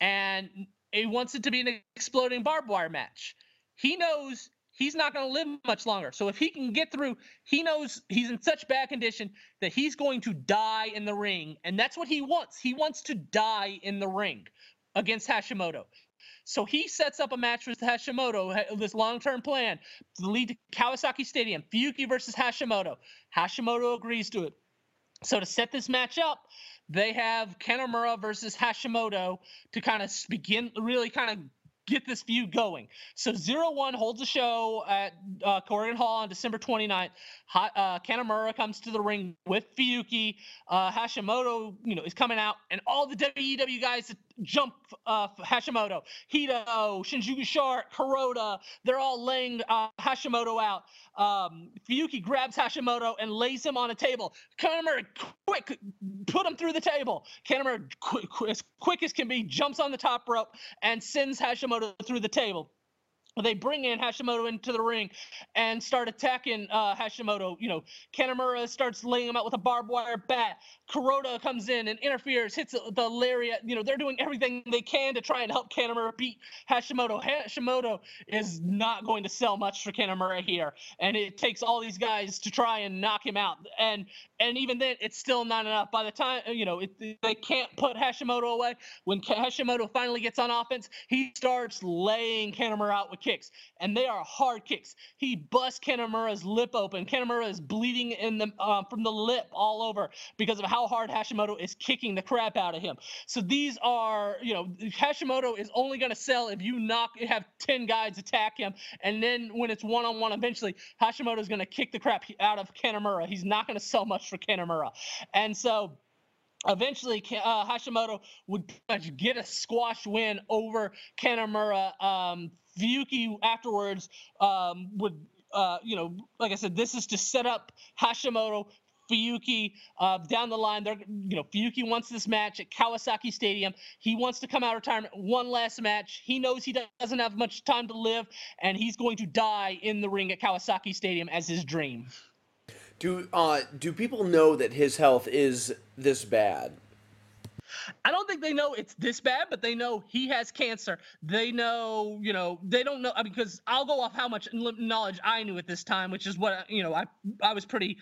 and he wants it to be an exploding barbed wire match. He knows he's not going to live much longer. So if he can get through, he knows he's in such bad condition that he's going to die in the ring. And that's what he wants. He wants to die in the ring against Hashimoto. So he sets up a match with Hashimoto, this long term plan to lead to Kawasaki Stadium, Fuyuki versus Hashimoto. Hashimoto agrees to it. So to set this match up, they have Kanemura versus Hashimoto to kind of begin, really kind of get this feud going. So Zero One holds a show at uh, Korakuen Hall on December 29th. Ha- uh, comes to the ring with Fuyuki. Uh, Hashimoto, you know, is coming out, and all the WEW guys jump uh, Hashimoto. Hido, Shinjuku Shark, Kuroda, they're all laying uh, Hashimoto out. Um, Fuyuki grabs Hashimoto and lays him on a table. Kanemura, quick, put him through the table. Kanemura, as quick as can be, jumps on the top rope and sends Hashimoto through the table they bring in Hashimoto into the ring and start attacking uh, Hashimoto. You know, Kanemura starts laying him out with a barbed wire bat. Kuroda comes in and interferes, hits the lariat. You know, they're doing everything they can to try and help Kanemura beat Hashimoto. Hashimoto is not going to sell much for Kanemura here, and it takes all these guys to try and knock him out. And and even then, it's still not enough. By the time you know, it, they can't put Hashimoto away. When Hashimoto finally gets on offense, he starts laying Kanemura out with kicks, and they are hard kicks. He busts Kanemura's lip open. Kanemura is bleeding in the uh, from the lip all over because of how hard Hashimoto is kicking the crap out of him. So these are, you know, Hashimoto is only going to sell if you knock, have 10 guys attack him. And then when it's one on one, eventually Hashimoto is going to kick the crap out of Kanemura. He's not going to sell much for Kanemura. And so eventually uh, Hashimoto would get a squash win over Kanemura. Um, Fuyuki afterwards um, would uh, you know, like I said, this is to set up Hashimoto Fuyuki uh, down the line. They're, you know, Fuyuki wants this match at Kawasaki Stadium. He wants to come out of retirement one last match. He knows he doesn't have much time to live, and he's going to die in the ring at Kawasaki Stadium as his dream. Do uh, do people know that his health is this bad? I don't think they know it's this bad, but they know he has cancer. They know, you know, they don't know because I'll go off how much knowledge I knew at this time, which is what you know. I I was pretty,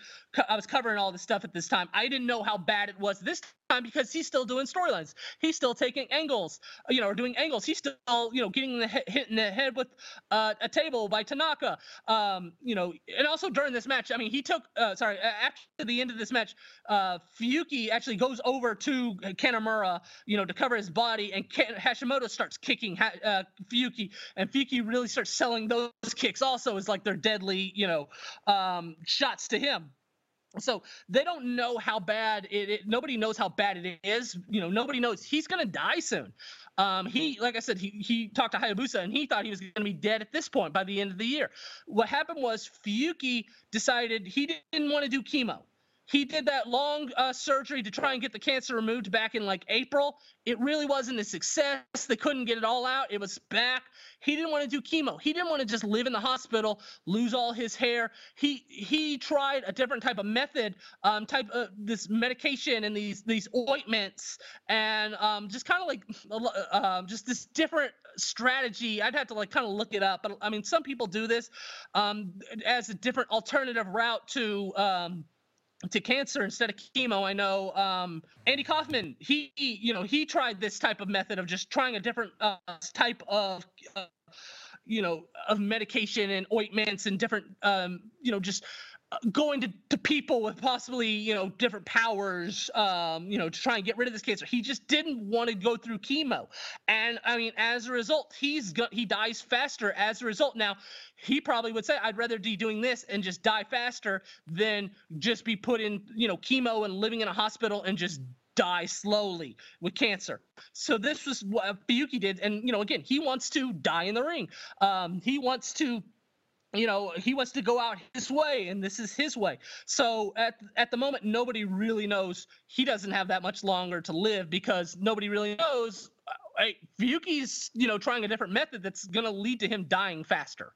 I was covering all this stuff at this time. I didn't know how bad it was this time because he's still doing storylines. He's still taking angles, you know, or doing angles. He's still, you know, getting the hit, hit in the head with uh, a table by Tanaka. Um, you know, and also during this match, I mean, he took, uh, sorry, after the end of this match, uh, Fuyuki actually goes over to Kanemura, you know, to cover his body, and Hashimoto starts kicking uh, Fuyuki, and Fuyuki really starts selling those kicks also as like their deadly, you know, um, shots to him. So they don't know how bad it, it, nobody knows how bad it is you know nobody knows he's to die soon. Um, he like i said he, he talked to hayabusa and he thought he was to be dead at this point by the end of the year. What happened was fuyuki decided he didn't want to do chemo he did that long uh, surgery to try and get the cancer removed back in like April. It really wasn't a success. They couldn't get it all out. It was back. He didn't want to do chemo. He didn't want to just live in the hospital, lose all his hair. He he tried a different type of method, um, type of this medication and these these ointments, and um, just kind of like uh, just this different strategy. I'd have to like kind of look it up, but I mean, some people do this um, as a different alternative route to um, to cancer instead of chemo. I know um, Andy Kaufman. He, he, you know, he tried this type of method of just trying a different uh, type of, uh, you know, of medication and ointments and different, um, you know, just going to, to people with possibly you know different powers um, you know to try and get rid of this cancer he just didn't want to go through chemo and i mean as a result he's go- he dies faster as a result now he probably would say i'd rather be doing this and just die faster than just be put in you know chemo and living in a hospital and just die slowly with cancer. So this was what Fuyuki did, and you know, again, he wants to die in the ring. Um, he wants to you know he wants to go out his way and this is his way. So at at the moment nobody really knows he doesn't have that much longer to live because nobody really knows uh, hey, Fuyuki's you know trying a different method that's going to lead to him dying faster.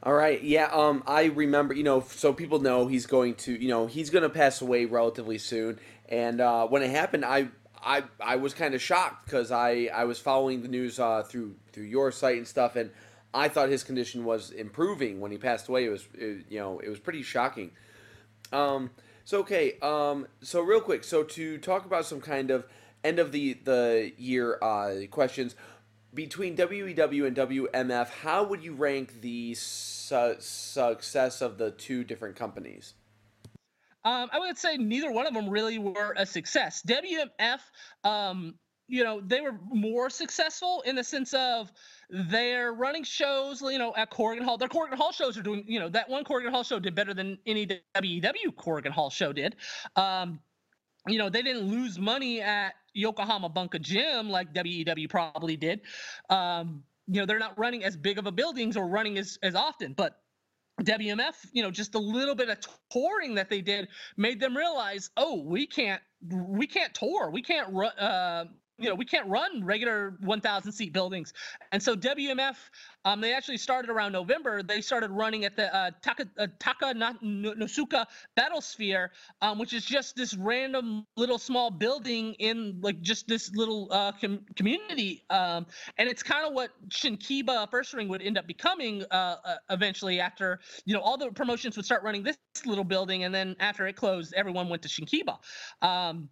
All right yeah um i remember you know so people know he's going to you know he's going to pass away relatively soon. And uh when it happened i I, I was kind of shocked because I, I was following the news uh, through through your site and stuff, and I thought his condition was improving when he passed away. It was, it, you know, it was pretty shocking. Um, so okay, um, so real quick, so to talk about some kind of end of the the year uh, questions between WEW and WMF, how would you rank the su- success of the two different companies? Um, I would say neither one of them really were a success. WMF, um, you know, they were more successful in the sense of they're running shows, you know, at Korakuen Hall. Their Korakuen Hall shows are doing, you know, that one Korakuen Hall show did better than any WEW Korakuen Hall show did. Um, you know, they didn't lose money at Yokohama Bunka Gym like WEW probably did. Um, you know, they're not running as big of a buildings or running as, as often, but WMF, you know, just a little bit of touring that they did made them realize, oh, we can't, we can't tour, we can't run, uh, you know, we can't run regular 1,000 seat buildings. And so WMF, um, they actually started around November. They started running at the uh, Taka, uh, Taka Nosuka Battlesphere, um, which is just this random little small building in like just this little uh, com- community. Um, and it's kind of what Shinkiba First Ring would end up becoming uh, uh, eventually after, you know, all the promotions would start running this little building. And then after it closed, everyone went to Shinkiba. Um,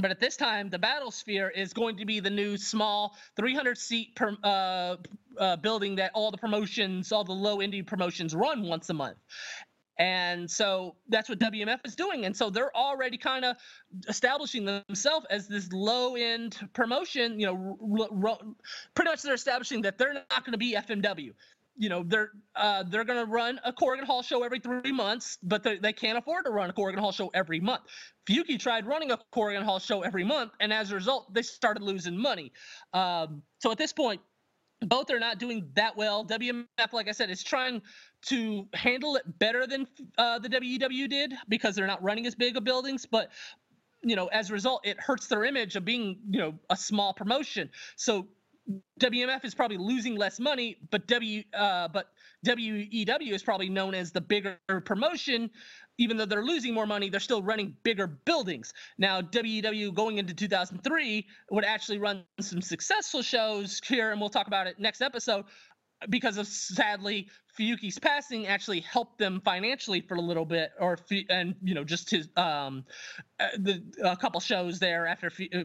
but at this time, the Battlesphere is going to be the new small 300 seat per, uh, uh, building that all the promotions, all the low indie promotions run once a month. And so that's what WMF is doing. And so they're already kind of establishing themselves as this low end promotion. You know, r- r- pretty much they're establishing that they're not going to be FMW you know they're uh, they're going to run a Korakuen Hall show every three months, but they, they can't afford to run a Korakuen Hall show every month. Fuyuki tried running a Korakuen Hall show every month, and as a result, they started losing money. Um, so at this point, both are not doing that well. WMF, like I said, is trying to handle it better than uh, the WEW did because they're not running as big of buildings, but you know, as a result, it hurts their image of being, you know, a small promotion. So WMF is probably losing less money, but W uh, but WEW is probably known as the bigger promotion even though they're losing more money, they're still running bigger buildings. Now, WEW going into 2003 would actually run some successful shows here, and we'll talk about it next episode. Because of sadly Fuyuki's passing, actually helped them financially for a little bit, or and you know just his um uh, the a couple shows there after uh,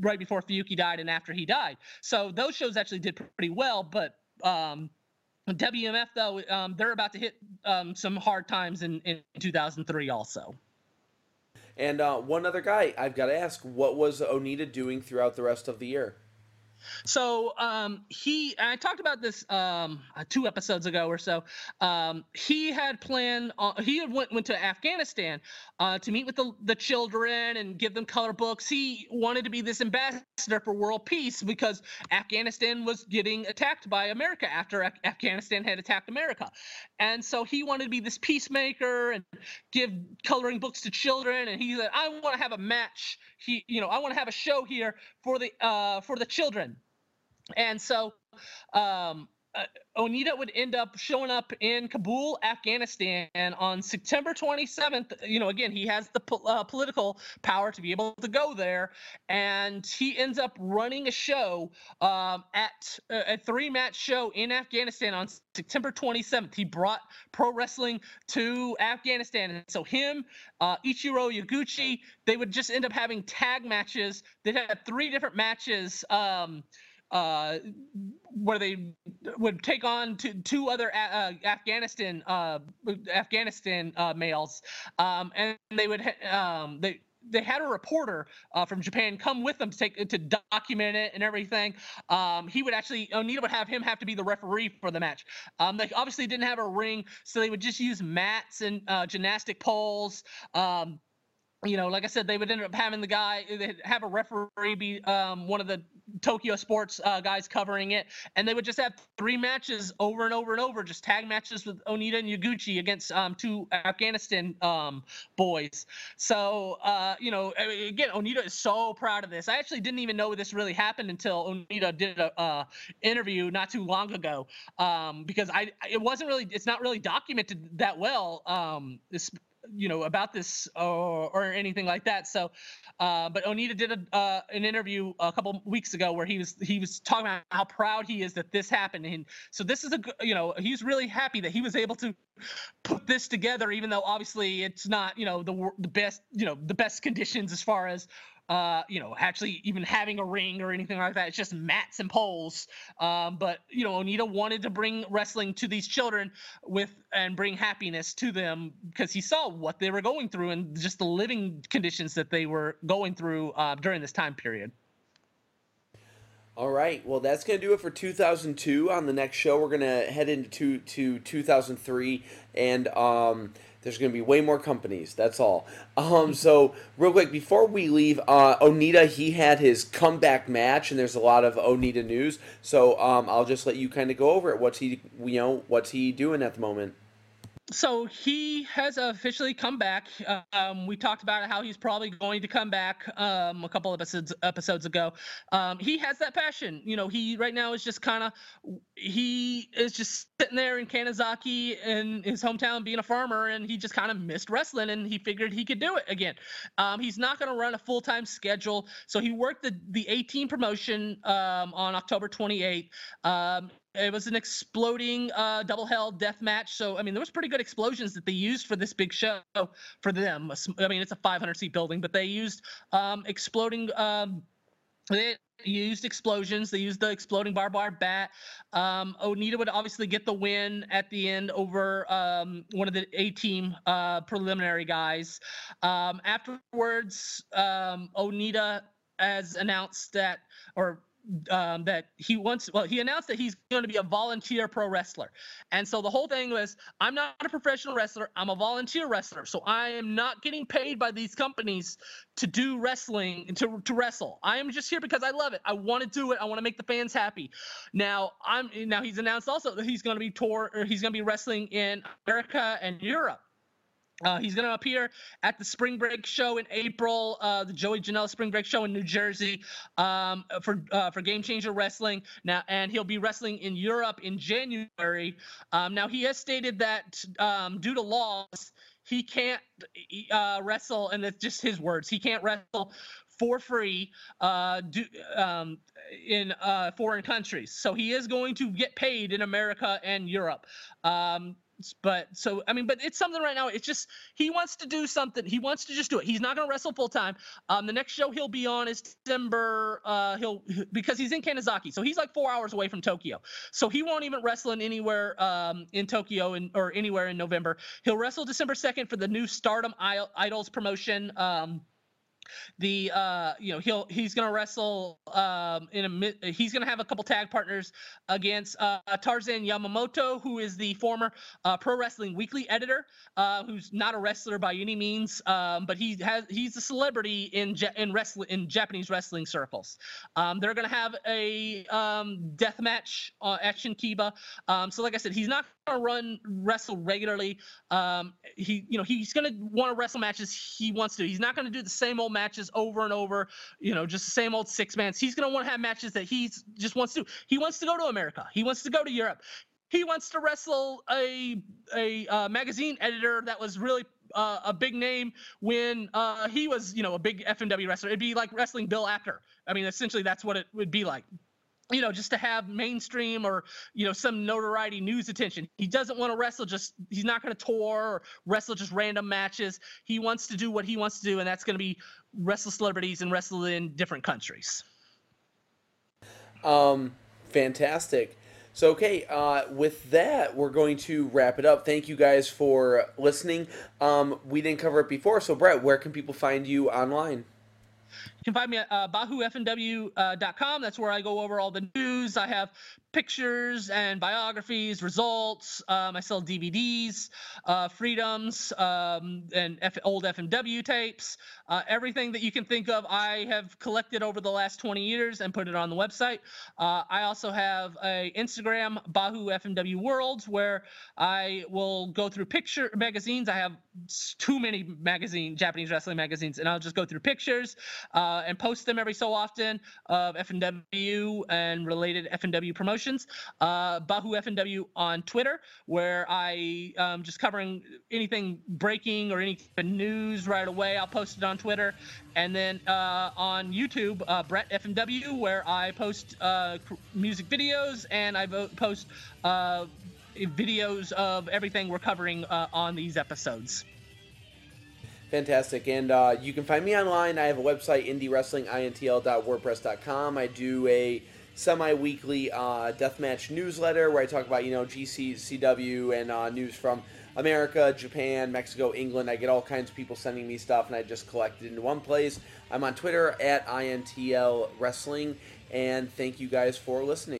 right before Fuyuki died and after he died. So those shows actually did pretty well, but um WMF though, um, they're about to hit um, some hard times in, in 2003 also. And uh, one other guy, I've got to ask, what was Onita doing throughout the rest of the year? So um, he, I talked about this um, uh, two episodes ago or so. Um, he had planned, uh, he had went, went to Afghanistan uh, to meet with the, the children and give them color books. He wanted to be this ambassador for world peace because Afghanistan was getting attacked by America after Af- Afghanistan had attacked America. And so he wanted to be this peacemaker and give coloring books to children. And he said, I want to have a match. He, you know, I want to have a show here for the uh, for the children. And so um, uh, Onita would end up showing up in Kabul, Afghanistan on September 27th. You know, again, he has the po- uh, political power to be able to go there. And he ends up running a show um, at uh, a three match show in Afghanistan on September 27th. He brought pro wrestling to Afghanistan. And so, him, uh, Ichiro Yaguchi, they would just end up having tag matches. They had three different matches. Um, uh, where they would take on two, two other uh, Afghanistan uh, Afghanistan uh, males, um, and they would um, they they had a reporter uh, from Japan come with them to take to document it and everything. Um, he would actually Onita would have him have to be the referee for the match. Um, they obviously didn't have a ring, so they would just use mats and uh, gymnastic poles. Um, you know, like I said, they would end up having the guy, have a referee be um, one of the Tokyo Sports uh, guys covering it, and they would just have three matches over and over and over, just tag matches with Onita and Yaguchi against um, two Afghanistan um, boys. So, uh, you know, again, Onita is so proud of this. I actually didn't even know this really happened until Onita did a uh, interview not too long ago, um, because I it wasn't really, it's not really documented that well. Um, this, you know about this or, or anything like that. So, uh, but Onita did a, uh, an interview a couple weeks ago where he was he was talking about how proud he is that this happened, and so this is a you know he's really happy that he was able to put this together, even though obviously it's not you know the the best you know the best conditions as far as uh, you know, actually even having a ring or anything like that. It's just mats and poles. Um, but you know, Onita wanted to bring wrestling to these children with and bring happiness to them because he saw what they were going through and just the living conditions that they were going through uh, during this time period. All right. Well, that's going to do it for 2002. On the next show, we're going to head into to 2003 and um there's going to be way more companies. That's all. Um, so real quick before we leave, uh, Onita he had his comeback match, and there's a lot of Onita news. So um, I'll just let you kind of go over it. What's he, you know, what's he doing at the moment? So he has officially come back. Um, we talked about how he's probably going to come back um, a couple of episodes episodes ago. Um, he has that passion. You know, he right now is just kind of he is just sitting there in Kanzaki in his hometown being a farmer, and he just kind of missed wrestling, and he figured he could do it again. Um, he's not going to run a full time schedule, so he worked the the 18 promotion um, on October 28th. It was an exploding uh, double hell death match. So I mean, there was pretty good explosions that they used for this big show for them. I mean, it's a 500 seat building, but they used um, exploding. Um, they used explosions. They used the exploding barbed wire bat. Um, Onita would obviously get the win at the end over um, one of the A team uh, preliminary guys. Um, afterwards, um, Onita has announced that, or um, that he wants. Well, he announced that he's going to be a volunteer pro wrestler, and so the whole thing was, I'm not a professional wrestler. I'm a volunteer wrestler, so I am not getting paid by these companies to do wrestling to to wrestle. I am just here because I love it. I want to do it. I want to make the fans happy. Now I'm now he's announced also that he's going to be tour or he's going to be wrestling in America and Europe. Uh, he's going to appear at the Spring Break show in April, uh, the Joey Janela Spring Break show in New Jersey um, for uh, for Game Changer Wrestling. Now, and he'll be wrestling in Europe in January. Um, now, he has stated that um, due to laws, he can't uh, wrestle, and it's just his words. He can't wrestle for free uh, do, um, in uh, foreign countries. So he is going to get paid in America and Europe. Um, but so I mean, but it's something right now. It's just he wants to do something. He wants to just do it. He's not to wrestle full time. Um, the next show he'll be on is December. Uh, he'll because he's in Kanzaki, so he's like four hours away from Tokyo. So he won't even wrestle in anywhere um, in Tokyo in, or anywhere in November. He'll wrestle December second for the new Stardom Idols promotion. Um, the uh you know he'll he's gonna wrestle um in a he's gonna have a couple tag partners against uh tarzan yamamoto who is the former uh pro wrestling weekly editor uh who's not a wrestler by any means um but he has he's a celebrity in in wrestling in japanese wrestling circles. Um they're gonna have a um death match uh, action kiba um so like i said he's not gonna run wrestle regularly. Um he you know he's gonna want to wrestle matches he wants to. He's not gonna do the same old matches over and over, you know, just the same old six man. He's going to want to have matches that he just wants to. He wants to go to America. He wants to go to Europe. He wants to wrestle a a uh, magazine editor that was really uh, a big name when uh, he was, you know, a big FMW wrestler. It'd be like wrestling Bill Apter. I mean, essentially, that's what it would be like you know, just to have mainstream or, you know, some notoriety news attention. He doesn't want to wrestle just, he's not going to tour or wrestle just random matches. He wants to do what he wants to do, and that's going to be wrestle celebrities and wrestle in different countries. Um, fantastic. So, okay, uh, with that, we're going to wrap it up. Thank you guys for listening. Um, we didn't cover it before, so Brett, where can people find you online? You can find me at uh, bahufmw.com. That's where I go over all the news. I have pictures and biographies, results. Um, I sell DVDs, uh, freedoms, um, and F- old FMW tapes. Uh, everything that you can think of, I have collected over the last 20 years and put it on the website. Uh, I also have a Instagram, Bahu FMW Worlds, where I will go through picture magazines. I have too many magazine Japanese wrestling magazines, and I'll just go through pictures uh, and post them every so often of FMW and related FMW promotions Uh, Bahu FMW on Twitter, where I um, just covering anything breaking or any news right away. I'll post it on Twitter, and then uh, on YouTube, uh, Brett FMW, where I post uh, music videos and I post uh, videos of everything we're covering uh, on these episodes. Fantastic. And uh, you can find me online. I have a website, indiewrestlingintl.wordpress.com. I do a semi-weekly uh, deathmatch newsletter where I talk about you know GCCW and uh, news from America, Japan, Mexico, England. I get all kinds of people sending me stuff, and I just collect it into one place. I'm on Twitter at INTL Wrestling, and thank you guys for listening.